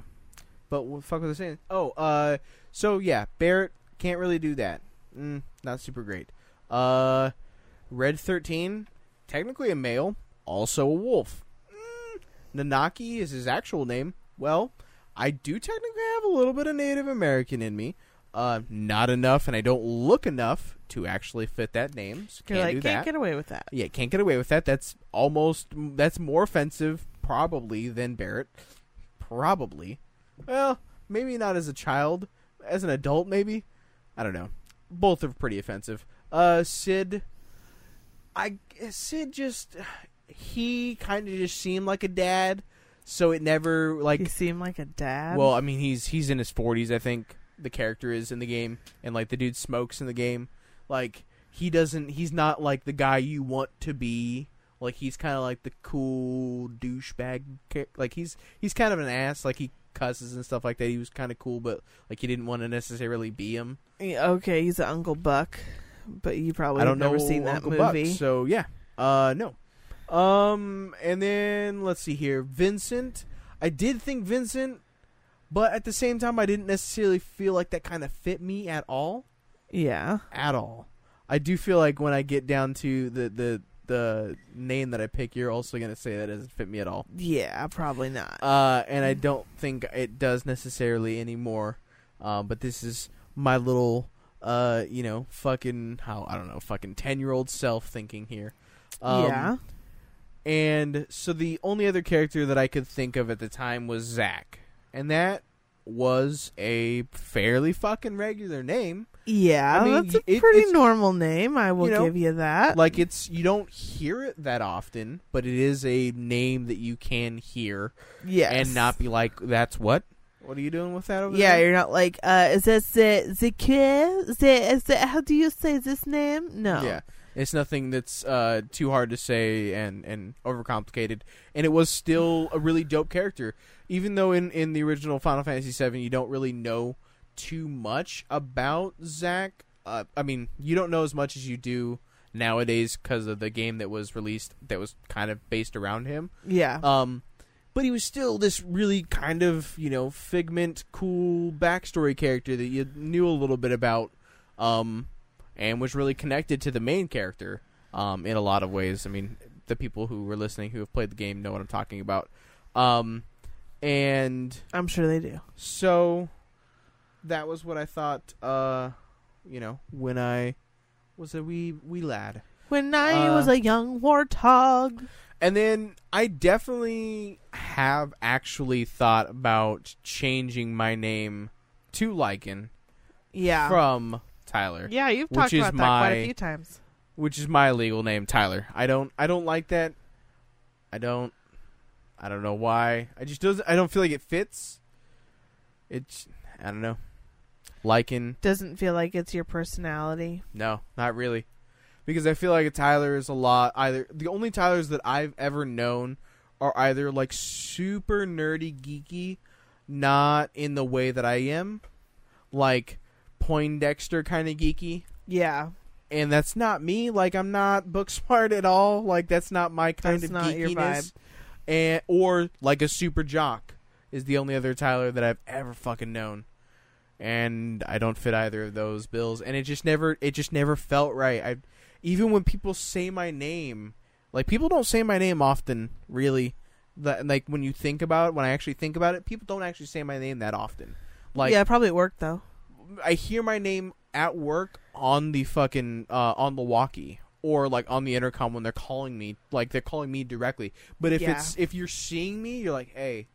but what the fuck was I saying? Oh, uh, so yeah, Barret can't really do that. Mm, not super great. Uh, Red Thirteen, technically a male, also a wolf. Mm, Nanaki is his actual name. Well, I do technically have a little bit of Native American in me. Uh, not enough, and I don't look enough to actually fit that name. So can't like, do can't that. get away with that. Yeah, can't get away with that. That's almost that's more offensive probably than Barret. Probably. Well, maybe not as a child, as an adult maybe. I don't know. Both are pretty offensive. Uh Cid I Cid just he kind of just seemed like a dad, so it never like You seem like a dad. well, I mean, he's he's in his forties, I think. The character is in the game, and like the dude smokes in the game. Like he doesn't, he's not like the guy you want to be. Like he's kind of like the cool douchebag. Like he's he's kind of an ass. Like he cusses and stuff like that. He was kind of cool, but like you didn't want to necessarily be him. Yeah, okay, he's an Uncle Buck, but you probably I don't have never know seen that Uncle Buck, movie. so yeah, uh, no. Um, and then let's see here, Vincent. I did think Vincent, but at the same time, I didn't necessarily feel like that kind of fit me at all. yeah, At all. I do feel like when I get down to the the the name that I pick, you're also gonna say that doesn't fit me at all. yeah, probably not. Uh, and I don't think it does necessarily anymore. Um, but this is my little, uh, you know, fucking how I don't know, fucking ten year old self thinking here. Um, yeah, And so the only other character that I could think of at the time was Zack, and that was a fairly fucking regular name. Yeah, I mean, that's a it- pretty normal name. I will you know, give you that. Like it's you don't hear it that often, but it is a name that you can hear yes. and not be like, "That's what." What are you doing with that over Yeah, there? you're not like, uh, is this the the kid? Is it, how do you say this name? No. Yeah, it's nothing that's uh, too hard to say and and overcomplicated. And it was still a really dope character, even though in in the original Final Fantasy VII you don't really know too much about Zack. Uh, I mean, you don't know as much as you do nowadays because of the game that was released that was kind of based around him. Yeah. Um, but he was still this really kind of you know figment, cool backstory character that you knew a little bit about, um, and was really connected to the main character, um, in a lot of ways. I mean, the people who were listening who have played the game know what I'm talking about. Um, and I'm sure they do. so that was what I thought. Uh, you know, when I was a wee wee lad. When I Uh, was a young warthog. And then I definitely have actually thought about changing my name to Lycan Yeah. from Tyler, yeah, you've talked about that quite a few times. which is my legal name, Tyler. I don't I don't like that. I don't I don't know why. I just doesn't I don't feel like it fits. It's I don't know. Lycan, Doesn't feel like it's your personality. no, not really. Because I feel like a Tyler is a lot either the only Tylers that I've ever known are either like super nerdy geeky, not in the way that I am, like Poindexter kind of geeky, Yeah. and that's not me. Like I'm not book smart at all. Like that's not my kind That's of not your geekiness. And or like a super jock is the only other Tyler that I've ever fucking known. And I don't fit either of those bills, and it just never, it just never felt right. I, even when people say my name, like people don't say my name often, really. That like when you think about it, when I actually think about it, people don't actually say my name that often. Like yeah, probably at work though. I hear my name at work on the fucking uh, on the walkie or like on the intercom when they're calling me, like they're calling me directly. But if Yeah. it's if you're seeing me, you're like, hey,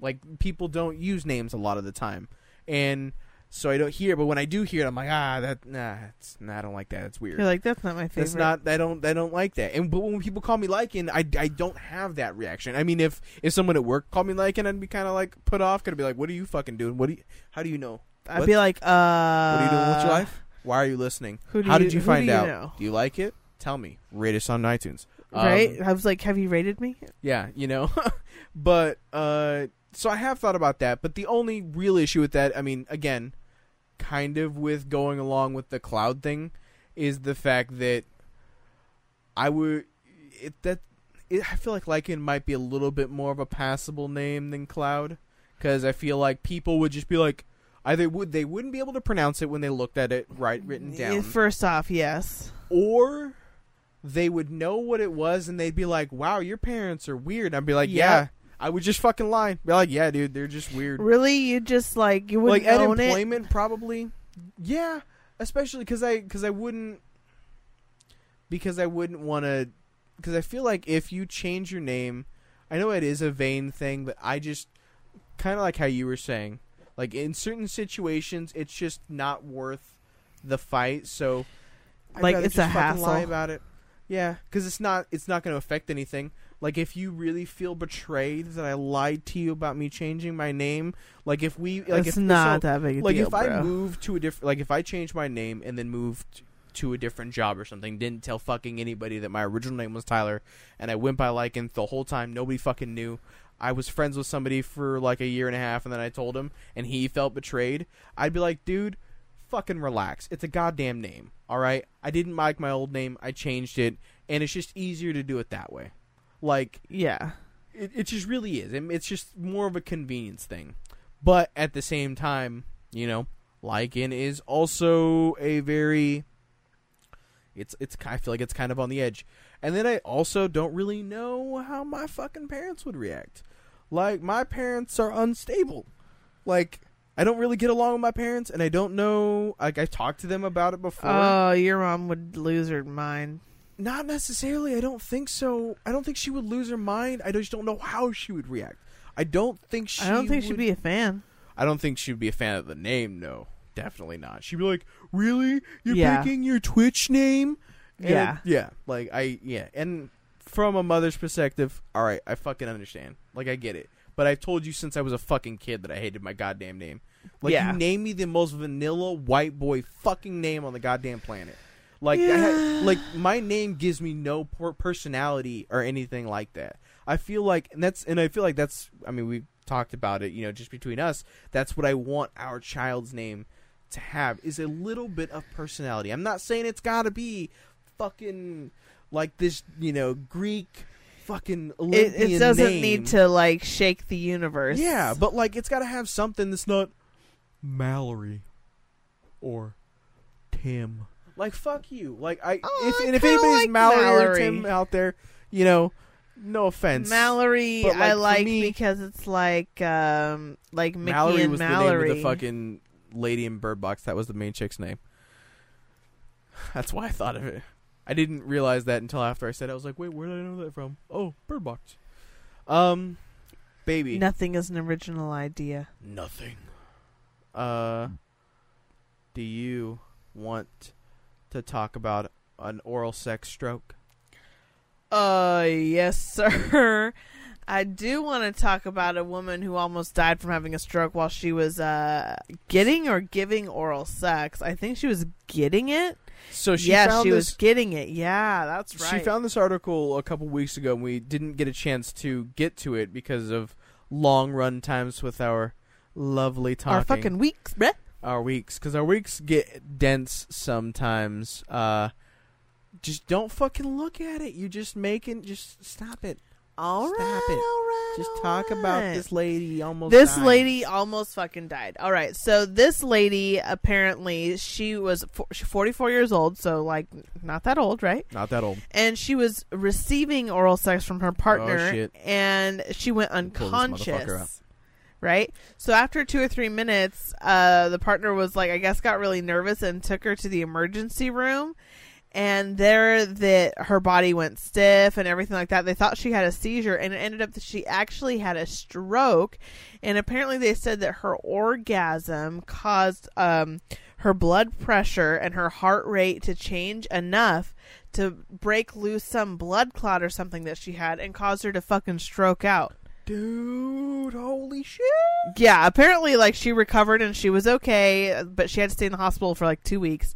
like people don't use names a lot of the time, and so I don't hear. But when I do hear it, I'm like, ah, that nah, it's, nah I don't like that. It's weird. You're like, that's not my favorite. That's not. I don't. I don't like that. And but when people call me Lycan, I, I don't have that reaction. I mean, if if someone at work called me Lycan, I'd be kind of like put off. Gonna be like, what are you fucking doing? What do you? How do you know? I'd what- be like, uh. What are you doing with your life? Why are you listening? Who do How you, did you find do you out? know? Do you like it? Tell me. Rate us on iTunes. Um, Right? I was like, have you rated me? Yeah, you know. but uh so I have thought about that, but the only real issue with that, I mean, again, kind of with going along with the cloud thing is the fact that I would it that it, I feel like Lycan might be a little bit more of a passable name than Cloud cuz I feel like people would just be like either would they wouldn't be able to pronounce it when they looked at it right written down First off, yes. or they would know what it was and they'd be like, "Wow, your parents are weird." I'd be like, Yep. "Yeah." I would just fucking lie. Be like, "Yeah, dude, they're just weird." Really? You just like, you wouldn't like at own it? employment, probably. Yeah, especially because I because I wouldn't because I wouldn't want to because I feel like if you change your name, I know it is a vain thing, but I just kind of like how you were saying, like in certain situations, it's just not worth the fight. So, I'd Like, it's a fucking Lie hassle. about it. Yeah, because it's not it's not going to affect anything. Like if you really feel betrayed that I lied to you about me changing my name, like if we like it's if not so- that big a like deal, if I bro. moved to a different like if I changed my name and then moved to a different job or something, didn't tell fucking anybody that my original name was Tyler, and I went by Lycan the whole time, nobody fucking knew. I was friends with somebody for like a year and a half, and then I told him, and he felt betrayed. I'd be like, dude, fucking relax. It's a goddamn name, all right. I didn't like my old name. I changed it, and it's just easier to do it that way. Like yeah. it, it just really is. It's just more of a convenience thing. But at the same time, you know, Lycan is also a very it's it's I feel like it's kind of on the edge. And then I also don't really know how my fucking parents would react. Like my parents are unstable. Like I don't really get along with my parents and I don't know like I've talked to them about it before. Oh, your mom would lose her mind. Not necessarily. I don't think so. I don't think she would lose her mind. I just don't know how she would react. I don't think she. I don't think would, she'd be a fan. I don't think she'd be a fan of the name. No, definitely not. She'd be like, "Really? You're Yeah. picking your Twitch name?" And Yeah. it- yeah. Like I, yeah. And from a mother's perspective, all right, I fucking understand. Like I get it. But I've told you since I was a fucking kid that I hated my goddamn name. Like Yeah. you name me the most vanilla white boy fucking name on the goddamn planet. Like Yeah. had, like my name gives me no personality or anything like that. I feel like and that's and I feel like that's I mean we talked about it, you know, just between us. That's what I want our child's name to have is a little bit of personality. I'm not saying it's got to be fucking like this, you know, Greek fucking It, it doesn't name. need to like shake the universe. Yeah, but like it's got to have something that's not Mallory or Tim. Like fuck you. Like I Oh, if I and if anybody's like Mallory, or Mallory. Tim out there, you know, no offense. Mallory, But, like, I for like me- because it's like um like Mickey Mallory and was Mallory. the name of the fucking lady in Bird Box. That was the main chick's name. That's why I thought of it. I didn't realize that until after I said it. I was like, wait, where did I know that from? Oh, Bird Box. Um, baby. Nothing is an original idea. Nothing. Uh, do you want to talk about an oral sex stroke? Uh, yes, sir. I do want to talk about a woman who almost died from having a stroke while she was uh getting or giving oral sex. I think she was getting it. So she yeah, found she this. was getting it. Yeah, that's right. She found this article a couple weeks ago, and we didn't get a chance to get to it because of long run times with our lovely talking. our fucking weeks, bruh. Our weeks because our weeks get dense sometimes. Uh, just don't fucking look at it. You're just making. Just stop it. All Stop right, it. all right, Just talk about this lady almost. This lady almost fucking died. All right, so this lady apparently she was 44 years old, so like not that old, right? Not that old. And she was receiving oral sex from her partner, Oh, shit. and she went unconscious. Right. So after two or three minutes, uh, the partner was like, I guess, got really nervous and took her to the emergency room. and there that her body went stiff and everything like that. They thought she had a seizure, and it ended up that she actually had a stroke. And apparently, they said that her orgasm caused um, her blood pressure and her heart rate to change enough to break loose some blood clot or something that she had and cause her to fucking stroke out. Dude, holy shit. Yeah, apparently, like she recovered and she was okay, but she had to stay in the hospital for like two weeks.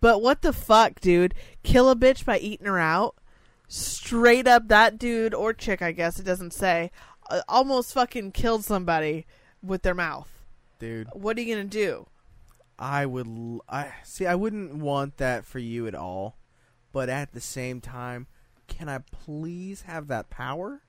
But what the fuck, dude? Kill a bitch by eating her out? Straight up, that dude or chick, I guess it doesn't say, uh, almost fucking killed somebody with their mouth. Dude, What are you gonna do? I would l- I see I wouldn't want that for you at all. But at the same time, can I please have that power?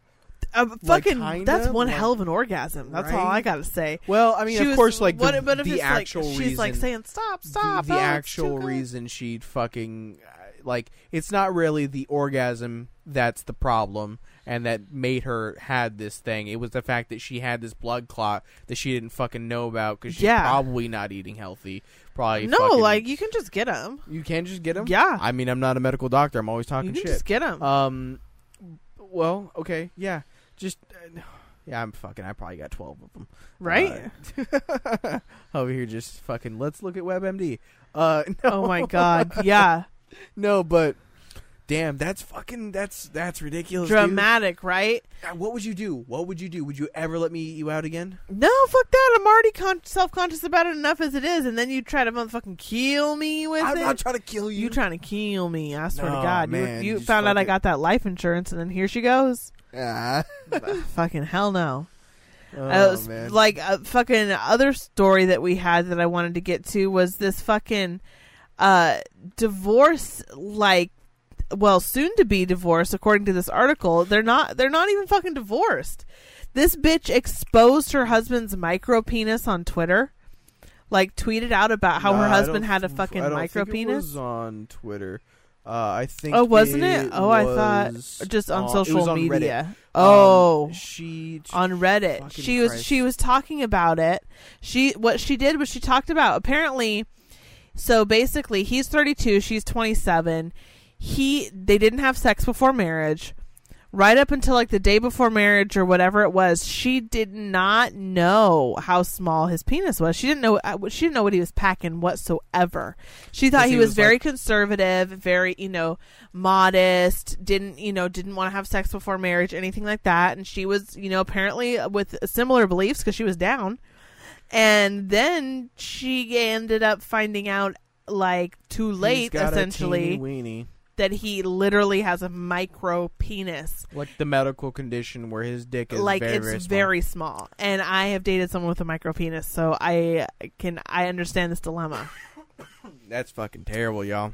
Uh, Like, fucking, kinda, that's one like- hell of an orgasm. That's all Right? I gotta say. Well, I mean, She of was- course, like what, the, but if the it's actual like, reason, she's like saying stop, stop. the, oh, the it's actual good." reason she'd fucking uh, like it's not really the orgasm that's the problem and that made her had this thing it was the fact that she had this blood clot that she didn't fucking know about because she's Yeah. probably not eating healthy probably No, fucking- like you can just get them. you can just get them Yeah. i mean i'm not a medical doctor i'm always You talking can shit just get them. um well okay yeah just uh, yeah i'm fucking i probably got 12 of them right? uh, over here just fucking let's look at webmd uh no. oh my god. Yeah. no but damn that's fucking that's that's ridiculous dude. Dramatic, right? Uh, what would you do what would you do would you ever let me eat you out again No, fuck that. I'm already con- self conscious about it enough as it is, and then you try to motherfucking kill me with i'm it. not trying to kill you you trying to kill me? I swear No, to God, man, you, you just found out I got that life insurance, and then here she goes. Ah. fucking hell no. oh, Uh, man. like a fucking other story that we had that I wanted to get to was this fucking uh divorce like well soon to be divorced according to this article they're not they're not even fucking divorced this bitch exposed her husband's micro penis on Twitter like tweeted out about how her husband had a fucking micro penis on twitter uh, I think. Oh, wasn't it? Oh, I thought just on it social was on Reddit. media Um, oh she on Reddit. She was Christ. she was talking about it. She what she did was she talked about apparently so basically he's 32, she's 27. He they didn't have sex before marriage. Right up until like the day before marriage or whatever it was, she did not know how small his penis was. She didn't know uh, she didn't know what he was packing whatsoever. She thought he he was, was, very like- conservative, very, you know, modest, didn't, you know, didn't want to have sex before marriage, anything like that. And she was, you know, apparently with similar beliefs because she was down. And then she ended up finding out, like, too late, essentially, teeny weenie. That he literally has a micro penis. like the medical condition where his dick is like very, it's very, small. very small. And I have dated someone with a micro penis, so I can I understand this dilemma. That's fucking terrible, y'all.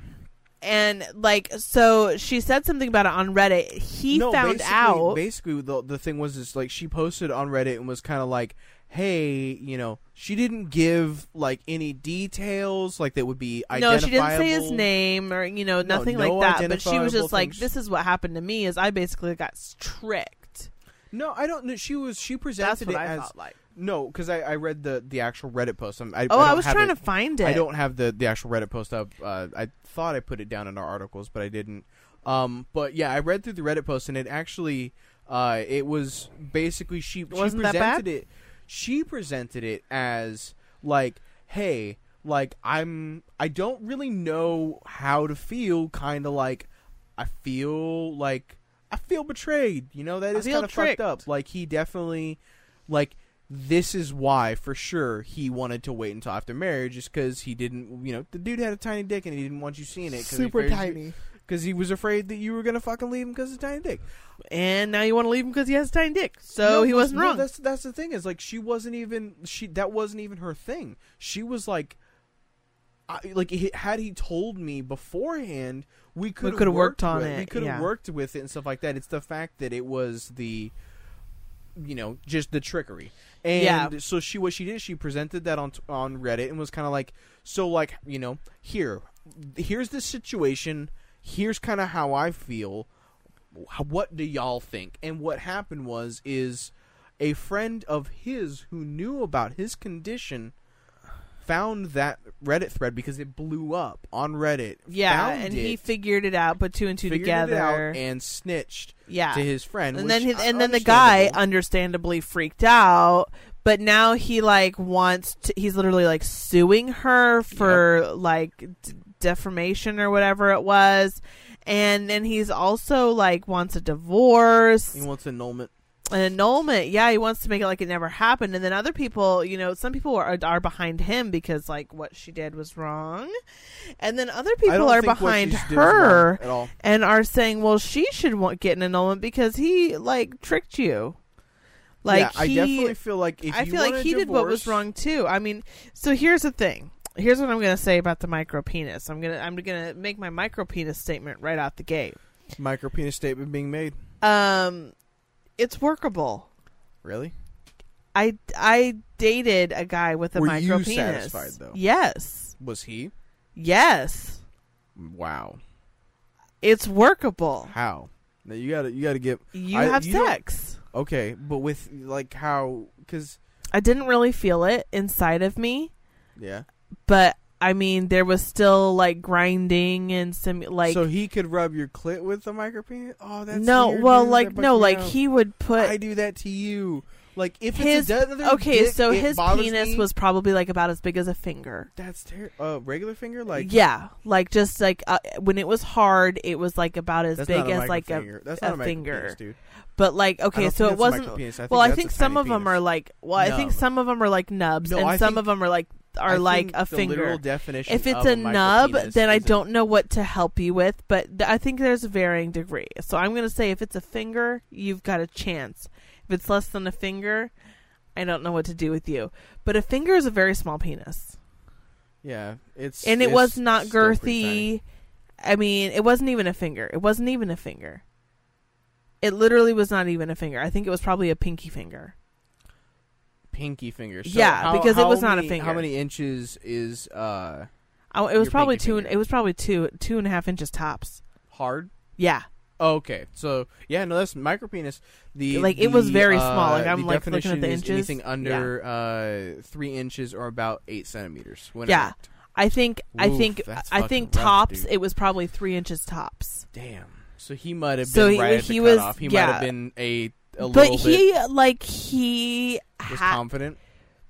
And like so she said something about it on Reddit. He no, found basically, out Basically, the the thing was is like she posted on Reddit and was kind of like, "Hey, you know, she didn't give like any details like that would be No, she didn't say his name or you know nothing no like that. But she was just like, things. "This is what happened to me. Is I basically got tricked." No, I don't know. She was she presented That's what it I as thought. Like, no, because I, I read the the actual Reddit post. I'm, I, oh, I, I, was trying it- to find it. I don't have the the actual Reddit post up. Uh, I thought I put it down in our articles, but I didn't. Um, but yeah, I read through the Reddit post, and it actually, uh, it was basically she, she presented it. She presented it as like, hey, like I'm, I don't really know how to feel. Kind of like, I feel like I feel betrayed. You know, that is kind of fucked up. Like he definitely, like this is why for sure he wanted to wait until after marriage just because he didn't you know the dude had a tiny dick and he didn't want you seeing it because he was afraid that you were gonna fucking leave him because of tiny dick And now you want to leave him because he has a tiny dick. So No, he was- wasn't no, wrong. that's that's the thing is like she wasn't even she that wasn't even her thing she was like I, like he, had he told me beforehand we could coulda worked on it, we could have yeah. worked with it and stuff like that it's the fact that it was the you know just the trickery and Yeah. so she what she did she presented that on on reddit and was kind of like so like you know here here's the situation here's kind of how i feel what do y'all think and what happened was is a friend of his who knew about his condition found that Reddit thread because it blew up on Reddit. Yeah, and it, he figured it out, put two and two together. and snitched yeah, to his friend. and then uh, and then the guy understandably freaked out but now he like wants to he's literally like suing her for like d- defamation or whatever it was and then he's also like wants a divorce he wants annulment. an annulment yeah he wants to make it like it never happened and then other people you know some people are, are behind him because like what she did was wrong and then other people are behind she did was wrong her at all. and are saying, "Well, she should want, get an annulment because he like tricked you." Like yeah, I he, definitely feel like if I feel like he did what was wrong too. I mean, so here's the thing. Here's what I'm gonna say about the micro penis. I'm gonna I'm gonna make my micro penis statement right out the gate. Micro penis statement being made. Um, it's workable. Really? I I dated a guy with a Were micro you penis. satisfied, though? Yes, Was he? yes, Wow. it's workable. How? Now you gotta you gotta get You I- have you sex. okay, but with like how? Because I didn't really feel it inside of me. yeah. But I mean, there was still like grinding and some like so he could rub your clit with the micro penis. Oh, that's no, weird, well, dude. like That no, like out. he would put I do that to you. Like if his okay. dick, so his penis me. was probably like about as big as a finger. that's terrible. Uh, regular finger, like yeah, like just like uh, when it was hard, it was like about as big as like a. microfinger. that's a not a finger. penis, dude. But like okay, so it wasn't. I well, I think some of them are like. Well, I think some of them are like nubs, No, and I some think- of them are like are I like a finger. definition If it's a, nub, then I don't know what to help you with. But th- I think there's a varying degree. So I'm going to say if it's a finger, you've got a chance. If it's less than a finger, I don't know what to do with you. But a finger is a very small penis, Yeah, it's and it it's was not still pretty tiny. girthy. I mean, it wasn't even a finger. It wasn't even a finger. It literally was not even a finger. I think it was probably a pinky finger. Pinky finger. So Yeah, how- because it how was not a finger. How many inches is uh Oh, it was probably two. finger. It was probably two, two and a half inches tops. hard? Yeah, Oh, okay, so yeah, no, that's micro penis. The Like, it was very uh, small. Like, I'm, like, looking at the inches. Anything under uh, three inches or about eight centimeters. Yeah. erect. I think. I think. I think rough, tops. dude. it was probably three inches tops. Damn. So he might have been So he- right he was- cutoff. He yeah. might have been a a but little he bit like he was ha- confident.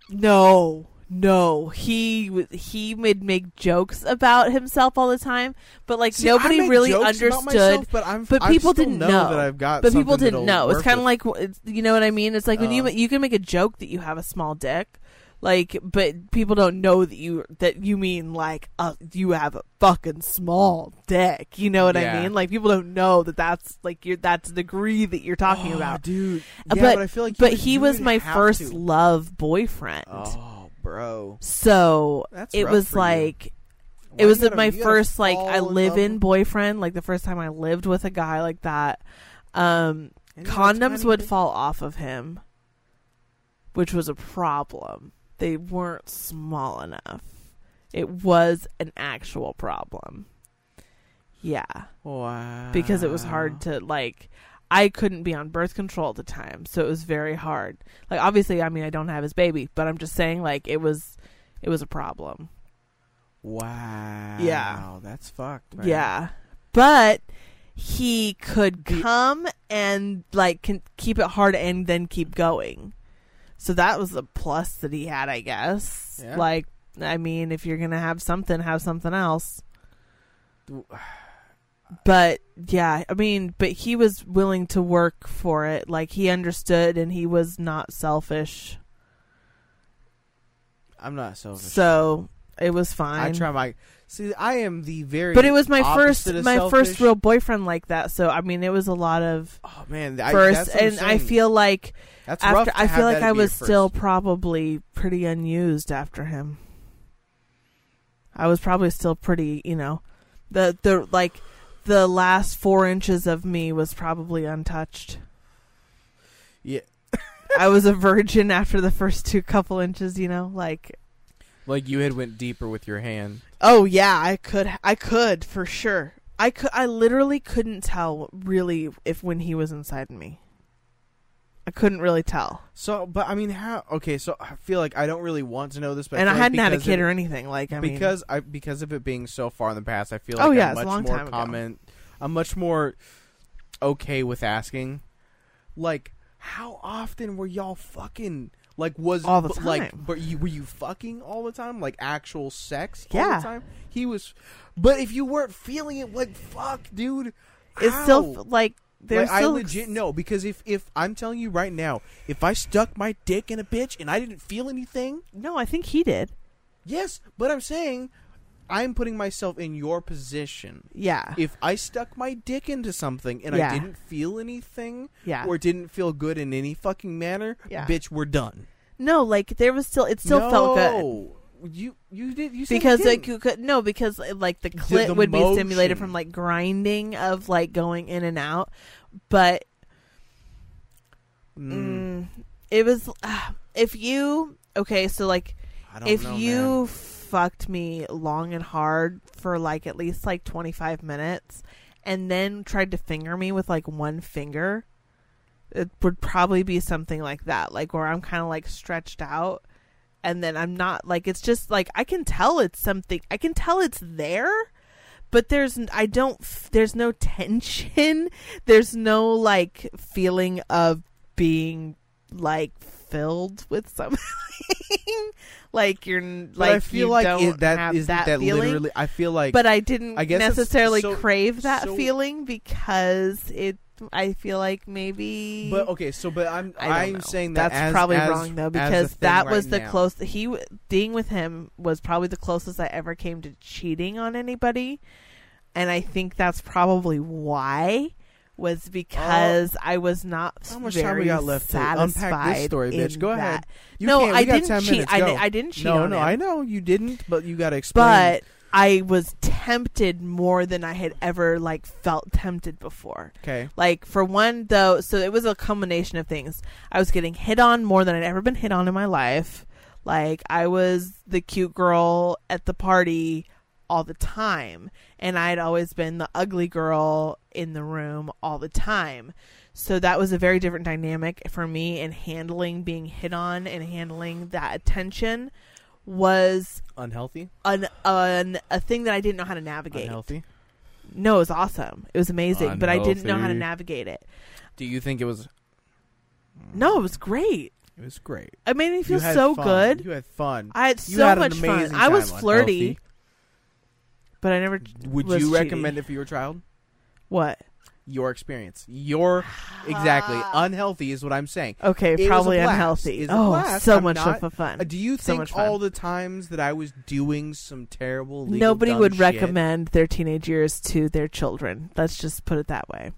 no no he he would make jokes about himself all the time but like See, I nobody make really jokes about understood myself, but I'm, but I people still didn't know, that I've got. but people something didn't that'll know it's work kind of with. like it's, you know what i mean it's like when you Uh. you can make a joke that you have a small dick like but people don't know that you that you mean like uh, you have a fucking small dick you know what i mean like people don't know that that's like you're that's the degree that you're talking Oh, about dude. Uh, Yeah, but- but I feel like but would- he was my first to. love boyfriend Oh, bro. so That's it was you. like Why it was gotta- my first like I live love in boyfriend, like the first time I lived with a guy like that. Um And you got a condoms would dick. fall off of him, which was a problem. They weren't small enough. It was an actual problem. Yeah, Wow. because it was hard to like I couldn't be on birth control at the time, so it was very hard. Like obviously, I mean, I don't have his baby, but I'm just saying like it was it was a problem. Wow. Yeah. That's fucked. Man. Yeah. But he could come and like can keep it hard and then keep going. So that was a plus that he had, I guess. Yeah. Like I mean, if you're going to have something, have something else. But yeah, I mean, but he was willing to work for it. Like he understood and he was not selfish. I'm not selfish. So it was fine. I try my. See, I am the very. but it was my first my first real boyfriend like that. So I mean, it was a lot of Oh man, I, first and I feel like that's after I feel like I was still probably pretty unused after him. I was probably still pretty, you know, the the like the last four inches of me was probably untouched. Yeah. I was a virgin after the first two couple inches, you know, like like you had went deeper with your hand. oh yeah, I could I could for sure. I could I literally couldn't tell really if when he was inside me. I couldn't really tell, So, but I mean, how? Okay, so I feel like I don't really want to know this, but and I, feel like hadn't had a kid of- or anything. Like I mean, because I because of it being so far in the past, I feel oh, like Oh, yeah, I'm it's a much long more time ago. comment. I'm much more okay with asking, like, how often were y'all fucking? Like, was All the but, Like, time. were you were you fucking all the time? Like actual sex? all Yeah. the time. He was, but if you weren't feeling it, like, fuck, dude. it's how? still like there's Like, I legit no because if if I'm telling you right now, if I stuck my dick in a bitch and I didn't feel anything, no. I think he did. yes, but I'm saying I'm putting myself in your position. Yeah, If I stuck my dick into something and Yeah. I didn't feel anything yeah. or didn't feel good in any fucking manner, Yeah. bitch, we're done. no, like there was still it still felt good. No. You you did you because like didn't. you could no because uh, like the clit the would be stimulated from like grinding of like going in and out but Mm, mm, it was uh, if you okay so like I don't if know, you man. Fucked me long and hard for like at least like 25 minutes and then tried to finger me with like one finger it would probably be something like that like where i'm kind of like stretched out and then i'm not like it's just like i can tell it's something i can tell it's there but there's I don't there's no tension there's no like feeling of being like filled with something like you're But like I feel like it, that that, that feeling literally. I feel like, but I didn't I guess necessarily so- crave that so- feeling because it. I feel like maybe. but okay, so but I'm I know. saying that that's as- probably as- wrong though because that right was the now. close. He being with him was probably the closest I ever came to cheating on anybody, and I think that's probably why was oh. because I was not Oh. How much very time we got left to satisfied unpack this story, bitch? Go that. ahead. You no, I didn't cheat. I, di- I didn't cheat No, on no, him. I know you didn't, but you got to explain. but I was tempted more than I had ever like felt tempted before. okay, Like for one though, so it was a combination of things. I was getting hit on more than I'd ever been hit on in my life. Like I was the cute girl at the party all the time, and I'd always been the ugly girl in the room all the time. So that was a very different dynamic for me in handling being hit on and handling that attention was unhealthy, an, an a thing that I didn't know how to navigate. unhealthy. No, it was awesome. It was amazing, but I didn't know how to navigate it. Do you think it was? No, it was great. It was great. It made me feel so fun. good. You had fun. I had You so had much fun. I was flirty, unhealthy. But I never. Would was you cheating. recommend it for your child? What? Your experience. Your exactly unhealthy is what I'm saying. Okay, It was a probably blast. unhealthy. It's a oh, blast. so I'm much not- of fun. Uh, do you So think much fun. all the times that I was doing some terrible legal Nobody dumb would shit- recommend their teenage years to their children. Let's just put it that way.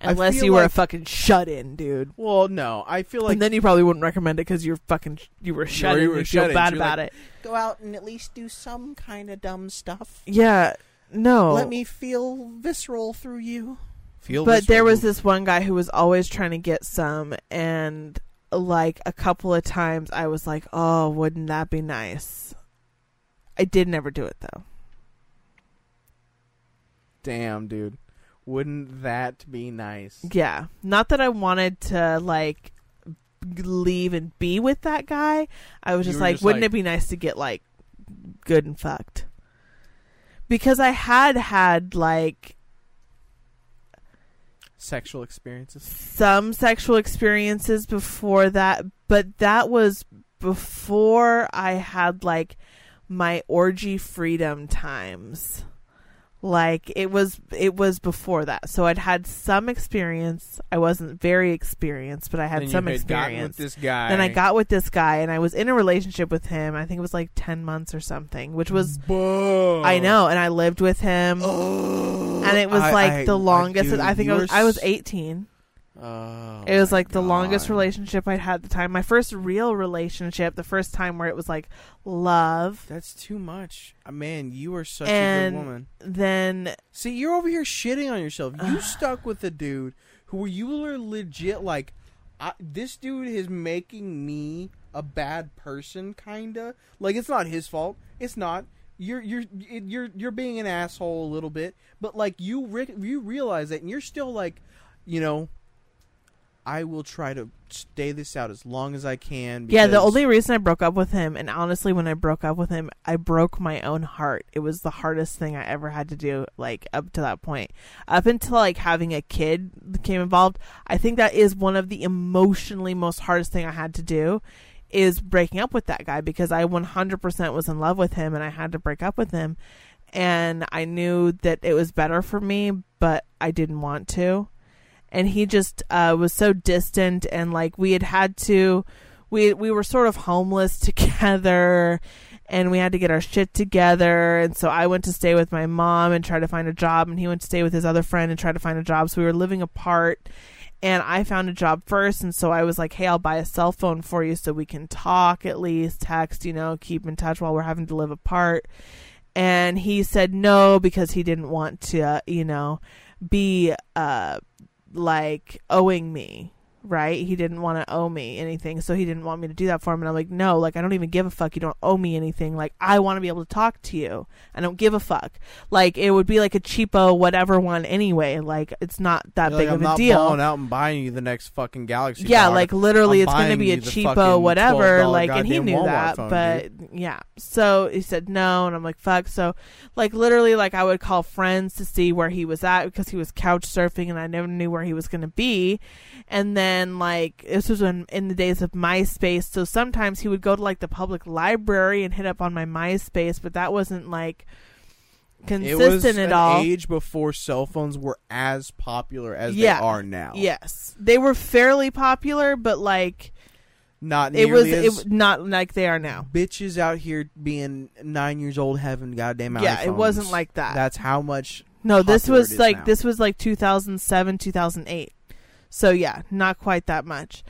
I Unless you were a fucking shut in, dude. Well, no, I feel like and then you probably wouldn't recommend it because you're fucking you were shut you in. were You shut feel bad so you're about like, it. Go out and at least do some kind of dumb stuff. Yeah, no. Let me feel visceral through you. feel. but there was this one guy who was always trying to get some and like a couple of times i was like oh wouldn't that be nice i did never do it though Damn, dude. Wouldn't that be nice? yeah not that i wanted to like leave and be with that guy i was You just like just wouldn't like- it be nice to get like good and fucked because i had had like Sexual experiences. some sexual experiences before that, but that was before I had like my orgy freedom times. Like it was it was before that. So I'd had some experience. I wasn't very experienced, but I had Then some had experience. with this guy. Then I got with this guy and I was in a relationship with him. I think it was like 10 months or something, which was Boom. I know, and I lived with him. Oh. and it was I- like I- the I- longest. dude, I think I was I was 18. Oh, It was like the longest relationship I'd had at the time. My first real relationship, the first time where it was like love. That's too much. Uh, man, you are such And- a good woman. Then See, you're over here shitting on yourself. You stuck with a dude who you were legit like, I, this dude is making me a bad person, kinda. Like it's not his fault. It's not. You're you're you're you're being an asshole a little bit, but like you re- you realize it and you're still like, you know, I will try to stay this out as long as I can. Yeah, the only reason I broke up with him, and honestly, when I broke up with him, I broke my own heart. It was the hardest thing I ever had to do, like up to that point. Up until like having a kid became involved, I think that is one of the emotionally most hardest thing I had to do is breaking up with that guy because I 100% was in love with him and I had to break up with him. And I knew that it was better for me, but I didn't want to and he just uh, was so distant and like we had had to we we were sort of homeless together and we had to get our shit together. And so I went to stay with my mom and try to find a job and he went to stay with his other friend and try to find a job. So we were living apart and I found a job first. And so I was like hey I'll buy a cell phone for you so we can talk at least text you know keep in touch while we're having to live apart. And he said no because he didn't want to uh, you know be uh like owing me right he didn't want to owe me anything so he didn't want me to do that for him and i'm like no like i don't even give a fuck you don't owe me anything like i want to be able to talk to you i don't give a fuck like it would be like a cheapo whatever one anyway like it's not that You're big like, of I'm a not deal balling out and buying you the next fucking Galaxy. yeah, like literally, I'm it's going to be a cheapo whatever. Like, and he knew Walmart that, phone, but dude. yeah. So he said no, and I'm like, fuck. So, like, literally, like, I would call friends to see where he was at because he was couch surfing, and I never knew where he was going to be. And then, like, this was when in the days of MySpace. So sometimes he would go to like the public library and hit up on my MySpace, but that wasn't like it was consistent an at all. age before cell phones were as popular as Yeah. they are now. Yes, they were fairly popular, but like not it was as it not like they are now. bitches out here being nine years old having goddamn Yeah, it wasn't like that. That's how much. No, this was like now. this was like 2007, 2008. So yeah, not quite that much.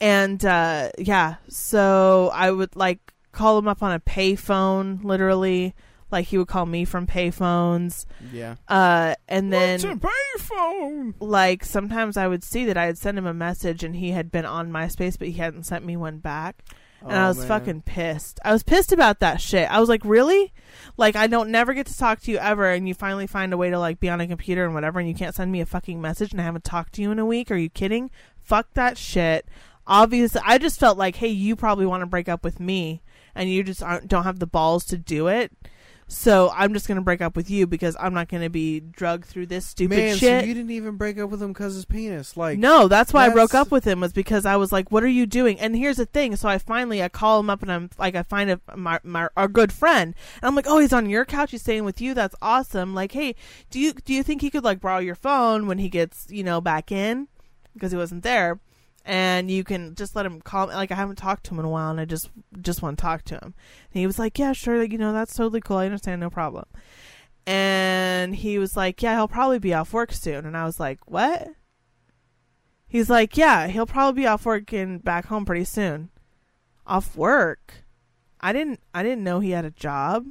And uh yeah, so I would like call him up on a payphone literally like he would call me from payphones. Yeah. Uh and then payphone? like sometimes I would see that I had sent him a message and he had been on MySpace but he hadn't sent me one back. Oh, and I Oh, was man. fucking pissed. I was pissed about that shit. I was like, really? Like, I don't never get to talk to you ever, and you finally find a way to like be on a computer and whatever, and you can't send me a fucking message, and I haven't talked to you in a week. Are you kidding? Fuck that shit. Obviously, I just felt like, hey, you probably want to break up with me, and you just aren't, don't have the balls to do it. So I'm just gonna break up with you because I'm not gonna be drugged through this stupid Man, shit. so you didn't even break up with him because his penis. Like, No, that's why I broke up with him was because I was like, "What are you doing?" And here's the thing: so I finally I call him up and I'm like, I find a my, my our good friend, and I'm like, "Oh, he's on your couch. He's staying with you. That's awesome." Like, hey, do you do you think he could like borrow your phone when he gets you know back in because he wasn't there? And you can just let him call. me. Like I haven't talked to him in a while, and I just just want to talk to him. And he was like, "Yeah, sure. Like, you know, that's totally cool. I understand. No problem." And he was like, "Yeah, he'll probably be off work soon." And I was like, "What?" He's like, yeah, he'll probably be off work and back home pretty soon. Off work? I didn't I didn't know he had a job.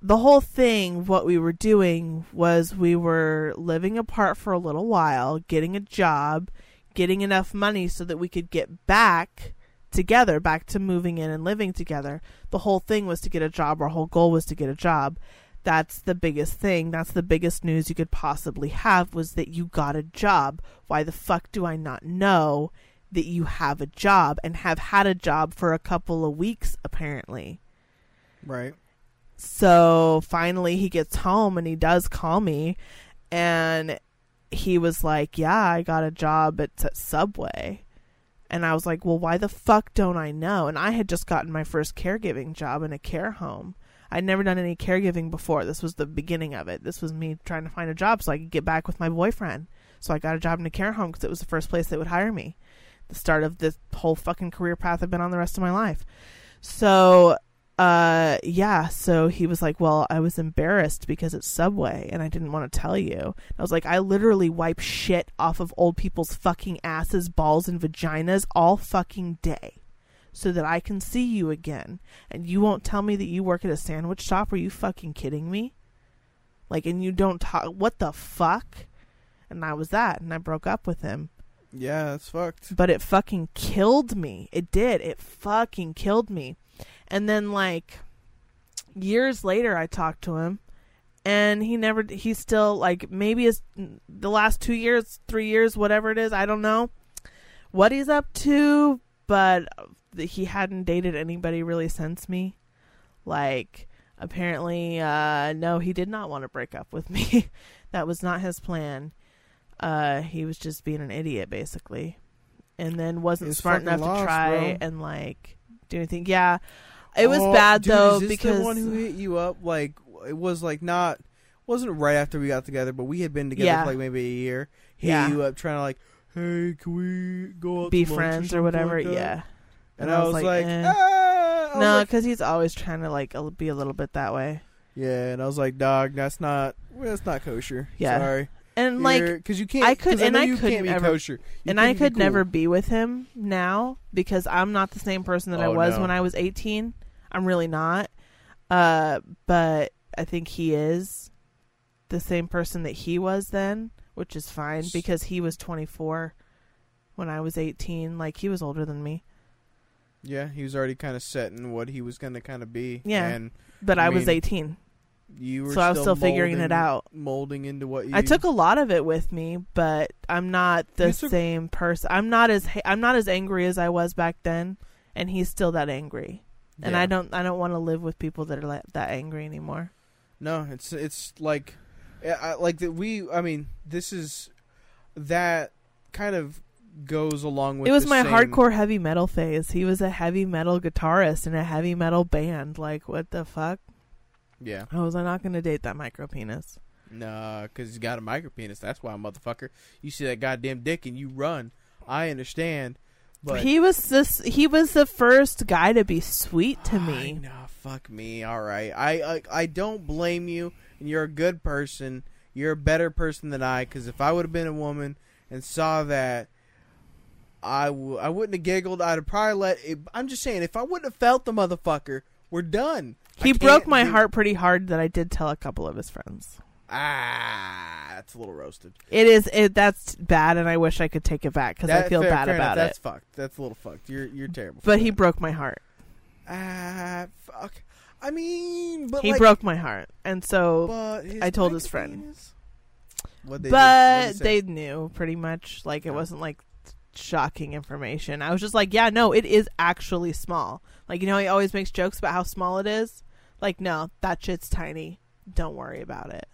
The whole thing what we were doing was we were living apart for a little while, getting a job, getting enough money so that we could get back together, back to moving in and living together. The whole thing was to get a job. Our whole goal was to get a job that's the biggest thing. That's the biggest news you could possibly have was that you got a job. Why the fuck do I not know that you have a job and have had a job for a couple of weeks apparently? right? So finally he gets home and he does call me and he was like, "Yeah, I got a job at, at Subway." And I was like, "Well, why the fuck don't I know?" And I had just gotten my first caregiving job in a care home. I'd never done any caregiving before. This was the beginning of it. This was me trying to find a job so I could get back with my boyfriend. So I got a job in a care home because it was the first place that would hire me. The start of this whole fucking career path I've been on the rest of my life. So, uh, yeah. So he was like, "Well, I was embarrassed because it's Subway, and I didn't want to tell you." I was like, "I literally wipe shit off of old people's fucking asses, balls, and vaginas all fucking day." so that I can see you again. And you won't tell me that you work at a sandwich shop. Are you fucking kidding me? Like, and you don't talk. What the fuck? And I was that, and I broke up with him. Yeah, that's fucked. But it fucking killed me. It did. It fucking killed me. And then, like, years later, I talked to him, and he never he's still like maybe it's the last 2 years, 3 years, whatever it is, I don't know what he's up to, but he hadn't dated anybody really since me. Like apparently uh no, he did not want to break up with me. that was not his plan. Uh he was just being an idiot basically. And then wasn't He was smart enough lost, to try bro. and like do anything. Yeah. It was Oh, bad dude, though because the one who hit you up like it was like not wasn't right after we got together, but we had been together Yeah. for like maybe a year. Hit Yeah. you up trying to like, hey, can we go out be friends or something whatever. like yeah. and, I was like, eh. ah! I no, like- because he's always trying to like be a little bit that way. yeah, and I was like, dog, that's not that's not kosher. Yeah. sorry, And like, because you can't. I could- 'cause and I you couldn't can't be ever- kosher, You and I could cool. never be with him now because I'm not the same person that I Oh, was no. when I was 18. I'm really not. Uh, but I think he is the same person that he was then, which is fine because he was 24 when I was 18. Like he was older than me, Yeah, he was already kind of setting what he was going to kind of be. Yeah. and but I I, was 18. you were So I was still figuring it out. molding into what you. I took a lot of it with me, but I'm not the took- same person. I'm not as I'm not as angry as I was back then, and he's still that angry. And Yeah. I don't I don't want to live with people that are like, that angry anymore. No, it's it's like, I, like that. We, I mean, this is that kind of goes along with. it was my same- hardcore heavy metal phase. He was a heavy metal guitarist in a heavy metal band. Like what the fuck? Yeah, I was i not going to date that micro penis. nah, because he's got a micro penis. That's why, motherfucker. You see that goddamn dick and you run. I understand, but he was this. He was the first guy to be sweet to I me. know, fuck me. All right, I, I I don't blame you, and you're a good person. You're a better person than I. Because if I would have been a woman and saw that, I w- I wouldn't have giggled. I'd have probably let. It, I'm just saying, if I wouldn't have felt the motherfucker, we're done. He broke my do- heart pretty hard. That I did tell a couple of his friends. Ah, that's a little roasted. It is. It that's bad, and I wish I could take it back because I feel fair- bad fair enough. about That's fucked. That's a little fucked. You're you're terrible. But he that. broke my heart. ah fuck. I mean, but he like, broke my heart, and so. I told his friend. What'd they but What'd say? they knew pretty much. Like it Oh. wasn't like shocking information. I was just like, yeah, no, it is actually small. Like you know, he always makes jokes about how small it is. Like no, that shit's tiny. Don't worry about it.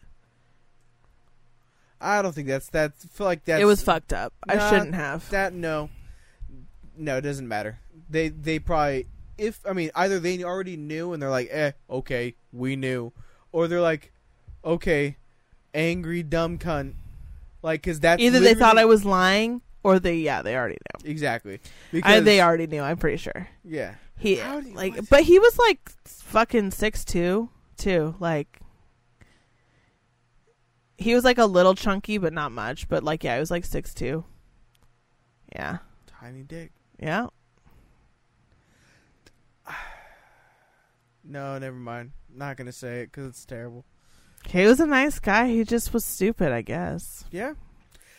I don't think that's that's. I feel like that. it was fucked up. I shouldn't have. that. No, no, it doesn't matter. They they probably if I mean either they already knew and they're like, eh, okay, we knew, or they're like, okay, angry dumb cunt, like because that's Either they thought I was lying, or they yeah they already knew. exactly. I, Because they already knew. I'm pretty sure. yeah. He you- like, but he was like fucking six two too. Like, he was like a little chunky, but not much. But like, yeah, he was like six two. Yeah, Tiny dick. yeah. No, never mind. Not gonna say it because it's terrible. He was a nice guy. He just was stupid, I guess. Yeah,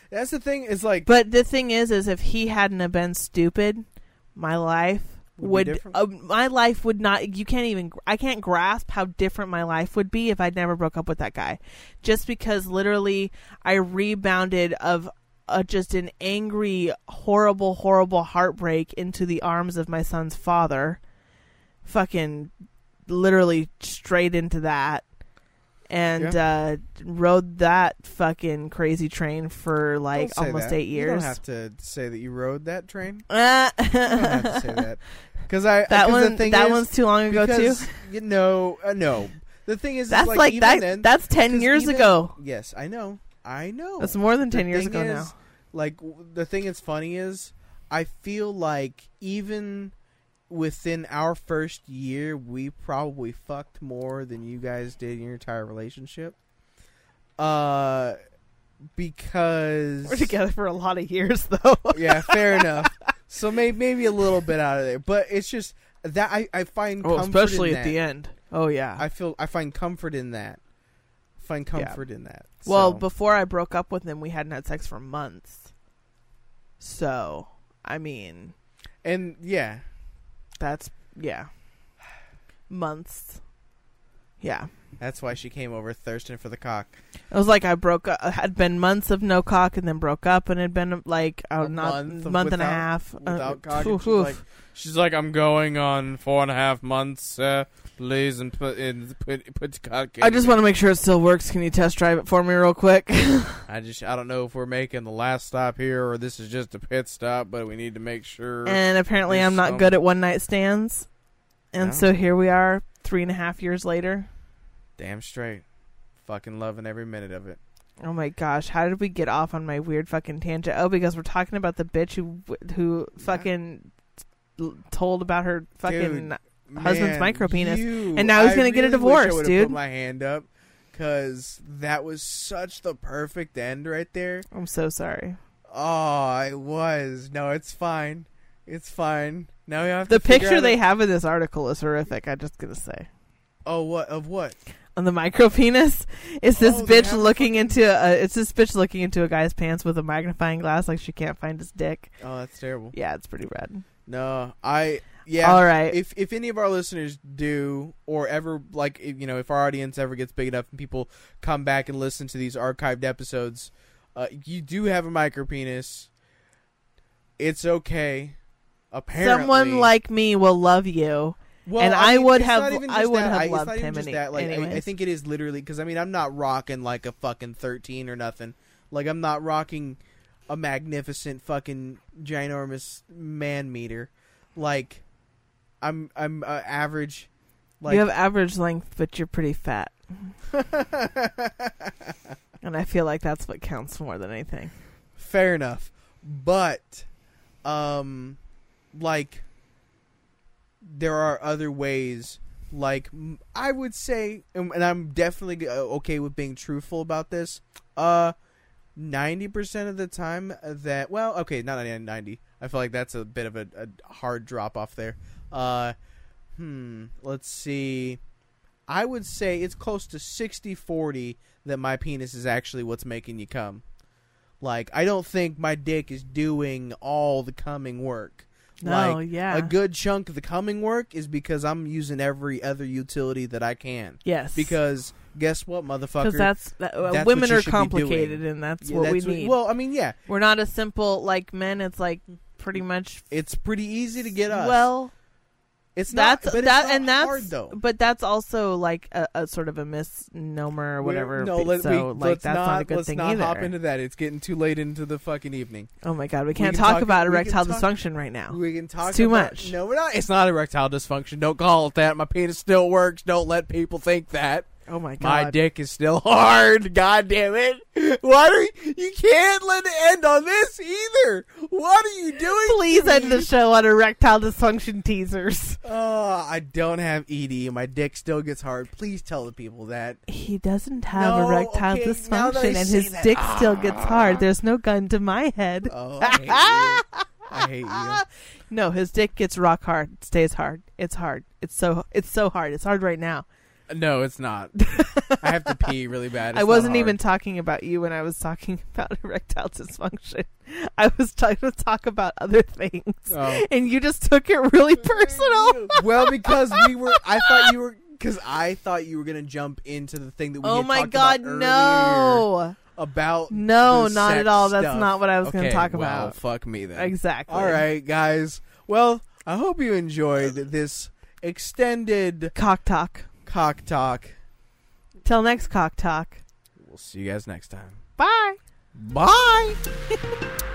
that's the thing. Is like But the thing is, is if he hadn't have been stupid, my life Would would, uh, my life would not. You can't even. I can't grasp how different my life would be if I'd never broke up with that guy. Just because literally I rebounded of. Uh, just an angry, horrible, horrible heartbreak into the arms of my son's father. Fucking, literally straight into that, and uh, rode that fucking crazy train for like almost that. eight You years. don't have to say that you rode that train. Uh, You don't have to say that because I that one, The thing that is, one's too long ago too. because, You know, uh, no. The thing is, That's like, like, even that. Then, that's ten years even- ago. Yes, I know. I know. That's more than The ten years ago is, now. Like w- the thing that's funny is, I feel like even within our first year, we probably fucked more than you guys did in your entire relationship. Uh, because We're together for a lot of years though. yeah, fair enough. So maybe maybe a little bit out of there, but it's just that I I find oh, comfort especially in at that. the end. Oh yeah. I feel I find comfort in that. Find Yeah. comfort in that. well, before I broke up with him, we hadn't had sex for months. So, I mean, and yeah, that's yeah, months. Yeah. That's why she came over thirsting for the cock. It was like I broke up. Had been months of no cock, and then broke up, and had been like oh, A not month month, and a without- half uh, cock, oof, she's oof. like, she's like, I'm going on four and a half months. Uh, please and put in put put. In I just want to make sure it still works. Can you test drive it for me real quick? I just I don't know if we're making the last stop here or this is just a pit stop, but we need to make sure. and apparently, I'm not some- good at one night stands, and No. so here we are, three and a half years later. Damn straight, fucking loving every minute of it. Oh my gosh, how did we get off on my weird fucking tangent? Oh, because we're talking about the bitch who who fucking l- told about her fucking. Dude, husband's micro penis, you- And now he's gonna get a really wish I divorce, dude. Put my hand up because that was such the perfect end right there. I'm so sorry. Oh, it was. No, it's fine. It's fine. Now we have The to picture they a- have in this article is horrific. I'm just gonna say. Oh, what of what? On the micro penis, it's this Oh, bitch looking fucking- into a. It's this bitch looking into a guy's pants with a magnifying glass, like she can't find his dick. Oh, that's terrible. Yeah, it's pretty rad. No, I yeah. All right. If if any of our listeners do or ever like you know if our audience ever gets big enough and people come back and listen to these archived episodes, uh, you do have a micro penis. It's okay. Apparently, Someone like me will love you. Well, and I mean, would have- I would that. have it's loved him any- that. Like, I, I think it is literally because I mean I'm not rocking like a fucking thirteen or nothing. Like I'm not rocking a magnificent fucking ginormous man meter. Like I'm I'm uh, average. Like you have average length, but you're pretty fat, and I feel like that's what counts more than anything. fair enough, but um, like there are other ways. Like I would say, and and I'm definitely uh, okay with being truthful about this. Uh, ninety percent of the time that well, okay, not 90, 90. I feel like that's a bit of a, a hard drop off there. Uh, hmm. Let's see. I would say it's close to 60-40 that my penis is actually what's making you come. Like I don't think my dick is doing all the coming work. No, like, yeah, A good chunk of the coming work is because I'm using every other utility that I can. yes, Because guess what, motherfucker? because that's, that, uh, that's women are complicated, and that's Yeah, what that's we need. Well, I mean, yeah, We're not a simple like men. It's like pretty much. it's pretty easy to get us. Well, it's not, but that, it's not and that's hard though. but that's also like a, a sort of a misnomer or whatever. No, let, so we, like let's that's not, not, a good let's thing not either. hop into that. It's getting too late into the fucking evening. oh my god, we We can't can talk, talk- about erectile talk- dysfunction right now. We can talk. too about- much. No, we're not. It's not erectile dysfunction. Don't call it that. My penis still works. Don't let people think that. Oh my god, My dick is still hard. God damn it! What are you? You can't let it end on this either. What are you doing? Please end the show on erectile dysfunction teasers. Oh, I don't have ED. My dick still gets hard. Please tell the people that. He doesn't have No, erectile okay, now that I dysfunction, and his that- dick still gets Ah. hard. There's no gun to my head. Oh, I hate you. I hate you. No, his dick gets rock hard. It stays hard. It's hard. It's so it's so hard. It's hard right now. No, it's not. I have to pee really bad. It's I wasn't even talking about you when I was talking about erectile dysfunction. I was trying to talk about other things, Oh. and you just took it really personal. well, because we were. I thought you were. Because I thought you were gonna jump into the thing that we oh had my talked god, about no, about no, the not sex at all. That's stuff. not what I was gonna talk well, about. Fuck me then. Exactly. All right, guys. Well, I hope you enjoyed this extended Cock talk. Cock talk. Till next cock talk. We'll see you guys next time. Bye. Bye.